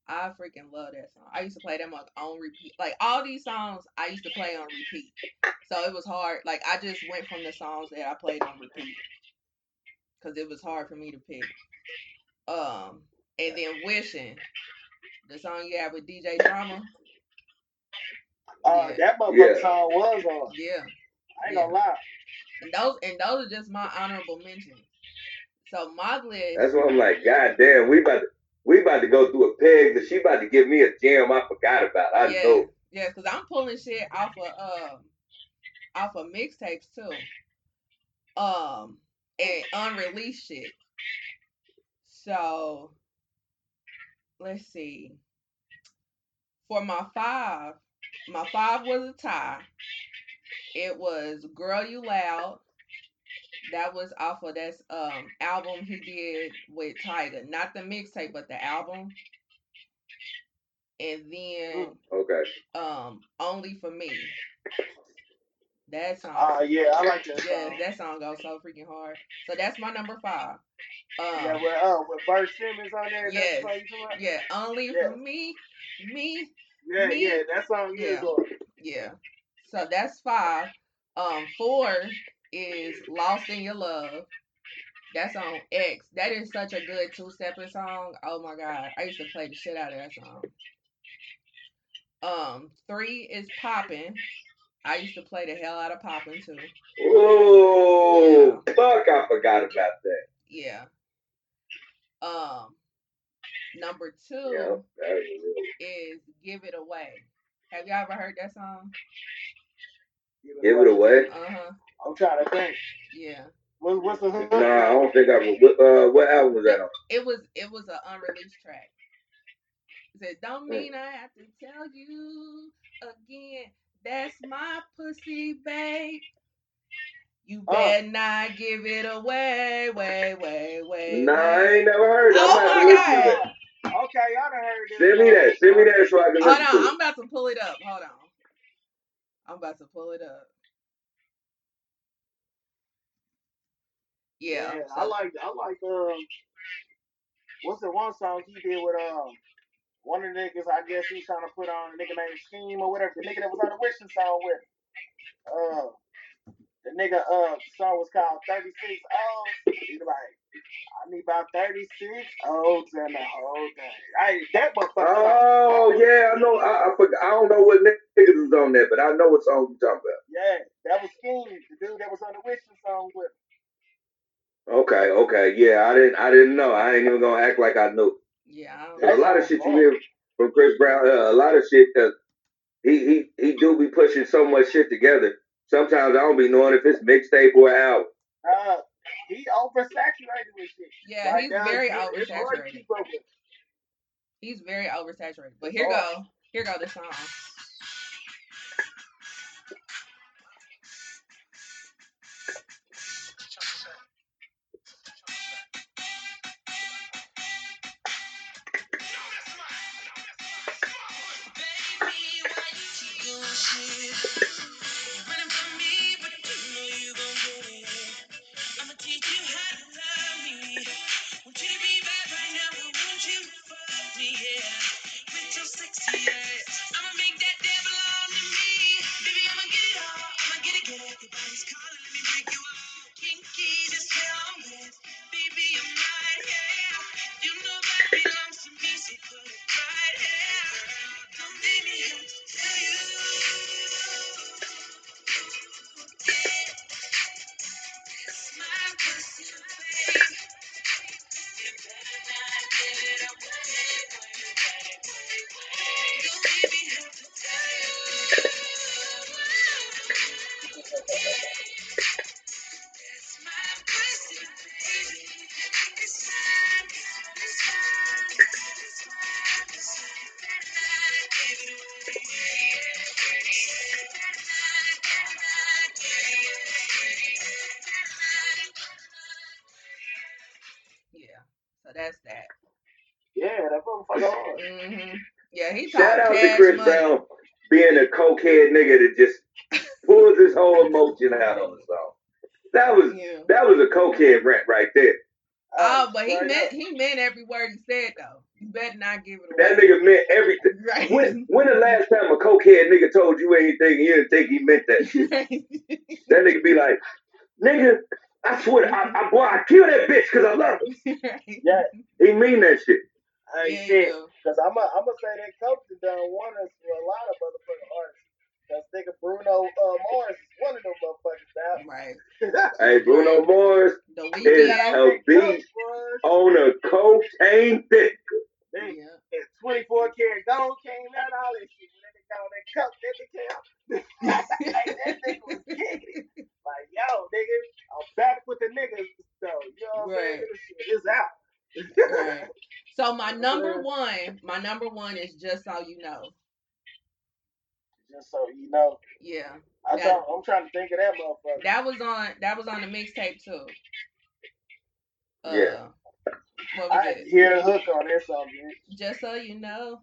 I freaking love that song. I used to play them on, on repeat. Like all these songs, I used to play on repeat. So it was hard. Like I just went from the songs that I played on repeat because it was hard for me to pick. Um, and then Wishing, the song you have with DJ Drama. Uh, Yeah. That motherfucker Yeah. song was hard. Yeah, I ain't gonna lie. and those and those are just my honorable mentions. So my list. That's why I'm like, God damn, we about to we about to go through a peg, but she about to give me a jam I forgot about. I yeah, know. yeah, because I'm pulling shit off of um off of mixtapes too. Um and unreleased shit. So let's see. For my five, my five was a tie. It was Girl You Loud. That was off of that um album he did with Tyga. Not the mixtape, but the album. And then Okay. um only for me. That song. Uh, yeah, I like that yeah, song. that song goes so freaking hard. So that's my number five. Um, Yeah, with, uh, with Bert Simmons on there. Yes. That's the song you talking about? yeah, only Yeah. for me, me, Yeah, Me? yeah, that song is Yeah. yeah. So that's five. Um, four is Lost in Your Love. That's on X. That is such a good two stepper song. Oh my god, I used to play the shit out of that song. Um, three is Poppin'. I used to play the hell out of Poppin' too. Oh fuck I forgot about that. Yeah. Um, number two Yeah, that was real. is "Give It Away." Have y'all ever heard that song? Give it away. Uh huh. I'm trying to think. Yeah. What, what's the hook? No, I don't think I what, uh, what album was that on? It was it was an unreleased track. It said, "Don't mean I have to tell you again. That's my pussy, babe. You Uh. better not give it away, way, way, way. Nah, I ain't never heard. it. I'm Oh my to listen to God. It. Okay, y'all done heard this. Send me that. Send me that so I can Hold listen on, to I'm it. about to pull it up. Hold on. I'm about to pull it up. Yeah. Yeah, so- I like I like um what's the one song he did with um one of the niggas I guess he's trying to put on a nigga named Skeme or whatever, the nigga that was on the wishing song with him. Uh the nigga uh song was called Thirty Six O's. He's like I need about thirty six O's and the whole thing. I that motherfucker Oh yeah, I know. I I, forgot, I don't know what niggas is on there, but I know what song you talking about. yeah, that was Skeme, the dude that was on the wishing song with him. Okay, okay, yeah. I didn't. I didn't know. I ain't even gonna act like I knew. Yeah. I a lot of shit you hear from Chris Brown. Uh, a lot of shit that he he he do be pushing so much shit together. Sometimes I don't be knowing if it's mixtape or album. Uh he oversaturated with shit. Yeah, Like, he's now, very it's- it's oversaturated. keep. He's very oversaturated. But here go. Here go the song. Whole out on the song. That was Yeah. that was a cokehead rant right there. Oh, oh but he meant up. he meant every word he said though. You better not give it That nigga meant everything. (laughs) Right. When when the last time a cokehead nigga told you anything and you didn't think he meant that shit? (laughs) right. That nigga be like, nigga, I swear, I, I boy, I kill that bitch because I love her. (laughs) right. Yeah, He mean that shit. hey, Yeah, shit. you Cause I'm i I'm gonna say that coach has done wonders for a lot of motherfucking artists. Cause nigga Bruno uh, Mars is one of them motherfuckers do. now. Right. (laughs) Hey, Bruno Mars The is weekend. a beast on a cocaine thick. Yeah. and 24 karat gold came out, all that shit. When they call that cup, that became (laughs) like that nigga was kicking it. Like, yo, nigga, I'm back with the niggas though. You know what I'm saying? Right. This shit is out. Right. So my (laughs) number one, my number one is just so you know. Just so you know, Yeah. I Yeah. thought, I'm trying to think of that motherfucker. That was on that was on the mixtape too. Uh, Yeah. What was I it? hear the hook on this song, dude. Just so you know.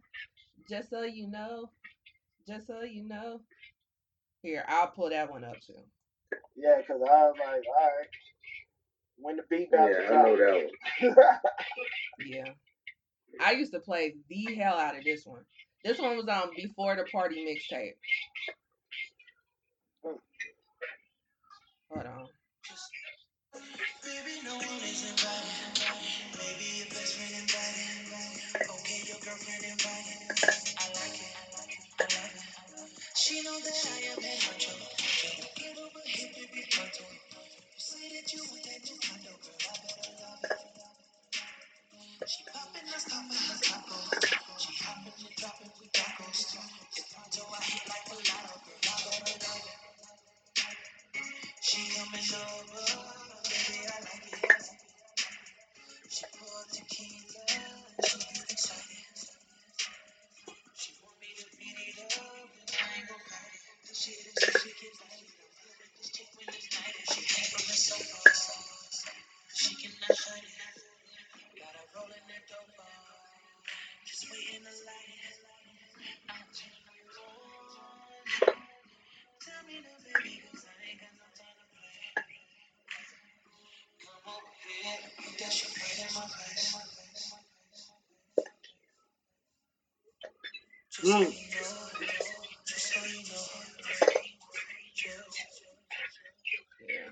Just so you know. Just so you know. Here, I'll pull that one up too. Yeah, because I was like, all right. When the beat Yeah, to I know that one. (laughs) Yeah. I used to play the hell out of this one. This one was on before the party mixtape. Hold on. Baby, no one is invited. Maybe your best friend invited. Okay, your girlfriend invited. I like it. I love it. She know that I am you give up baby, pronto? You say that you want that girl. I better love it. She her taco. She coming over, baby, I like it. Mm. Yeah.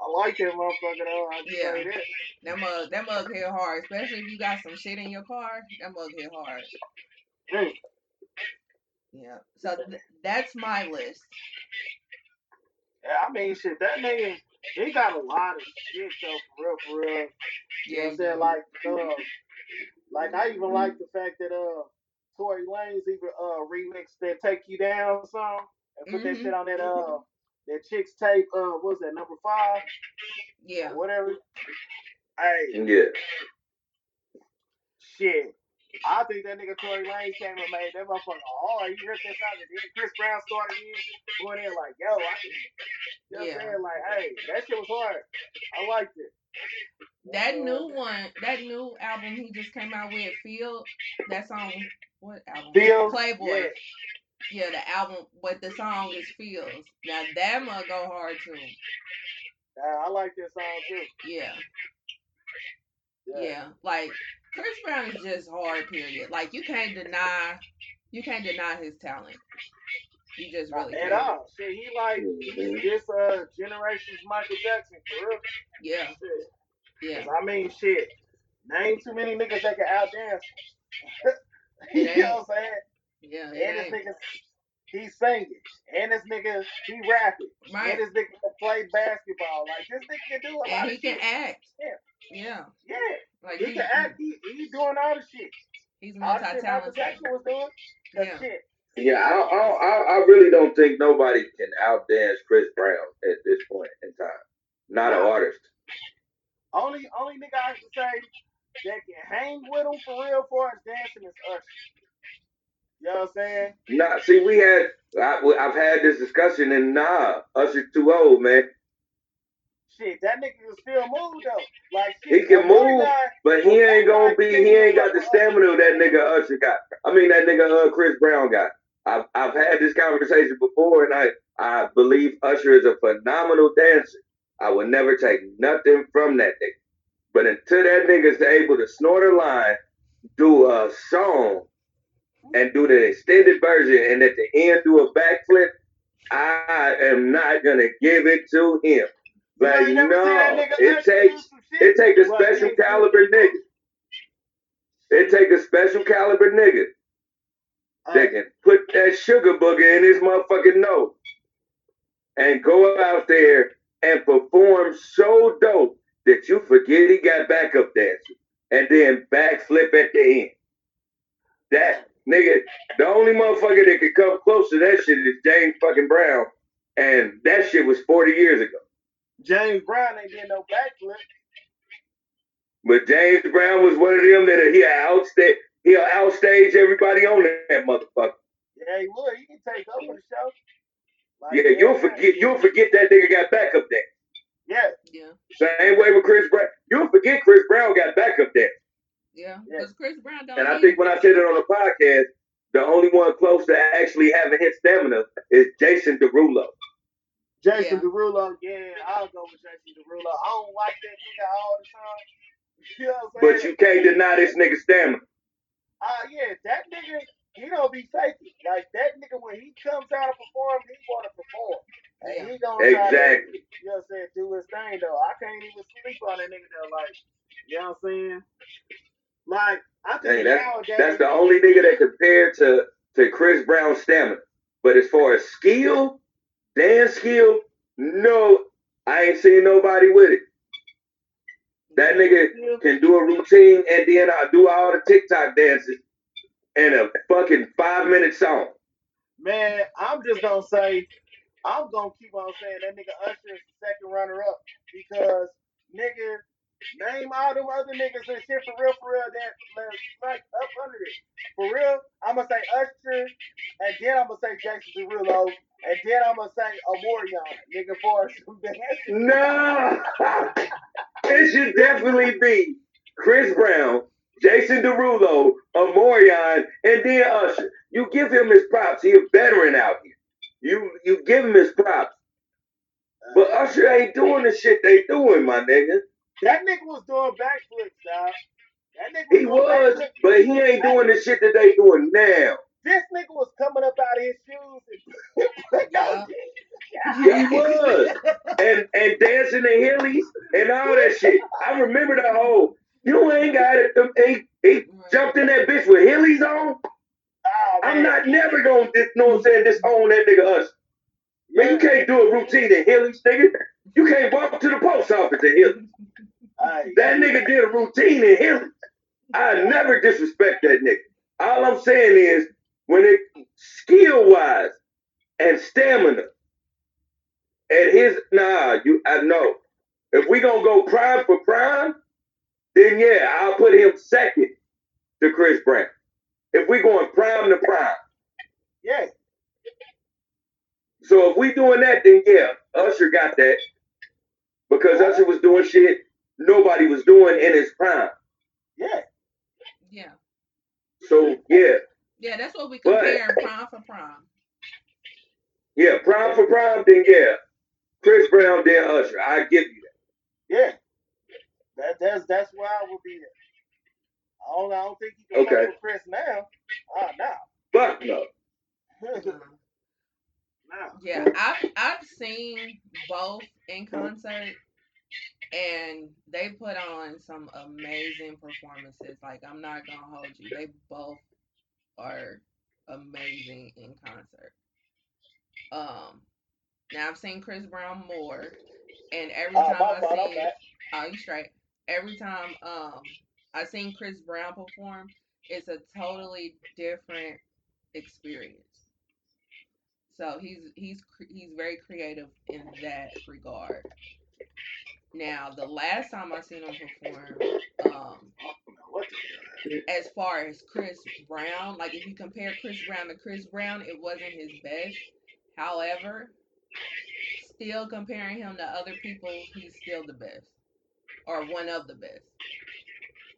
I like that motherfucker though. I can Yeah. that. That mug, that mug hit hard, especially if you got some shit in your car. That mug hit hard. Mm. Yeah. So th- that's my list. Yeah, I mean, shit, that nigga, he got a lot of shit though, for real, for real. You know what I'm saying? Like, uh, like I even like the fact that uh, Tory Lanez even uh remixed that "Take You Down" song and put that Mhm. shit on that uh that chick's tape. Uh, what was that number five Yeah. whatever? Hey, Yeah. shit. I think that nigga Tory Lanez came and made that motherfucker hard. He ripped that song and then Chris Brown started in going in like, yo, I can, you know what I'm Yeah. saying? Like, hey, that shit was hard. I liked it. That new one, that new album he just came out with, Feel, that song, what album? Feels, Playboy. yeah. Yeah, the album, but the song is Feels. Now that mug go hard too. Uh, I like that song too. Yeah, Yeah. yeah. Like Chris Brown is just hard. Period. Like you can't deny, you can't deny his talent. You just really at can't. all. Shit, he like this uh generation's Michael Jackson for real. Yeah, Shit. yeah. I mean, shit. Name too many niggas that can outdance. (laughs) you know what I'm saying? Yeah, And this ain't. Nigga, he singing. And this nigga, he rapping. Right. And this nigga can play basketball. Like this nigga can do a lot And of he can shit. act. Yeah. Yeah. Yeah. Like He he, can act. He, he doing all the shit. he's All the shit multi-talented. Jackson was doing. That Yeah. shit. Yeah, I, I, I, I really don't think nobody can outdance Chris Brown at this point in time. Not an artist. Only only nigga I can say that can hang with him for real for us dancing is Usher. You know what I'm saying? Nah, see, we had, I, I've had this discussion, and nah, Usher too old, man. Shit, that nigga can still move though. Like He can move, guy- but he ain't gonna be. He ain't got the stamina that nigga Usher got. I mean, that nigga uh, Chris Brown got. I've I've had this conversation before, and I I believe Usher is a phenomenal dancer. I would never take nothing from that nigga. But until that nigga's able to snort a line, do a song, and do the extended version, and at the end do a backflip, I am not gonna give it to him. You Like ain't never seen that no, it takes it take a special yeah, caliber nigga. It take a special caliber nigga Uh, that can put that sugar booger in his motherfucking nose and go out there and perform so dope that you forget he got backup dancers and then backflip at the end. That nigga, the only motherfucker that could come close to that shit is James fucking Brown, and that shit was 40 years ago. James Brown ain't getting no backflip. But James Brown was one of them that he'll outstage, he'll outstage everybody on that motherfucker. Yeah, he would. He can take over the show. Like, Yeah, you'll forget, you'll forget that nigga got backup dance. Yeah, Yeah. Same way with Chris Brown. You'll forget Chris Brown got backup dance. Yeah. Yeah. Because Chris Brown don't And I think when I said it on the podcast, the only one close to actually having his stamina is Jason Derulo. Jason Yeah. Derulo. Yeah, I'll go with Jason Derulo. I don't like that nigga all the time. (laughs) You know what I'm But you can't deny this nigga stamina. Uh, yeah, that nigga, he don't be faking. Like that nigga, when he comes out to perform, he want to perform. And he gonna try to, Exactly. you know what I'm saying, do his thing though. I can't even sleep on that nigga though. Like, you know what I'm saying? Like, I think Hey, that's, nowadays, that's the only nigga that compared to, to Chris Brown's stamina. But as far as skill, dance skill, no, I ain't seen nobody with it. That nigga can do a routine and then I do all the TikTok dances in a fucking five minute song. Man, I'm just gonna say, I'm gonna keep on saying that nigga Usher is the second runner up because nigga, name all them other niggas and shit for real, for real that like up under it. For real, I'm gonna say Usher, and then I'm gonna say Jason Derulo, and then I'm gonna say Omarion, nigga, for some. No, it should definitely be Chris Brown, Jason Derulo, Omarion, and then Usher. You give him his props. He a veteran out here. You you give him his props. But Usher ain't doing the shit they doing, my nigga. That nigga was doing backflips, dog. That nigga He doing was, backflips. but he ain't doing the shit that they doing now. This nigga was coming up out of his shoes and (laughs) Yeah. He (laughs) was. And and dancing the hillies and all that shit. I remember the whole you ain't got it. Them, he, he jumped in that bitch with hillies on. Oh, I'm not never gonna dis, know what I'm saying, disown that nigga us. Man, you can't do a routine in hillies, nigga. You can't walk to the post office in. Hey, That nigga did a routine in hillies. I never disrespect that nigga. All I'm saying is when it skill wise and stamina and his nah, you I know. If we gonna go prime for prime, then yeah, I'll put him second to Chris Brown. If we going prime to prime. yeah. So if we doing that, then yeah, Usher got that. Because Usher was doing shit nobody was doing in his prime. Yeah. Yeah. So yeah, Yeah, that's what we But- compare prime for prime. yeah, prime for prime, then yeah. Chris Brown, then Usher. I give you that. Yeah. That that's that's why I would be there. I don't I don't think you can Okay. fuck Chris now. Ah no. that. Fuck no. No. Yeah, I've I've seen both in concert, and they put on some amazing performances. Like I'm not gonna hold you, they both are amazing in concert. Um, now I've seen Chris Brown more, and every Oh, time I see, oh you straight. Every time um I seen Chris Brown perform, it's a totally different experience. So he's he's he's very creative in that regard. Now, the last time I seen him perform, um, as far as Chris Brown, like if you compare Chris Brown to Chris Brown, it wasn't his best. However, still comparing him to other people, he's still the best, or one of the best.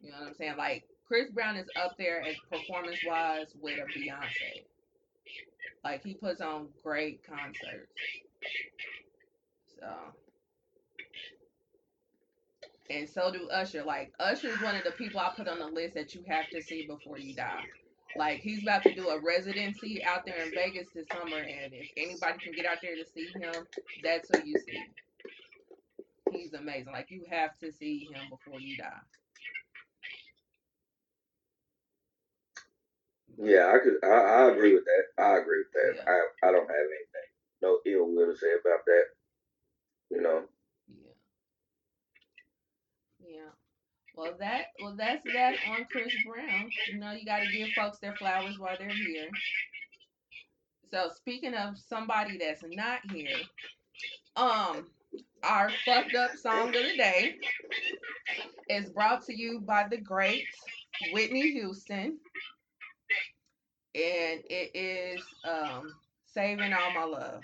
You know what I'm saying? Like Chris Brown is up there as performance wise with a Beyonce. Like he puts on great concerts. So and so do Usher. Like Usher is one of the people I put on the list that you have to see before you die. Like he's about to do a residency out there in Vegas this summer, and if anybody can get out there to see him, that's who you see. He's amazing. Like you have to see him before you die. Yeah, I could. I, I agree with that. I agree with that. Yeah. I I don't have anything, no ill will to say about that. You know. Yeah. Yeah. Well, that well that's that on Chris Brown. You know, you got to give folks their flowers while they're here. So speaking of somebody that's not here, um, our fucked up song of the day is brought to you by the great Whitney Houston, and it is um "Saving All My Love."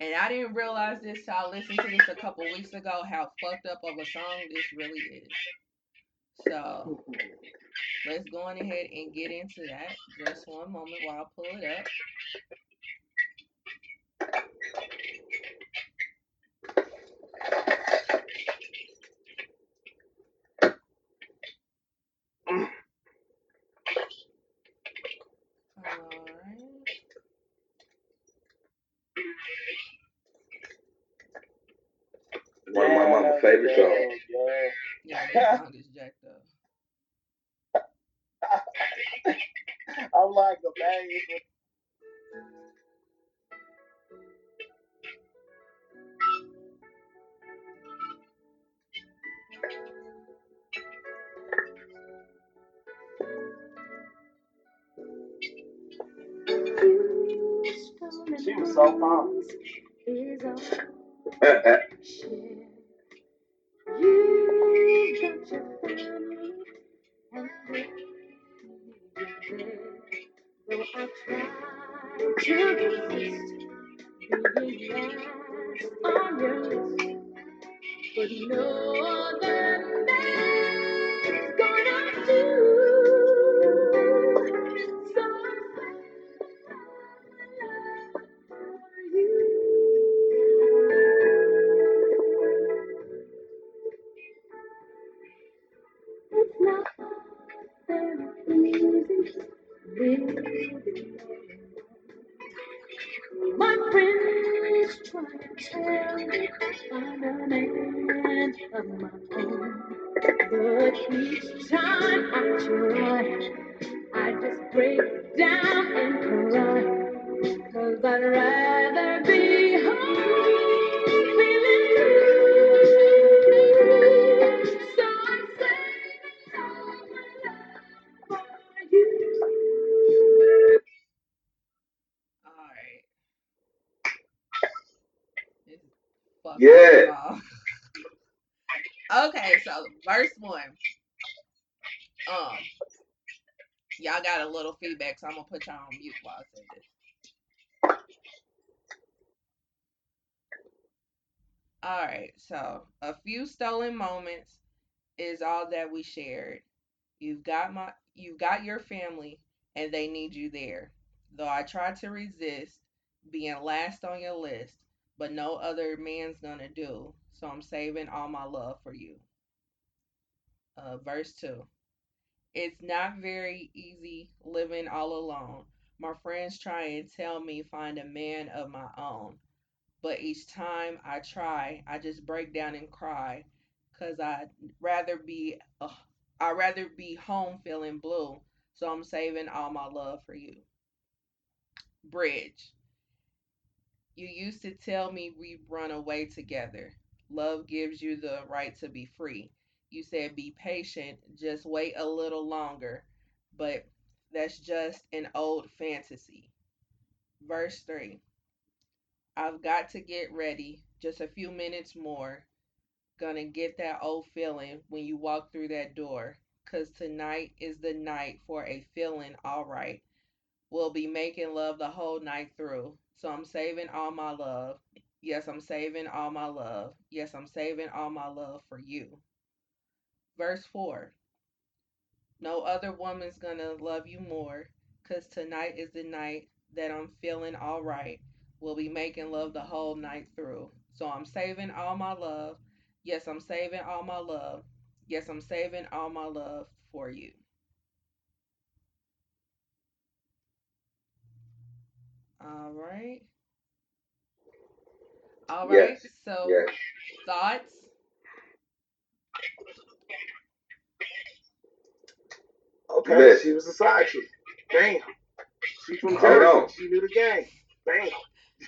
And I didn't realize this till I listened to this a couple weeks ago how fucked up of a song this really is. So let's go on ahead and get into that. Just one moment while I pull it up. Alright. One of my mama's. Yeah. (laughs) Yeah, song is jacked up. (laughs) I'm like a man. She was so fine. (laughs) But no other man's feedback, so I'm gonna put y'all on mute while I say this. All right, so a few stolen moments is all that we shared. You've got my you've got your family and they need you there. Though I tried to resist being last on your list, but no other man's gonna do. So I'm saving all my love for you. Uh, verse 2. It's not very easy living all alone. My friends try and tell me find a man of my own. But each time I try, I just break down and cry cuz I'd rather be uh, I'd rather be home feeling blue. So I'm saving all my love for you. Bridge. You used to tell me we'd run away together. Love gives you the right to be free. You said be patient, just wait a little longer. But that's just an old fantasy. Verse 3 I've got to get ready. Just a few minutes more. Gonna get that old feeling when you walk through that door. Cause tonight is the night for a feeling alright. We'll be making love the whole night through. So I'm saving all my love. Yes, I'm saving all my love. Yes, I'm saving all my love for you. Verse 4 No other woman's gonna love you more. Cause tonight is the night that I'm feeling alright. We'll be making love the whole night through. So I'm saving all my love. Yes, I'm saving all my love. Yes, I'm saving all my love for you. All right. All right. Yes. So Yes. thoughts? Okay, Miss. she was a side chick. Bam. She from Hold Jersey. She knew the game. Bam. (laughs)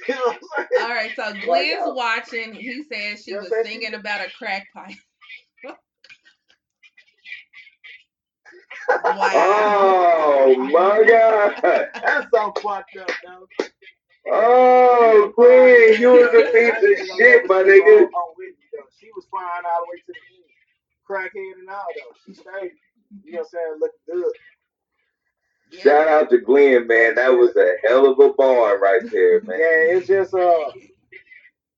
You know what I'm saying? All right. So Glenn's yo. watching. He says she You know was what I'm singing about a crack pipe. (laughs) (laughs) wow. Oh my God. That's so fucked up, though. Oh, Queen, you was a piece of shit, my nigga. On, on Whitney. She was fine all the way to the end. Crackhead and all, though. She stayed. You know what I'm saying? Looking good. Yeah. Shout out to Glenn, man. That was a hell of a bar right there, (laughs) man. Yeah, it's just, uh,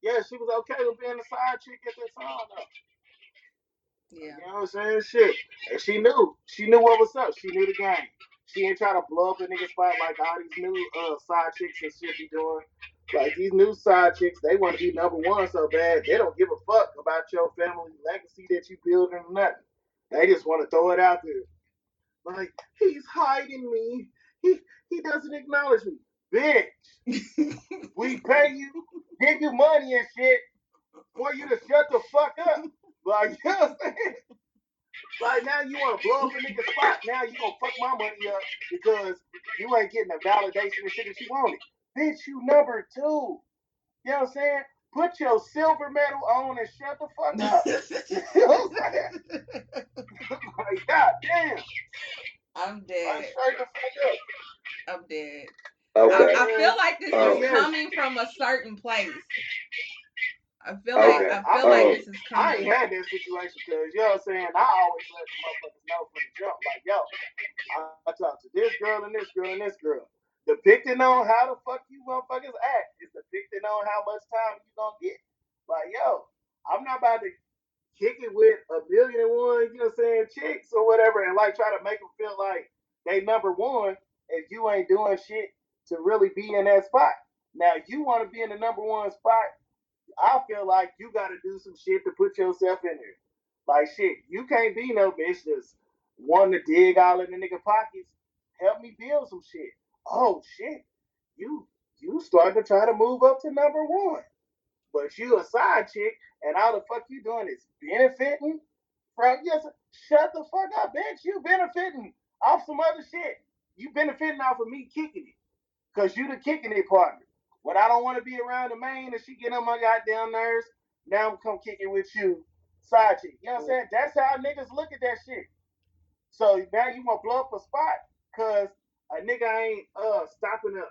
yeah, she was okay with being a side chick at that time, though. Yeah. You know what I'm saying? Shit. And she knew. She knew what was up. She knew the game. She ain't trying to blow up a nigga spot like all these new uh, side chicks and shit be doing. Like these new side chicks, they want to be number one so bad. They don't give a fuck about your family legacy that you building or nothing. They just want to throw it out there. Like, he's hiding me. He he doesn't acknowledge me. Bitch, (laughs) we pay you, give you money and shit for you to shut the fuck up. Like, (laughs) you know what I'm saying? Like now you want to blow up a nigga spot. Now you gonna fuck my money up because you ain't getting the validation and shit that you wanted. Bitch, you number two. You know what I'm saying? Put your silver medal on and shut the fuck (laughs) up. you know what I'm saying? (laughs) Like, god damn. I'm Like, dead. the fuck up. I'm dead. Okay. I, I feel like this Oh. is coming from a certain place. I feel like I feel Oh. like this is I ain't had that situation because, you know what I'm saying? I always let the motherfuckers know from the jump. Like, yo, I, I talked to this girl and this girl and this girl. Depicting on how the fuck you motherfuckers act is depicting on how much time you gonna get. Like, yo, I'm not about to kick it with a million and one, you know what I'm saying, chicks or whatever, and like try to make them feel like they number one if you ain't doing shit to really be in that spot. Now, you want to be in the number one spot, I feel like you got to do some shit to put yourself in there. Like shit, you can't be no bitch that's wanting to dig all in the nigga pockets. Help me build some shit. Oh shit, you you starting to try to move up to number one. but you a side chick, and all the fuck you doing is benefiting from yes. Shut the fuck up, bitch. You benefiting off some other shit. You benefiting off of me kicking it, cause you the kicking it partner. When I don't want to be around the main and she get on my goddamn nerves, now I'm come kicking with you, side chick. You know what I'm mm. saying? That's how niggas look at that shit. So now you want to blow up a spot because a nigga ain't uh stopping to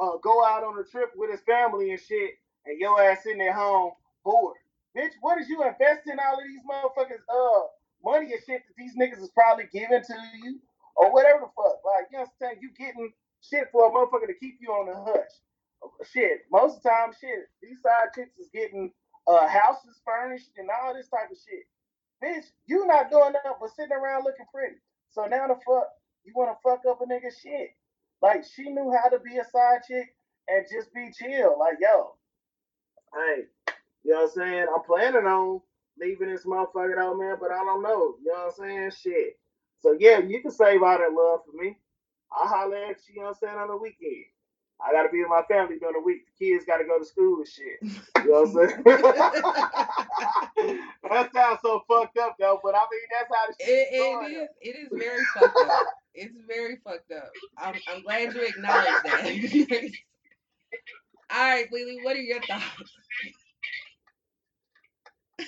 uh go out on a trip with his family and shit, and your ass sitting at home bored. Bitch, what is you investing all of these motherfuckers uh money and shit that these niggas is probably giving to you or whatever the fuck? Like you know? You getting shit for a motherfucker to keep you on the hush. Shit, most of the time, shit, these side chicks is getting uh houses furnished and all this type of shit. Bitch, you not doing nothing but sitting around looking pretty. So now the fuck you want to fuck up a nigga shit. Like she knew how to be a side chick and just be chill. Like yo, hey, you know what I'm saying? I'm planning on leaving this motherfucker out, man, but I don't know. You know what I'm saying? Shit. So yeah, you can save all that love for me. I'll holler at you, you know what I'm saying, on the weekend. I gotta be with my family during the week. The kids gotta go to school and shit. (laughs) You know what I'm saying? (laughs) that sounds so fucked up though, but I mean that's how the shit It, it is. It is very fucked up. It's very fucked up. I'm, I'm glad you acknowledge that. (laughs) All right, Lily, what are your thoughts?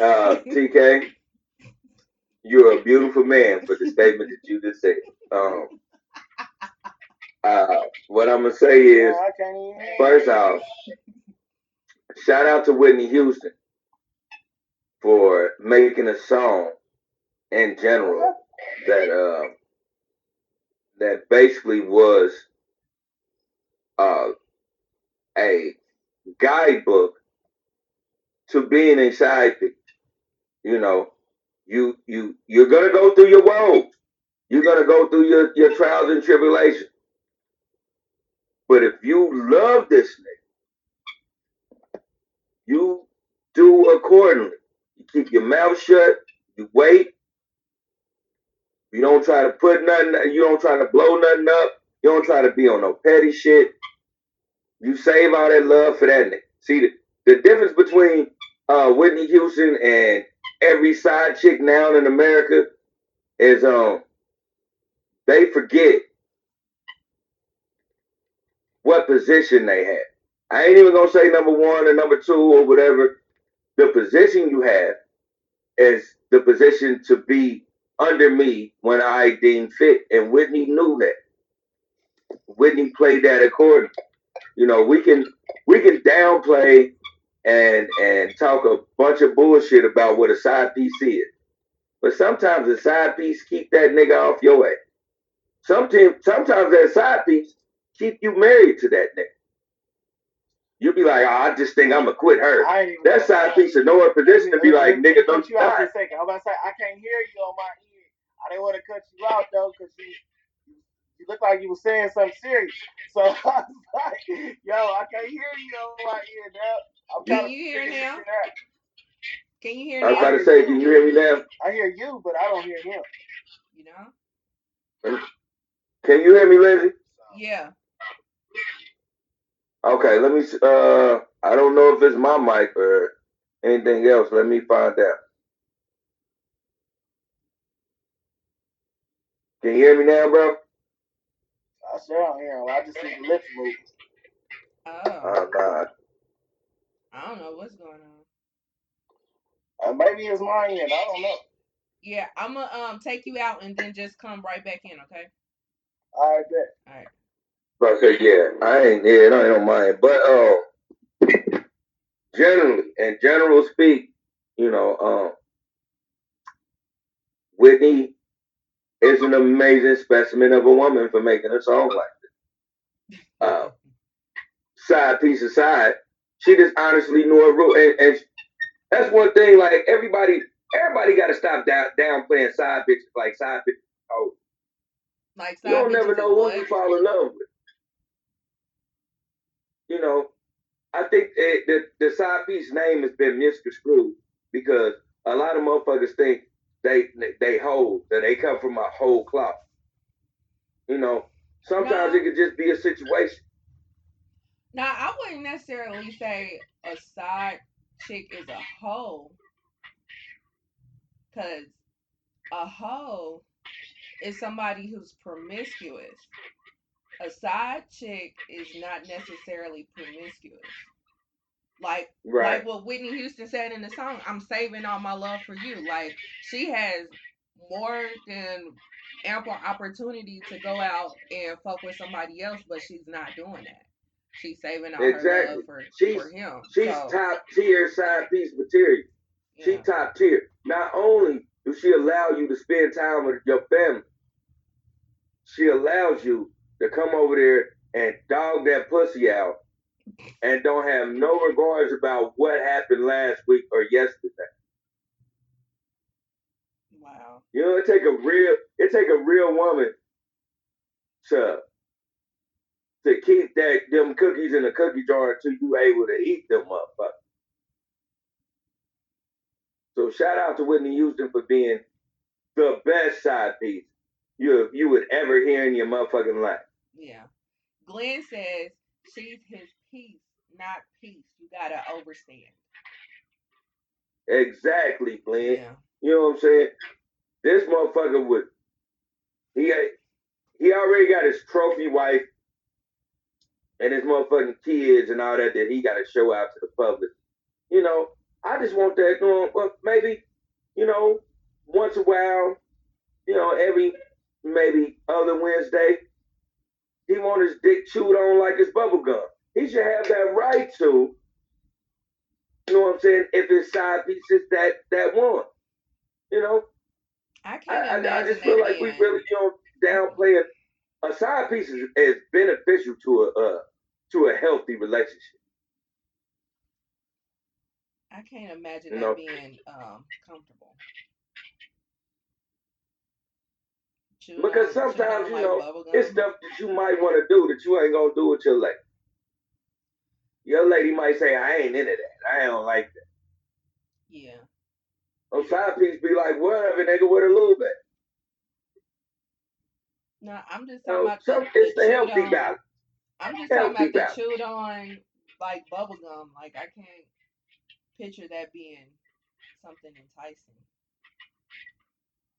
Uh, TK, you're a beautiful man for the statement that you just said. Um, uh, what I'm gonna say is, Yeah, I can't even hear first off, shout out to Whitney Houston for making a song in general that uh, that basically was uh, a guidebook to being inside side piece. You know, you you you're gonna go through your woes. You're gonna go through your, your trials and tribulations. But if you love this nigga, you do accordingly. You keep your mouth shut, you wait, you don't try to put nothing, you don't try to blow nothing up, you don't try to be on no petty shit. You save all that love for that nigga. See the, the difference between uh, Whitney Houston and every side chick now in America is um they forget what position they have. I ain't even gonna say number one or number two or whatever. The position you have is the position to be under me when I deem fit, and Whitney knew that. Whitney played that accordingly. You know, we can we can downplay and and talk a bunch of bullshit about what a side piece is. But sometimes a side piece keep that nigga off your ass. Sometimes sometimes that side piece keep you married to that nigga. You be like, oh, I just think I'm gonna quit her. I ain't even That side piece in no position to be like, nigga, don't you out for a second. I'm about to say I can't hear you on my ear. I didn't want to cut you out though, cause you you look like you were saying something serious. So (laughs) I was like, yo, I can't hear you on my ear now. I'm Can you hear now? Can you hear I was now? about to say, can you hear me now? I hear you, but I don't hear him. You know? Can you hear me, Lindsay? Yeah. Okay, let me. Uh, I don't know if it's my mic or anything else. Let me find out. Can you hear me now, bro? I sure don't hear him. I just see the lips moving. Oh, Oh, nah. I don't know what's going on. Uh, maybe it's my end. I don't know. Yeah, I'm gonna um take you out and then just come right back in, okay? All right, bet. All right. But I said, yeah, I ain't, yeah, I don't mind. But uh, generally, in general speak, you know, um, Whitney is an amazing specimen of a woman for making a song like this. Uh, side piece aside, she just honestly knew her rule, and, and that's one thing. Like everybody, everybody got to stop down downplaying side bitches like side bitches. Oh, Like you don't never know who you fall in love with. You know, I think it, the the side piece name has been misconstrued because a lot of motherfuckers think they they hold that they come from a whole cloth. You know, sometimes No. it could just be a situation. Now I wouldn't necessarily say a side chick is a hoe, cause a hoe is somebody who's promiscuous. A side chick is not necessarily promiscuous. Like Right. like what Whitney Houston said in the song, I'm saving all my love for you. Like she has more than ample opportunity to go out and fuck with somebody else, but she's not doing that. She's saving all her love for, She's- for him. She's so, top tier side piece material. She yeah. top tier. Not only does she allow you to spend time with your family, she allows you to come over there and dog that pussy out and don't have no regards about what happened last week or yesterday. Wow. You know, it take a real it take a real woman to to keep that them cookies in the cookie jar until you able to eat them motherfuckers. So shout out to Whitney Houston for being the best side piece you you would ever hear in your motherfucking life. Yeah. Glenn says she's his piece, not peace. You gotta overstand. Exactly, Glenn. Yeah. You know what I'm saying? This motherfucker would he got- he already got his trophy wife and his motherfucking kids and all that that he got to show out to the public. You know, I just want that going. Well, uh, maybe you know once a while, you know every maybe other Wednesday, he want his dick chewed on like his bubble gum. He should have that right to. You know what I'm saying? If it's side pieces that that one, you know, I I, can't I, imagine I just feel like we being- really you know downplaying a side piece is, is beneficial to a uh, to a healthy relationship. I can't imagine You that know. being um comfortable. Chewed Because sometimes, you know, It's stuff that you might want to do that you ain't gonna do with your lady. Your lady might say, "I ain't into that. I don't like that." Yeah. On side piece, be like, "Whatever, nigga, with a little bit." No, I'm just talking know, about some, it's the healthy on. balance. I'm just talking healthy about the chewed on like bubble gum. Like I can't picture that being something enticing.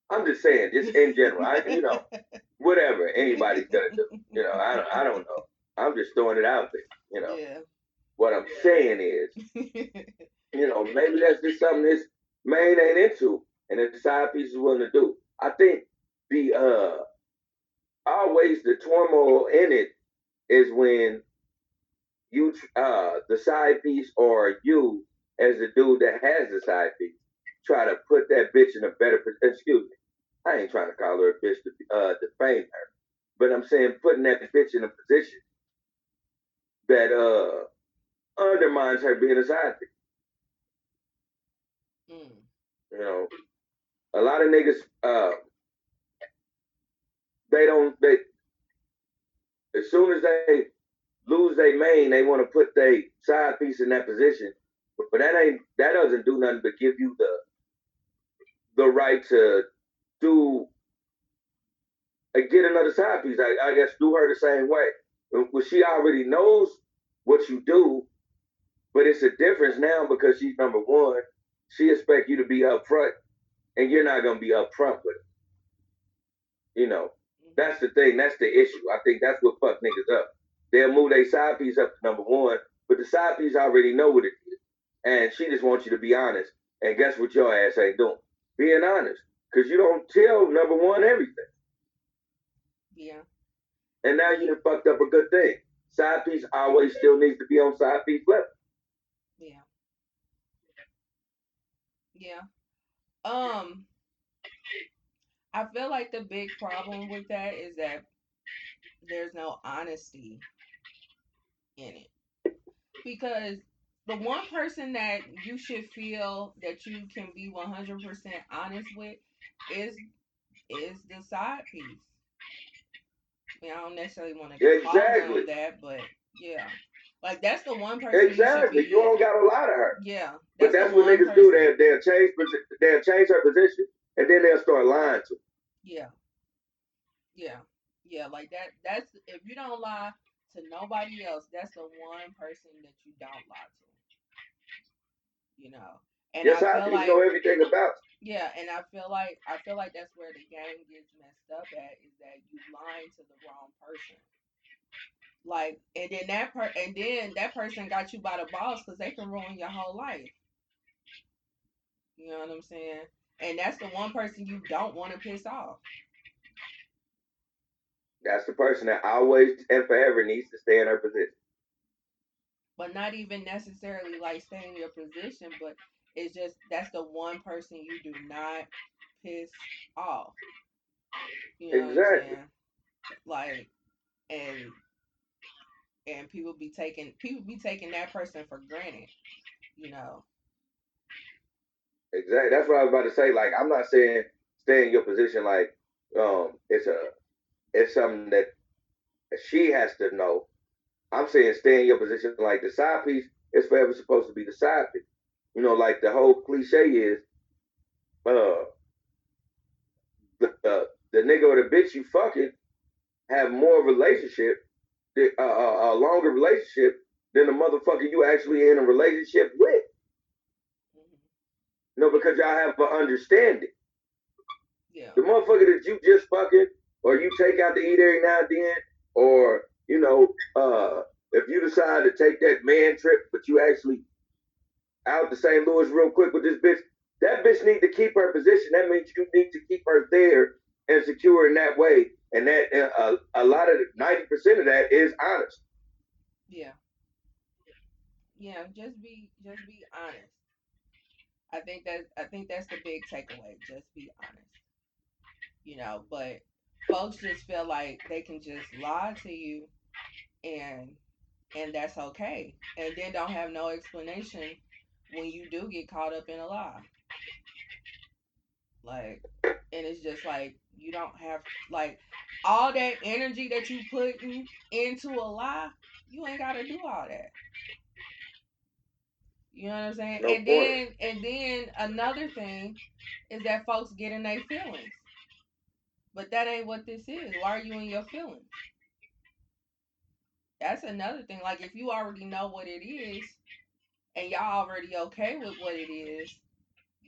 I'm just saying, just in general. I, you know, (laughs) whatever anybody's gonna do. You know, I don't, I don't know. I'm just throwing it out there. You know, Yeah. What I'm saying is, (laughs) you know, maybe that's just something this man ain't into, and the side piece is willing to do. I think the uh always the turmoil in it is when you uh the side piece or you as the dude that has the side piece try to put that bitch in a better excuse me. I ain't trying to call her a bitch to uh defame her. But I'm saying putting that bitch in a position that uh undermines her being a side piece. mm. You know, a lot of niggas, uh, they don't. They as soon as they lose their main, they want to put their side piece in that position. But, but that ain't that doesn't do nothing but give you the the right to do uh, get another side piece. I, I guess do her the same way. Well, she already knows what you do, but it's a difference now because she's number one. She expect you to be upfront and you're not gonna be upfront with it. You know, mm-hmm. that's the thing. That's the issue. I think that's what fuck niggas up. They'll move their side piece up to number one, but the side piece already know what it is, and she just wants you to be honest. And guess what your ass ain't doing? Being honest, because you don't tell number one everything, Yeah. and now you done fucked up a good thing. Side piece always still needs to be on side piece level. Yeah. Yeah. Um I feel like the big problem with that is that there's no honesty in it. Because the one person that you should feel that you can be 100% honest with is is the side piece. I mean, I don't necessarily want to Exactly. that, but yeah. Like that's the one person Exactly. you You don't got a lot of her. yeah. But that's what niggas do. They'll, they'll change they'll change her position, and then they'll start lying to. her. Yeah. Yeah. Yeah, like that that's if you don't lie to nobody else, that's the one person that you don't lie to. You know, and Your I side feel like know everything about. yeah, and I feel like I feel like that's where the game gets messed up at is that you lying to the wrong person. Like, and then that per and then that person got you by the balls because they can ruin your whole life. You know what I'm saying? And that's the one person you don't want to piss off. That's the person that always and forever needs to stay in her position. But not even necessarily like stay in your position, but it's just that's the one person you do not piss off. You know what I'm Exactly. saying? Like, and and people be taking people be taking that person for granted. You know. Exactly. That's what I was about to say. Like, I'm not saying stay in your position. Like, um, it's a, it's something that she has to know. I'm saying stay in your position. Like the side piece is forever supposed to be the side piece. You know, like the whole cliche is, uh, the uh, the nigga or the bitch you fucking have more relationship, the- uh, a longer relationship than the motherfucker you actually in a relationship with. Mhm. No, because y'all have an understanding. Yeah. The motherfucker that you just fucking, or you take out to eat every now and then, or you know, uh, if you decide to take that man trip, but you actually out to St. Louis real quick with this bitch, that bitch need to keep her position. That means you need to keep her there and secure in that way. And that uh, a, lot of ninety percent of that is honest. Yeah. Yeah, just be just be honest. I think that I think that's the big takeaway. Just be honest. You know, but folks just feel like they can just lie to you and and that's okay. And then don't have no explanation when you do get caught up in a lie. Like and it's just like you don't have like all that energy that you put in, into a lie, you ain't gotta do all that. You know what I'm saying? No and then and then another thing is that folks get in their feelings. But that ain't what this is. Why are you in your feelings? That's another thing. Like if you already know what it is and y'all already okay with what it is,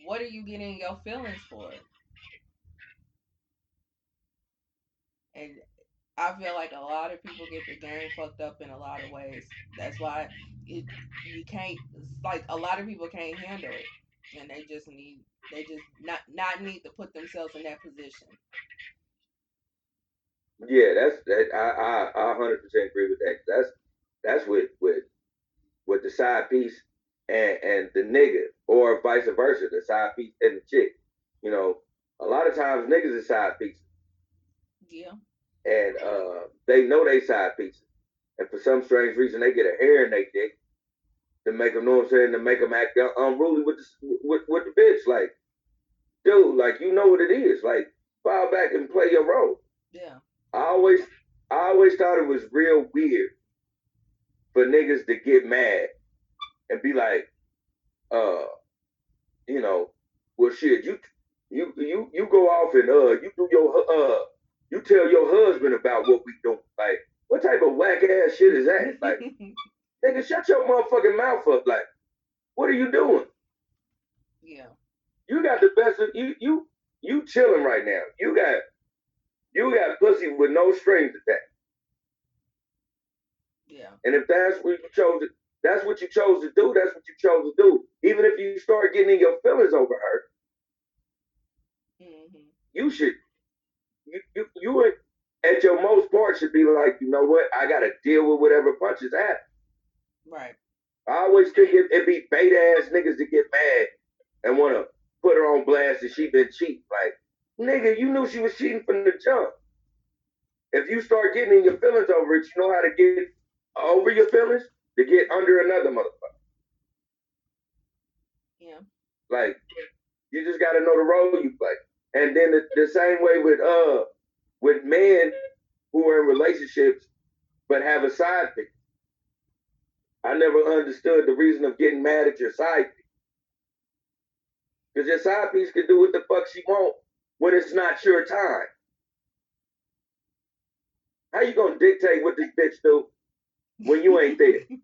what are you getting your feelings for? And I feel like a lot of people get the game fucked up in a lot of ways. That's why it you can't like a lot of people can't handle it. And they just need they just not not need to put themselves in that position. Yeah, that's that. I I hundred percent agree with that. That's that's with with with the side piece and and the nigga, or vice versa, the side piece and the chick. You know, a lot of times niggas is side pieces, Yeah. and uh, they know they side pieces, and for some strange reason they get a hair in their dick to make them know what I'm saying to make them act unruly with the with with the bitch. Like, dude, like you know what it is. Like, file back and play your role. Yeah. I always I always thought it was real weird for niggas to get mad and be like, uh, you know, well shit, you you you you go off and uh you do your uh you tell your husband about what we doing. Like, what type of whack ass shit is that? (laughs) Like, nigga, shut your motherfucking mouth up. Like, what are you doing? yeah. You got the best of you you you chilling right now. You got you got pussy with no strings attached. Yeah. And if that's what you chose to, that's what you chose to do, that's what you chose to do. Even if you start getting in your feelings over her, hmm you should you you you would at your most part should be like, you know what, I gotta deal with whatever punches happen. Right. I always think it, it be bait ass niggas to get mad and wanna put her on blast and she been cheating. Like, nigga, you knew she was cheating from the jump. If you start getting in your feelings over it, you know how to get over your feelings to get under another motherfucker. Yeah. Like, you just gotta know the role you play. And then the, the same way with uh with men who are in relationships but have a side piece. I never understood the reason of getting mad at your side piece. Because your side piece can do what the fuck she want when it's not your time. How you gonna dictate what this bitch do when you ain't there? (laughs)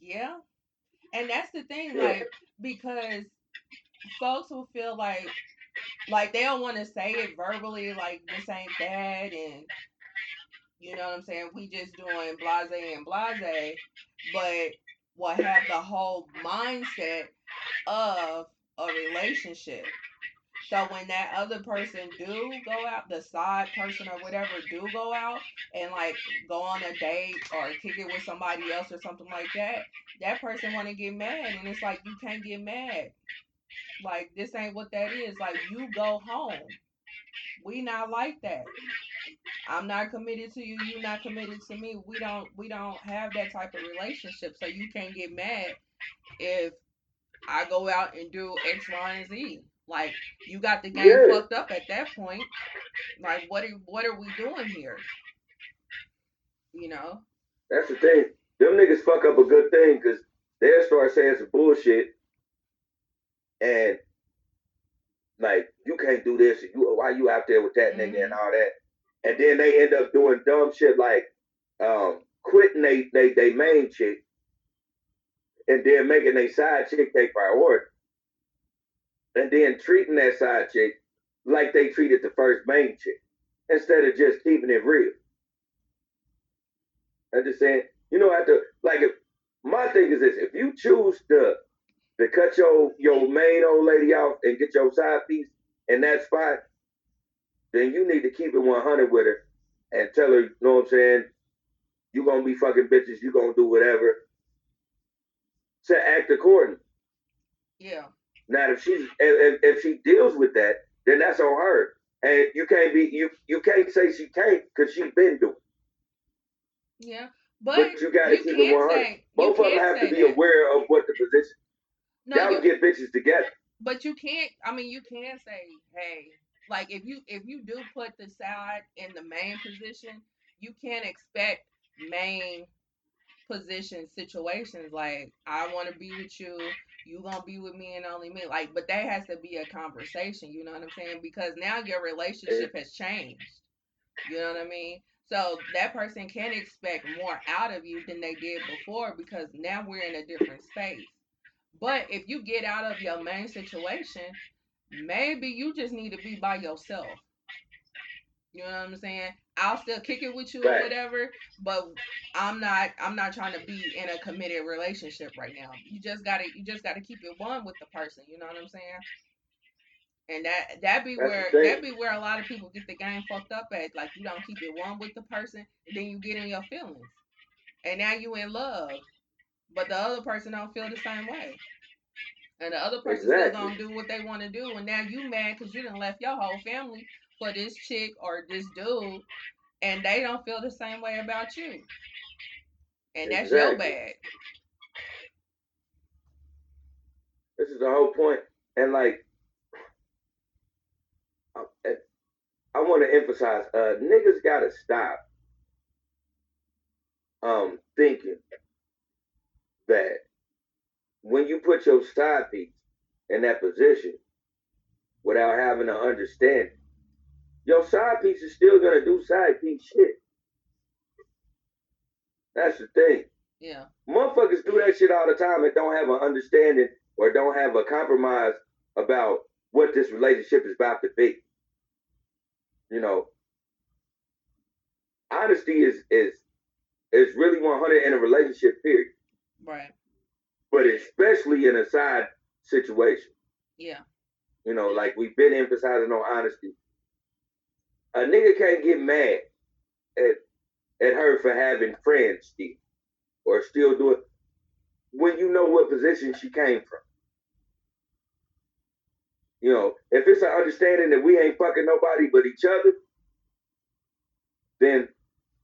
Yeah. and that's the thing, Yeah. like because folks will feel like like they don't want to say it verbally, like this ain't that, and you know what I'm saying. We just doing blase and blase, but will have the whole mindset of a relationship. So when that other person do go out, the side person or whatever do go out and like go on a date or kick it with somebody else or something like that, that person want to get mad, and it's like you can't get mad. Like this ain't what that is. Like you go home. We not like that. I'm not committed to you. You not committed to me. We don't. We don't have that type of relationship. So you can't get mad if I go out and do X, Y, and Z. Like you got the game Yeah. fucked up at that point. Like what are what are we doing here? You know? That's the thing. Them niggas fuck up a good thing because they'll start saying some bullshit and like you can't do this you why you out there with that nigga and all that. And then they end up doing dumb shit like um quitting they they, they main chick and then making they side chick their priority. And then treating that side chick like they treated the first main chick instead of just keeping it real. I'm just saying, you know, after like if my thing is this: if you choose to to cut your your main old lady off and get your side piece in that spot, then you need to keep it 100 with her and tell her, you know what I'm saying? You gonna be fucking bitches. You gonna do whatever. To act accordingly. Yeah. Now, if she's if, if she deals with that, then that's on her. And you can't be you you can't say she can't because she's been doing. it. Yeah. But, But you gotta keep it 100. say Both of them have to be that. aware of what the position. No, Y'all you, get bitches together. but you can't. I mean, you can say, hey, like if you if you do put the side in the main position, you can't expect main position situations like I want to be with you, you gonna be with me and only me. Like, but that has to be a conversation. You know what I'm saying? Because now your relationship has changed. You know what I mean? So that person can expect more out of you than they did before because now we're in a different space. But if you get out of your main situation, maybe you just need to be by yourself. You know what I'm saying? I'll still kick it with you or whatever, but I'm not I'm not trying to be in a committed relationship right now. You just gotta you just gotta keep it one with the person, you know what I'm saying? And that that be That's where that be where a lot of people get the game fucked up at. Like you don't keep it one with the person, then you get in your feelings. And now you in love. But the other person don't feel the same way. And the other person still gonna do what they want to do, and now you mad because you didn't left your whole family for this chick or this dude, and they don't feel the same way about you. And that's your Exactly. bad. This is the whole. And like, I, I want to emphasize, uh, niggas gotta stop um thinking that when you put your side piece in that position without having an understanding, your side piece is still gonna do side piece shit. That's the thing. Yeah. Motherfuckers do that shit all the time and don't have an understanding or don't have a compromise about what this relationship is about to be. You know, honesty is is is really 100 in a relationship period, Right. but especially in a side situation. Yeah. You know, like we've been emphasizing on honesty. A nigga can't get mad at at her for having friends still or still doing when you know what position she came from. You know, if it's an understanding that we ain't fucking nobody but each other, then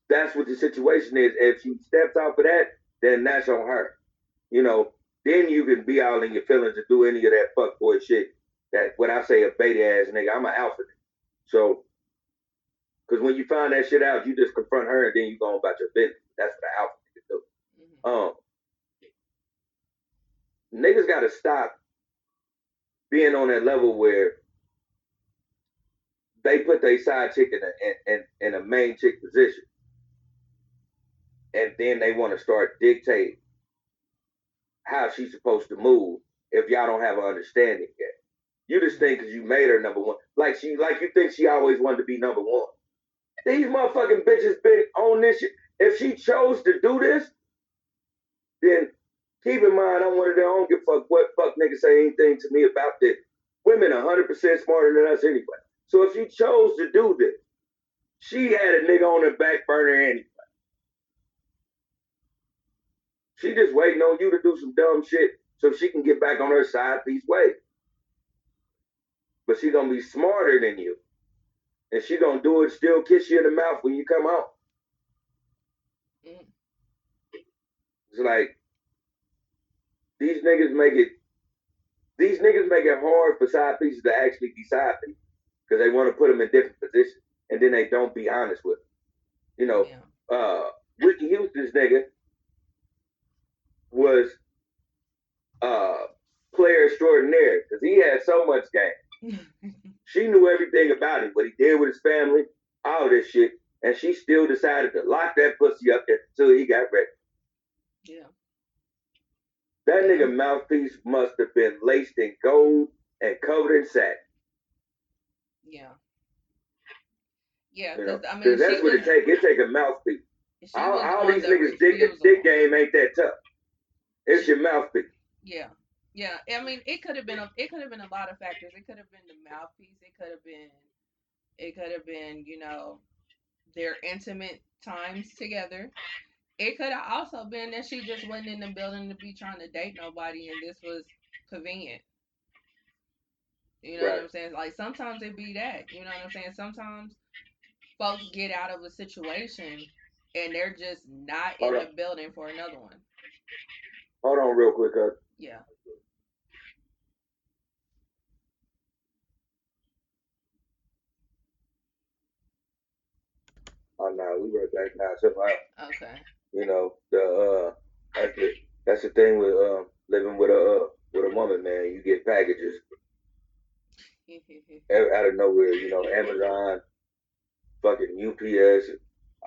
that's what the situation is. If she steps out for that, then that's on her. You know, then you can be all in your feelings and do any of that fuckboy shit. That when I say a beta ass nigga, I'm an alpha. nigga. So, because when you find that shit out, you just confront her and then you go about your business. That's what an alpha nigga do. hmm Um, niggas got to stop being on that level where they put their side chick in a in, in, in a main chick position, and then they want to start dictating how she's supposed to move if y'all don't have an understanding yet. You just think because you made her number one, like she, like you think she always wanted to be number one. These motherfucking bitches been on this shit. If she chose to do this, then keep in mind I'm one of them. I don't give fuck what fuck niggas say anything to me about this. Women 100% smarter than us anyway. So if she chose to do this, she had a nigga on the back burner anyway. She just waiting on you to do some dumb shit so she can get back on her side piece way. But she gonna be smarter than you. And she gonna do it, still kiss you in the mouth when you come home. Mm. It's like these niggas make it these niggas make it hard for side pieces to actually be side pieces because they want to put them in different positions and then they don't be honest with them. You know, Yeah. uh Whitney Houston's nigga was uh player extraordinaire because he had so much game. (laughs) She knew everything about him, what he did with his family, all this shit, and she still decided to lock that pussy up until he got ready. yeah. That nigga mouthpiece must have been laced in gold and covered in satin. Yeah. Yeah, You know, because I mean, that's what was, it take. It take a mouthpiece. All, all these niggas dick, dick game ain't that tough. It's your mouthpiece. Yeah, yeah. I mean, it could have been a it could have been a lot of factors. It could have been the mouthpiece. It could have been, it could have been you know, their intimate times together. It could have also been that she just wasn't in the building to be trying to date nobody, and this was convenient. You know what I'm saying? Like sometimes it be that. You know what I'm saying? Sometimes folks get out of a situation and they're just not in the building for another one. Hold on real quick, uh, Yeah. Oh no, we right back now. So, uh, Okay. you know, the uh, that's the that's the thing with uh, living with a uh, with a woman, man. You get packages (laughs) out out of nowhere. You know, Amazon, fucking UPS,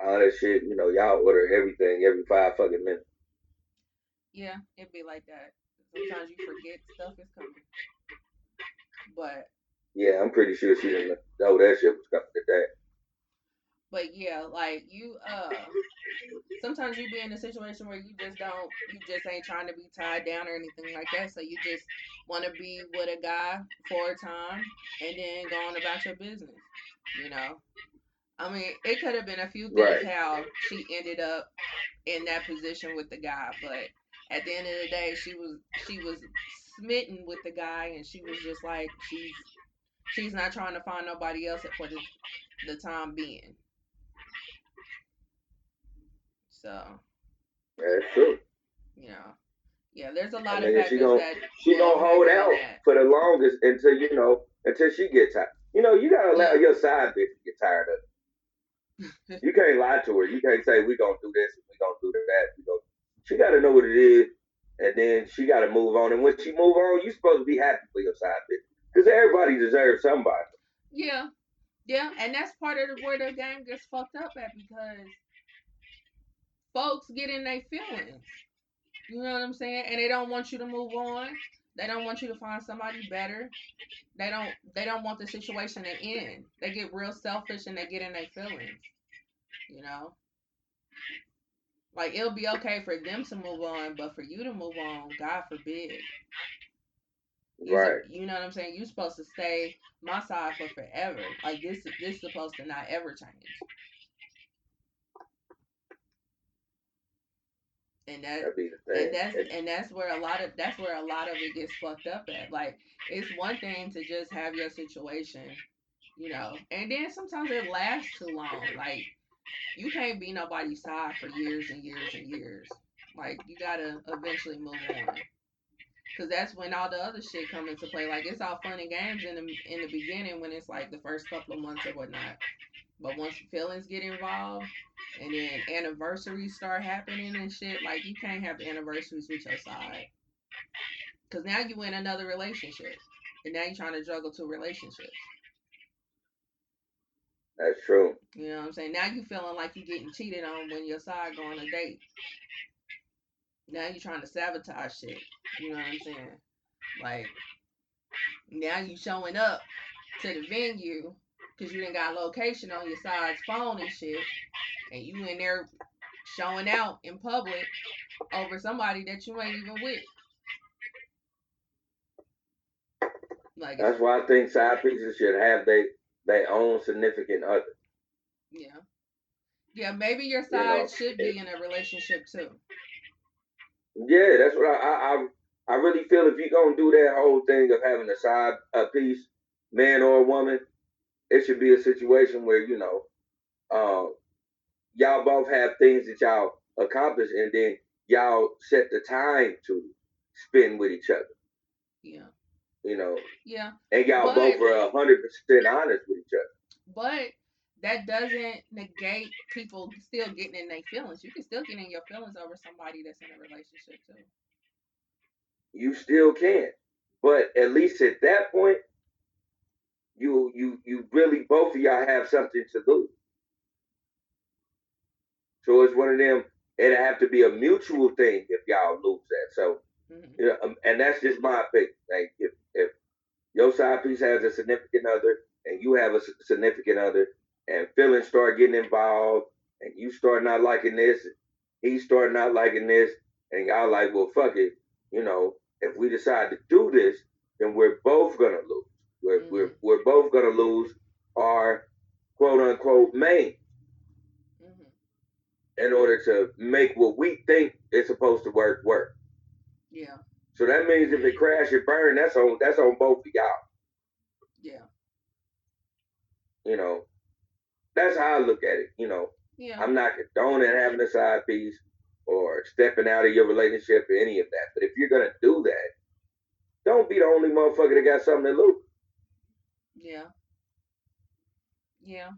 all that shit. You know, y'all order everything every five fucking minutes. Yeah, it'd be like that. Sometimes you forget stuff is coming. But Yeah, I'm pretty sure she didn't know that shit was coming today. but yeah, like you uh sometimes you be in a situation where you just don't you just ain't trying to be tied down or anything like that. So you just wanna be with a guy for a time and then go on about your business. You know? I mean, it could have been a few things Right. how she ended up in that position with the guy, but at the end of the day she was she was smitten with the guy and she was just like she's she's not trying to find nobody else for the the time being. So, That's true. you know. Yeah, there's a lot mean, of she factors gon' that she gonna hold out that. for the longest until you know until she gets tired. You know, you gotta allow Yeah. your side bitch to get tired of it. (laughs) you can't lie to her. You can't say we gonna do this and we gonna do that. We gonna, she gotta know what it is, and then she gotta move on. And when she move on, you're supposed to be happy for your side bitch because everybody deserves somebody. Yeah, yeah, and that's part of the, where the game gets fucked up at because folks get in their feelings. You know what I'm saying? And they don't want you to move on. They don't want you to find somebody better. They don't. They don't want the situation to end. They get real selfish and they get in their feelings. You know. Like it'll be okay for them to move on, but for you to move on, God forbid. You, Right. you know what I'm saying? You're supposed to stay my side for forever. Like this, this supposed to not ever change. And that, That'd be the thing. and that's and that's where a lot of that's where a lot of it gets fucked up at. Like it's one thing to just have your situation, you know, and then sometimes it lasts too long. Like you can't be nobody's side for years and years and years. Like you gotta eventually move on. Cause that's when all the other shit come into play. Like it's all fun and games in the in the beginning when it's like the first couple of months or whatnot. But once feelings get involved and then anniversaries start happening and shit, like you can't have anniversaries with your side. Cause now you in another relationship. And now you're trying to juggle two relationships. That's true. You know what I'm saying? Now you feeling like you're getting cheated on when your side going on a date. Now you're trying to sabotage shit. You know what I'm saying? Like now you showing up to the venue because you didn't got location on your side's phone and shit, and you in there showing out in public over somebody that you ain't even with. Like That's why I think side pieces should have they their own significant other. yeah, yeah. Maybe your You side know, should be in a relationship too. Yeah, that's what I I I, really feel if you're gonna do that whole thing of having a side a piece, man or woman, it should be a situation where, you know, um, y'all both have things that y'all accomplish and then y'all set the time to spend with each other. Yeah, You know, yeah. and y'all But- both are hundred percent honest with each other. But that doesn't negate people still getting in their feelings. You can still get in your feelings over somebody that's in a relationship too. You still can. But at least at that point, you you you really both of y'all have something to lose. So it's one of them. It'd have to be a mutual thing if y'all lose that. So hmm yeah, um, and that's just my opinion. Like if if your side piece has a significant other and you have a significant other, and feelings start getting involved, and you start not liking this, he start not liking this, and y'all like, well, fuck it. You know, if we decide to do this, then we're both gonna lose. We're we're Mhm. we're both gonna lose our quote unquote main hmm in order to make what we think is supposed to work work. Yeah, So that means if it crash and burn, that's on that's on both of y'all. yeah, You know, that's how I look at it. You know, yeah. I'm not condoning having a side piece or stepping out of your relationship or any of that. But if you're gonna do that, don't be the only motherfucker that got something to lose. Yeah. Yeah.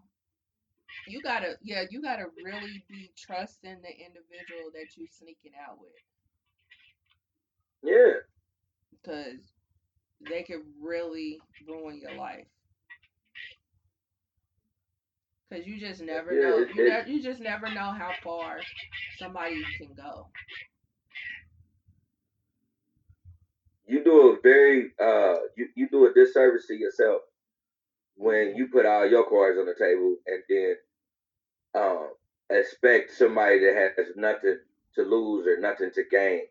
You gotta, yeah, you gotta really be trusting the individual that you're sneaking out with, Yeah, because they could really ruin your life. Cause you just never Yeah, know. it- You, it- ne- you just never know how far somebody can go. you do a very uh you, you do a disservice to yourself when you put all your cards on the table and then um expect somebody that has nothing to lose or nothing to gain.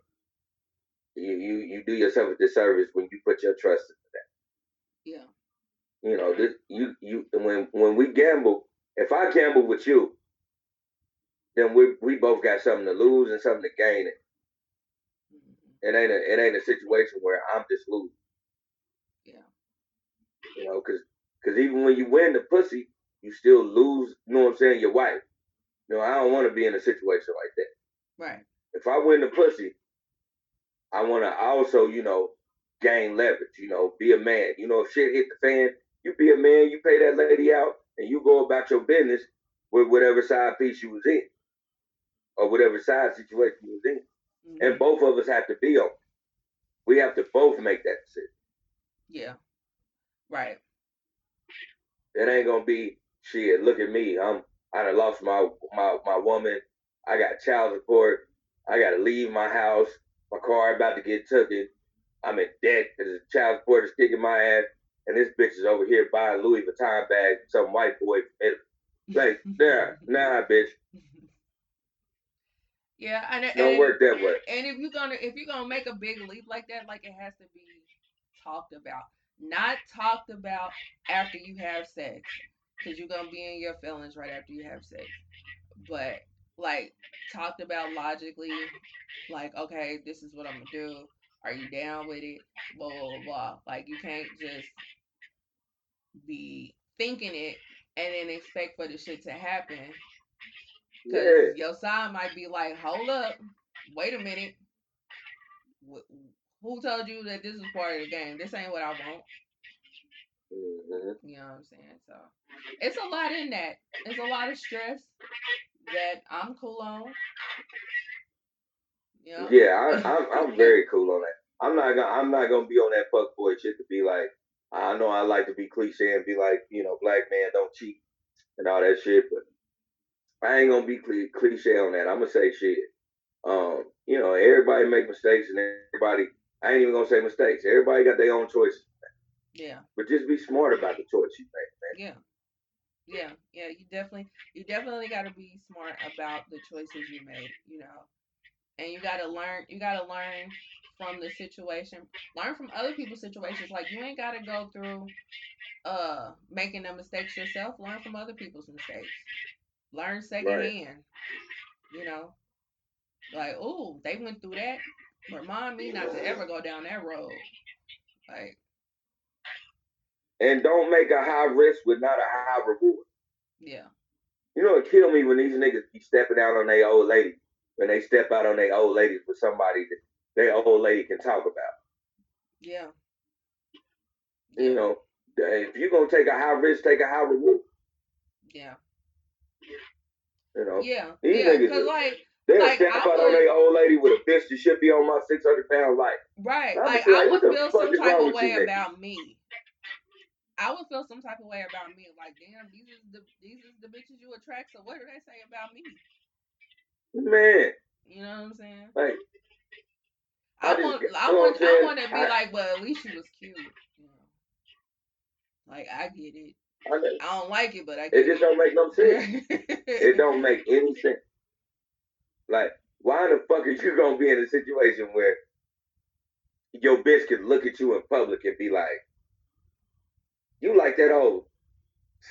You you you do yourself a disservice when you put your trust in that. Yeah. you know this you you when when we gamble if i gamble with you then we we both got something to lose and something to gain it Mhm. it ain't a it ain't a situation where i'm just losing Yeah. you know because because even when you win the pussy you still lose you know what i'm saying your wife you know i don't want to be in a situation like that Right. if i win the pussy i want to also you know gain leverage you know be a man. You know if shit hit the fan you be a man you pay that lady out and you go about your business with whatever side piece you was in or whatever side situation you was in. Mhm. and both of us have to be on we have to both make that decision. Yeah. Right. it ain't gonna be shit look at me i'm i done lost my my my woman. I got child support. I gotta leave my house my car about to get taken i'm in debt because the child support is kicking my ass and this bitch is over here buying louis vuitton bag some white boy from Italy. like (laughs) nah nah bitch Yeah, and, and don't work that way And if you're gonna if you're gonna make a big leap like that, like it has to be talked about, not talked about after you have sex, because you're gonna be in your feelings right after you have sex. But like talked about logically, like okay, this is what I'm gonna do. Are you down with it? Blah blah blah. blah. Like you can't just be thinking it and then expect for the shit to happen. Cause yeah your side might be like, hold up, wait a minute. Wh- Who told you that this is part of the game? This ain't what I want. hmm You know what I'm saying? So it's a lot in that. It's a lot of stress that I'm cool on. Know? Yeah, I, (laughs) I'm I'm very cool on that. I'm not gonna I'm not gonna be on that fuck boy shit to be like I know I like to be cliche and be like you know black man don't cheat and all that shit, but I ain't gonna be cliche on that. I'm gonna say shit. Um, you know, everybody make mistakes, and everybody. I ain't even gonna say mistakes. Everybody got their own choices, Yeah. but just be smart about the choice you make, man. Yeah. Yeah, yeah, you definitely you definitely got to be smart about the choices you make, you know. And you got to learn you got to learn from the situation. Learn from other people's situations. Like you ain't got to go through uh making the mistakes yourself. Learn from other people's mistakes. Learn second secondhand. You know. Like, oh, they went through that. Remind me not to ever go down that road. Like, And don't make a high risk with not a high reward. yeah. You know, it kill me when these niggas be stepping out on their old lady. When they step out on their old ladies with somebody that their old lady can talk about. Yeah. You know, if you're gonna take a high risk, take a high reward. Yeah. You know, Yeah. These Yeah. niggas Cause is- like they'll like, step I out on their old lady with a bitch that should be on my 600 pound life. right, like like, I would feel some type of way about me. I would feel some type of way about me. Like, damn, these is the these is the bitches you attract. So what do they say about me? Man, You know what I'm saying? like I I, want you I want I want to be I- like, well, at least she was cute. You know? Like I get it. I I don't like it, but I it just don't make no sense. it. It don't make (laughs) any sense. Like, why the fuck are you gonna be in a situation where your bitch could look at you in public and be like, "You like that old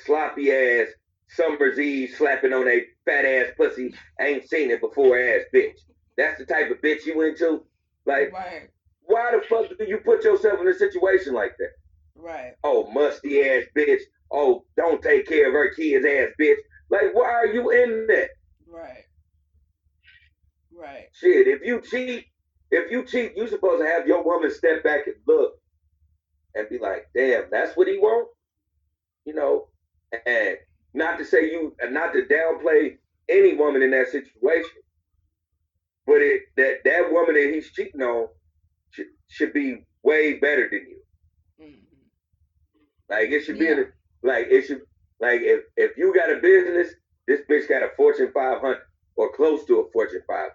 sloppy ass summer's eve slapping on a fat ass pussy, ain't seen it before ass bitch." That's the type of bitch you into. Like, right, why the fuck do you put yourself in a situation like that? right, Oh, musty ass bitch. Oh, don't take care of her kids ass bitch. Like, why are you in that? right, right. Shit, if you cheat, if you cheat, you supposed to have your woman step back and look and be like, damn, that's what he want? You know, and not to say you not to downplay any woman in that situation. But it that that woman that he's cheating on should, should be way better than you. hmm Like it should be in Yeah. a, like it should like if if you got a business, this bitch got a Fortune 500 or close to a Fortune 500.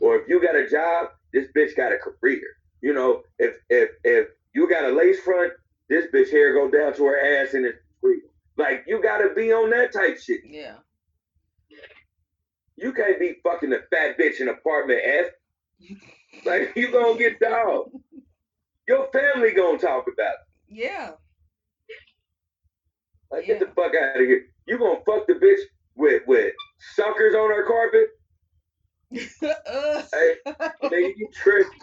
Or if you got a job, this bitch got a career. You know, if if if you got a lace front, this bitch hair go down to her ass and it's free. Like you gotta be on that type shit. Yeah. You can't be fucking a fat bitch in apartment F. (laughs) Like you gonna get dog. Your family gonna talk about it. Yeah. Like get the fuck out of here. You gonna fuck the bitch with with suckers on her carpet? (laughs) Hey, nigga, you tripping.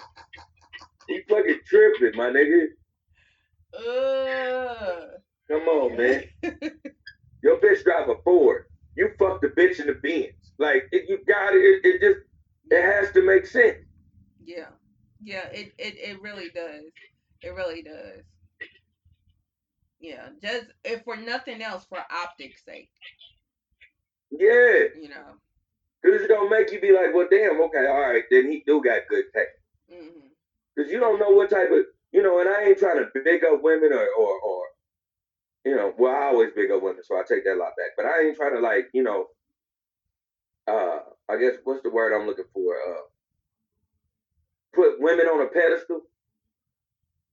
You fucking tripping, my nigga. Ugh. Come on, man. (laughs) Your bitch drive a Ford. You fuck the bitch in the Benz. Like it, you got it. It, it just it has to make sense. Yeah. Yeah, it, it, it really does. It really does. Yeah, just if for nothing else, for optics sake, Yeah, you know. because it's gonna make you be like, well, damn, okay, all right, then he do got good taste. hmm Because you don't know what type of, you know, and I ain't trying to big up women or, or, or, you know, well, I always big up women, so I take that lot back. But I ain't trying to like, you know, uh, I guess what's the word I'm looking for? Uh, put women on a pedestal.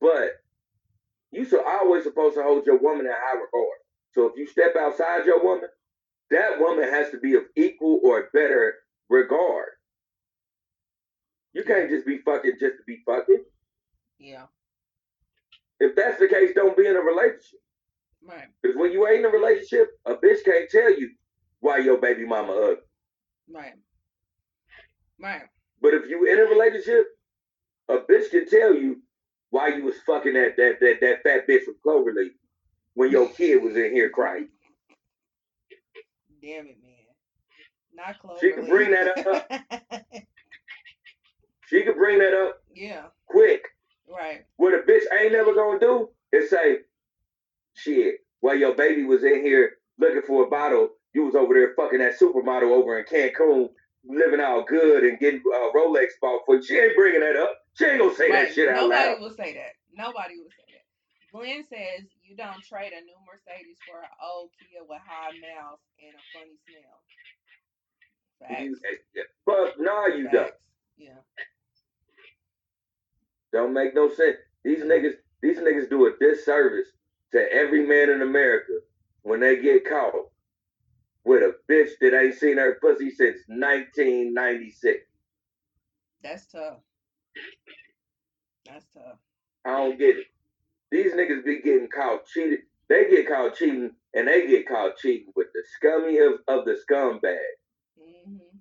But you so always supposed to hold your woman in high regard. So if you step outside your woman, that woman has to be of equal or better regard. You can't just be fucking just to be fucking. Yeah, If that's the case, don't be in a relationship. right, Because when you ain't in a relationship, a bitch can't tell you why your baby mama ugly. right, right, But if you in a relationship, a bitch can tell you why you was fucking that that that, that fat bitch from Cloverleaf when your kid was in here crying. damn it, man. Not close. She could bring that (laughs) She could bring that up yeah, quick. right, What a bitch ain't never gonna do is say, shit, while your baby was in here looking for a bottle, you was over there fucking that supermodel over in Cancun, living all good and getting uh, Rolex bought for you. She ain't bringing that up. She ain't gonna say right. that shit out Nobody loud. will say that. Nobody will say that. Glenn says you don't trade a new Mercedes for an old Kia with high miles and a funny smell. Facts. Fuck, nah, you don't. Yeah. Don't make no sense. These niggas, these niggas do a disservice to every man in America when they get caught with a bitch that ain't seen her pussy since 1996. That's tough. That's tough. I don't get it. These niggas be getting caught cheated. They get caught cheating and they get caught cheating with the scummy of, of the scumbag. hmm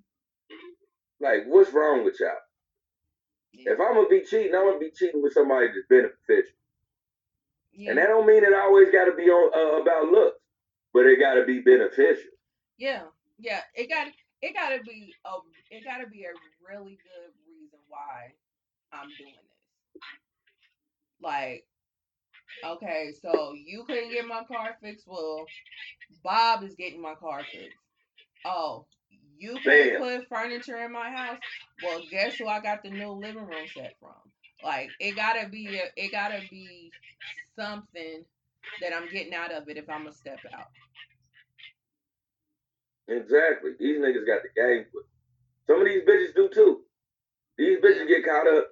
Like, what's wrong with y'all? Yeah. If I'm gonna be cheating, I'm gonna be cheating with somebody that's beneficial. yeah. And that don't mean it always got to be on uh, about looks, but it got to be beneficial. Yeah, yeah. It got it got to be a it got to be a really good reason why I'm doing this. Like, okay, so you couldn't get my car fixed. Well, Bob is getting my car fixed. Oh, you can't put furniture in my house. Well, guess who I got the new living room set from? Like, it gotta be a, it gotta be something that I'm getting out of it if I'm gonna step out. Exactly. These niggas got the game it. Some of these bitches do too. These bitches get caught up.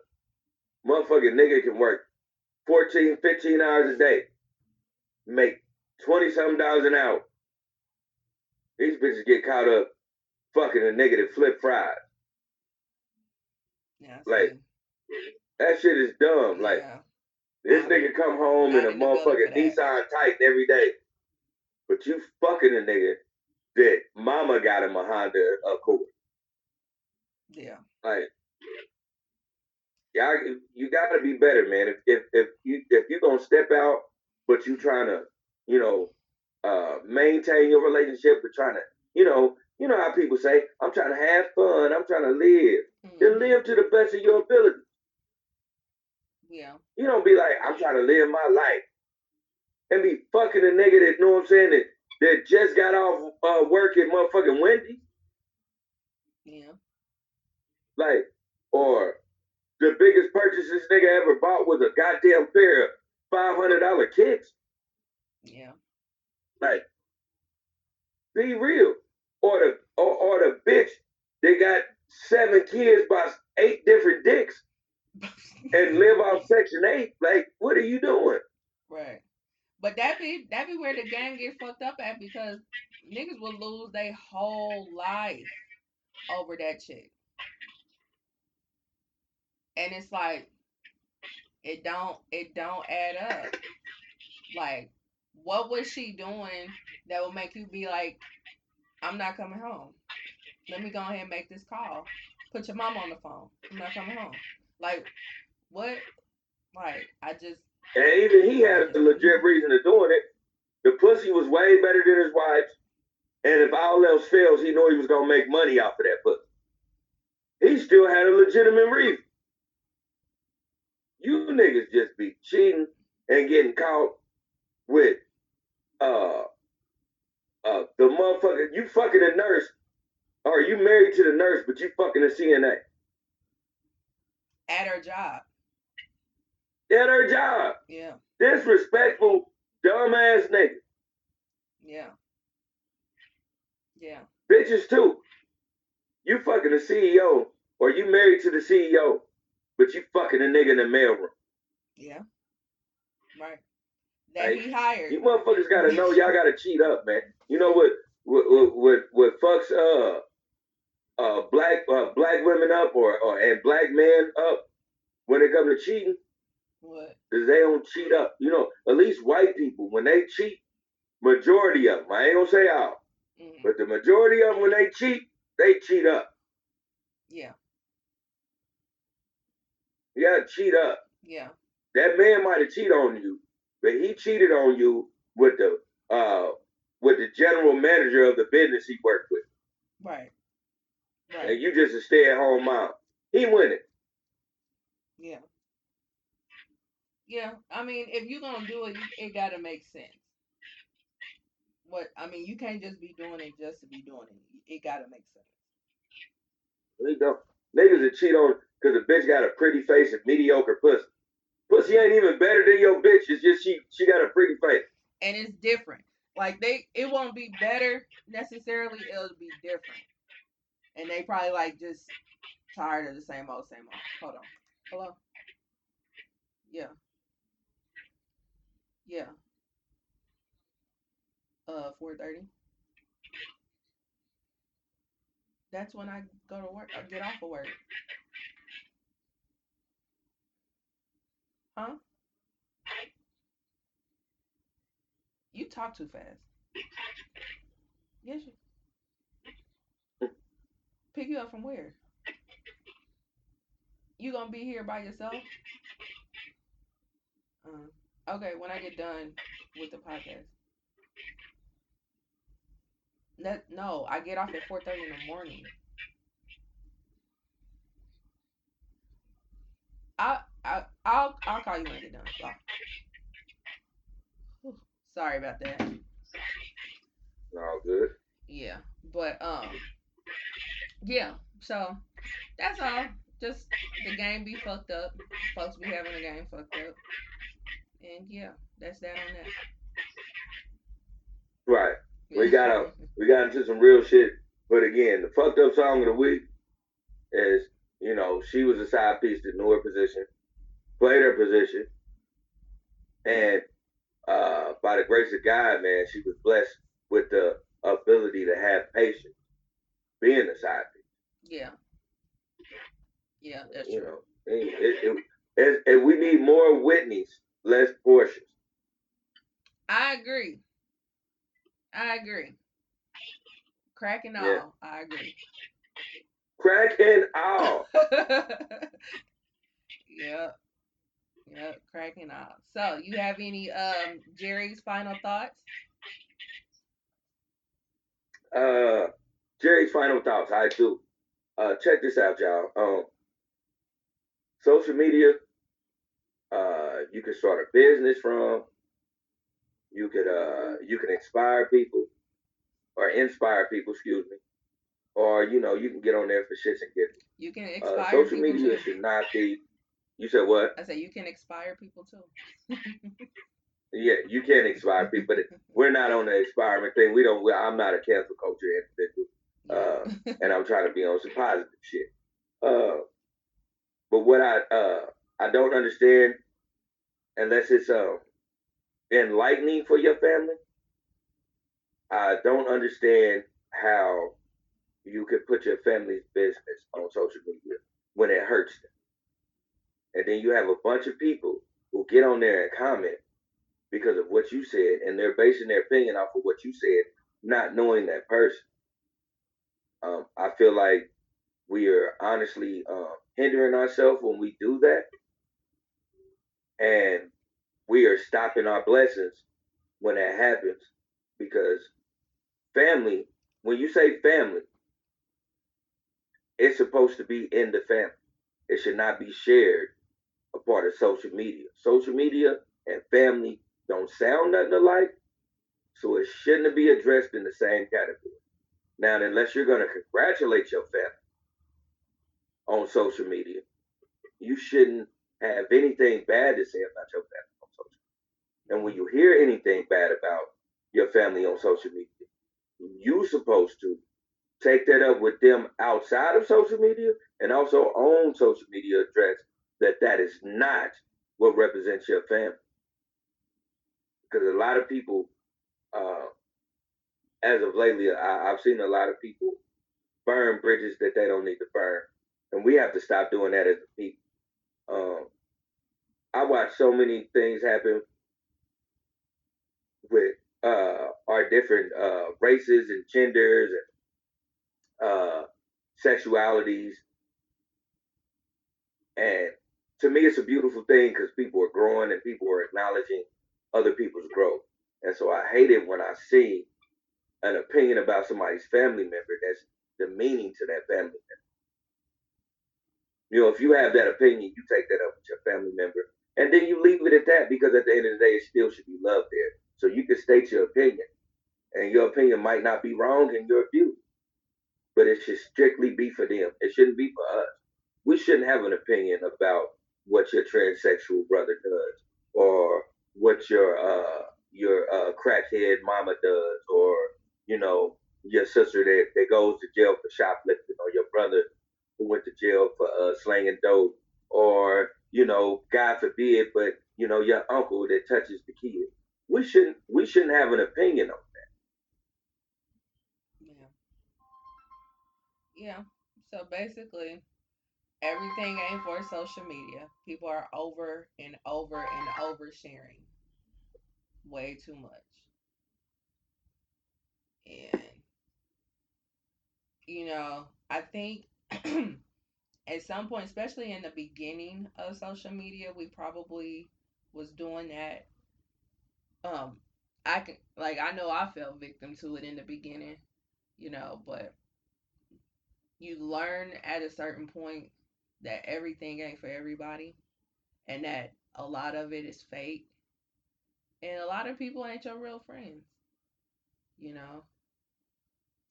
Motherfucking nigga can work 14, 15 hours a day, make 20 something dollars an hour. These bitches get caught up fucking a nigga that flip fries. Yeah, Like? That shit is dumb. Like, yeah. this I'm nigga come home in a in the building motherfucking. Nissan Titan every day. But you fucking a nigga that mama got him a Honda Accord. yeah, Like, y'all, you got to be better, man. If if if you if you gonna step out, but you trying to, you know, uh, maintain your relationship, but trying to, you know, you know how people say, I'm trying to have fun, I'm trying to live. Then Mhm. live to the best of your ability. yeah, You don't be like, I'm trying to live my life, and be fucking a nigga that know what I'm saying that that just got off uh, work at motherfucking Wendy's. yeah, Like, or the biggest purchase this nigga ever bought was a goddamn pair of five hundred dollar kicks. yeah, Like, be real. Or the or, or the bitch they got seven kids by eight different dicks (laughs) and live off section eight. Like, what are you doing? right. But that be that be where the game get fucked up at because niggas will lose their whole life over that chick, and it's like it don't it don't add up. Like, what was she doing that would make you be like, I'm not coming home. Let me go ahead and make this call. Put your mom on the phone. I'm not coming home. Like, what? Like, I just And even he had a legit reason of doing it. The pussy was way better than his wife's. And if all else fails, he knew he was gonna make money off of that pussy. He still had a legitimate reason. You niggas just be cheating and getting caught with uh uh the motherfucker you fucking a nurse or you married to the nurse but you fucking a CNA. at her job. At her job. Yeah, Disrespectful, dumbass nigga. yeah, yeah, Bitches too. You fucking a CEO or you married to the CEO, but you fucking a nigga in the mailroom. yeah. Right. That Like, he hired. You motherfuckers gotta (laughs) know y'all gotta cheat up, man. You know what what what what, fucks uh uh black uh, black women up or, or and black men up when it comes to cheating What? is they don't cheat up. You know, at least white people when they cheat, majority of them. I ain't gonna say all, Mhm. but the majority of them when they cheat, they cheat up. Yeah, gotta cheat up. yeah, That man might have cheated on you, but he cheated on you with the uh with the general manager of the business he worked with. right, right. And you just a stay at home mom. He winning. Yeah. Yeah, I mean, if you're gonna do it, it gotta make sense. What I mean, you can't just be doing it just to be doing it. It gotta make sense. They don't. Niggas that cheat on because a bitch got a pretty face and mediocre pussy. Pussy ain't even better than your bitch. It's just she she got a pretty face. And it's different. Like they, it won't be better necessarily. It'll be different. And they probably like just tired of the same old, same old. Hold on. Hello. Yeah. Yeah. Uh, four thirty. That's when I go to work. I get off of work. Huh? You talk too fast. Yes. You. Pick you up from where? You gonna be here by yourself? Uh, okay, when I get done with the podcast. That no, I get off at four thirty in the morning. I I I'll I'll call you when I get done. Bye. Sorry about that. All good. Yeah, but um, yeah. So that's all. Just the game be fucked up. Folks be having the game fucked up. And yeah, that's that on that. Right. We gotta we got into some real shit. But again, the fucked up song of the week is, you know, she was a side piece that knew her position, played her position, and uh, by the grace of God, man, she was blessed with the ability to have patience, being a side piece. Yeah. Yeah, that's you true. know, it, it, it, it, it- we need more Whitneys, less Porsches. I agree. I agree. Cracking all. Yeah. I agree. Crack and all. (laughs) yep. Yep. Cracking up. So, you have any um Jerry's final thoughts? Uh, Jerry's final thoughts. I do. Uh, check this out, y'all. Um, social media. Uh, you can start a business from. You could uh, you can inspire people, or inspire people. Excuse me. Or you know, you can get on there for shits and giggles. You can Uh, expire social people media should not be. You said what? I said you can expire people too. Yeah, you can expire people, but we're not on the experiment thing. We don't. we I'm not a cancel culture individual. Uh, (laughs) and I'm trying to be on some positive shit. Uh, but what I uh I don't understand, unless it's uh enlightening for your family, I don't understand how you could put your family's business on social media when it hurts them, and then you have a bunch of people who get on there and comment because of what you said, and they're basing their opinion off of what you said, not knowing that person. Um, I feel like we are honestly um, hindering ourselves when we do that, and we are stopping our blessings when that happens because family. When you say family, it's supposed to be in the family. It should not be shared a part of social media. Social media and family don't sound nothing alike, so it shouldn't be addressed in the same category. Now, unless you're going to congratulate your family on social media, you shouldn't have anything bad to say about your family on social media. And when you hear anything bad about your family on social media, you're supposed to take that up with them outside of social media and also on social media address that that is not what represents your family. Because a lot of people, uh, as of lately, I, I've seen a lot of people burn bridges that they don't need to burn, and we have to stop doing that as a people. Um, I watch so many things happen with uh, our different uh, races and genders and uh, sexualities, and to me, it's a beautiful thing because people are growing and people are acknowledging other people's growth. And so I hate it when I see an opinion about somebody's family member that's demeaning to that family member. You know, if you have that opinion, you take that up with your family member, and then you leave it at that because at the end of the day, it still should be love there. So you can state your opinion, and your opinion might not be wrong in your view, but it should strictly be for them. It shouldn't be for us. We shouldn't have an opinion about what your transsexual brother does, or what your uh your uh crackhead mama does, or you know your sister that, that goes to jail for shoplifting, or your brother who went to jail for uh, slanging dope, or you know, God forbid, but you know, your uncle that touches the kid. We shouldn't we shouldn't have an opinion on that. Yeah. Yeah. So basically, everything ain't for social media. People are over and over and over sharing way too much. And, you know, I think (clears throat) at some point, especially in the beginning of social media, we probably was doing that. Um, I can like I know I fell victim to it in the beginning, you know, but you learn at a certain point that everything ain't for everybody and that a lot of it is fake and a lot of people ain't your real friends, you know.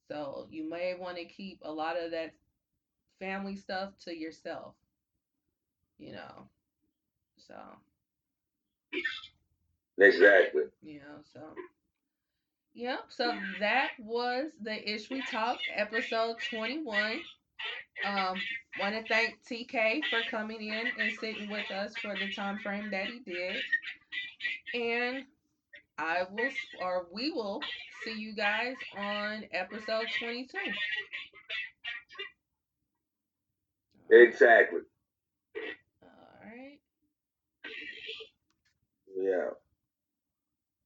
So you may want to keep a lot of that family stuff to yourself, you know. So. Exactly. you know, so Yep, so that was the Ish We Talk episode 21. Um, want to thank TK for coming in and sitting with us for the time frame that he did. And I will, or we will see you guys on episode 22. Exactly. All right. Yeah.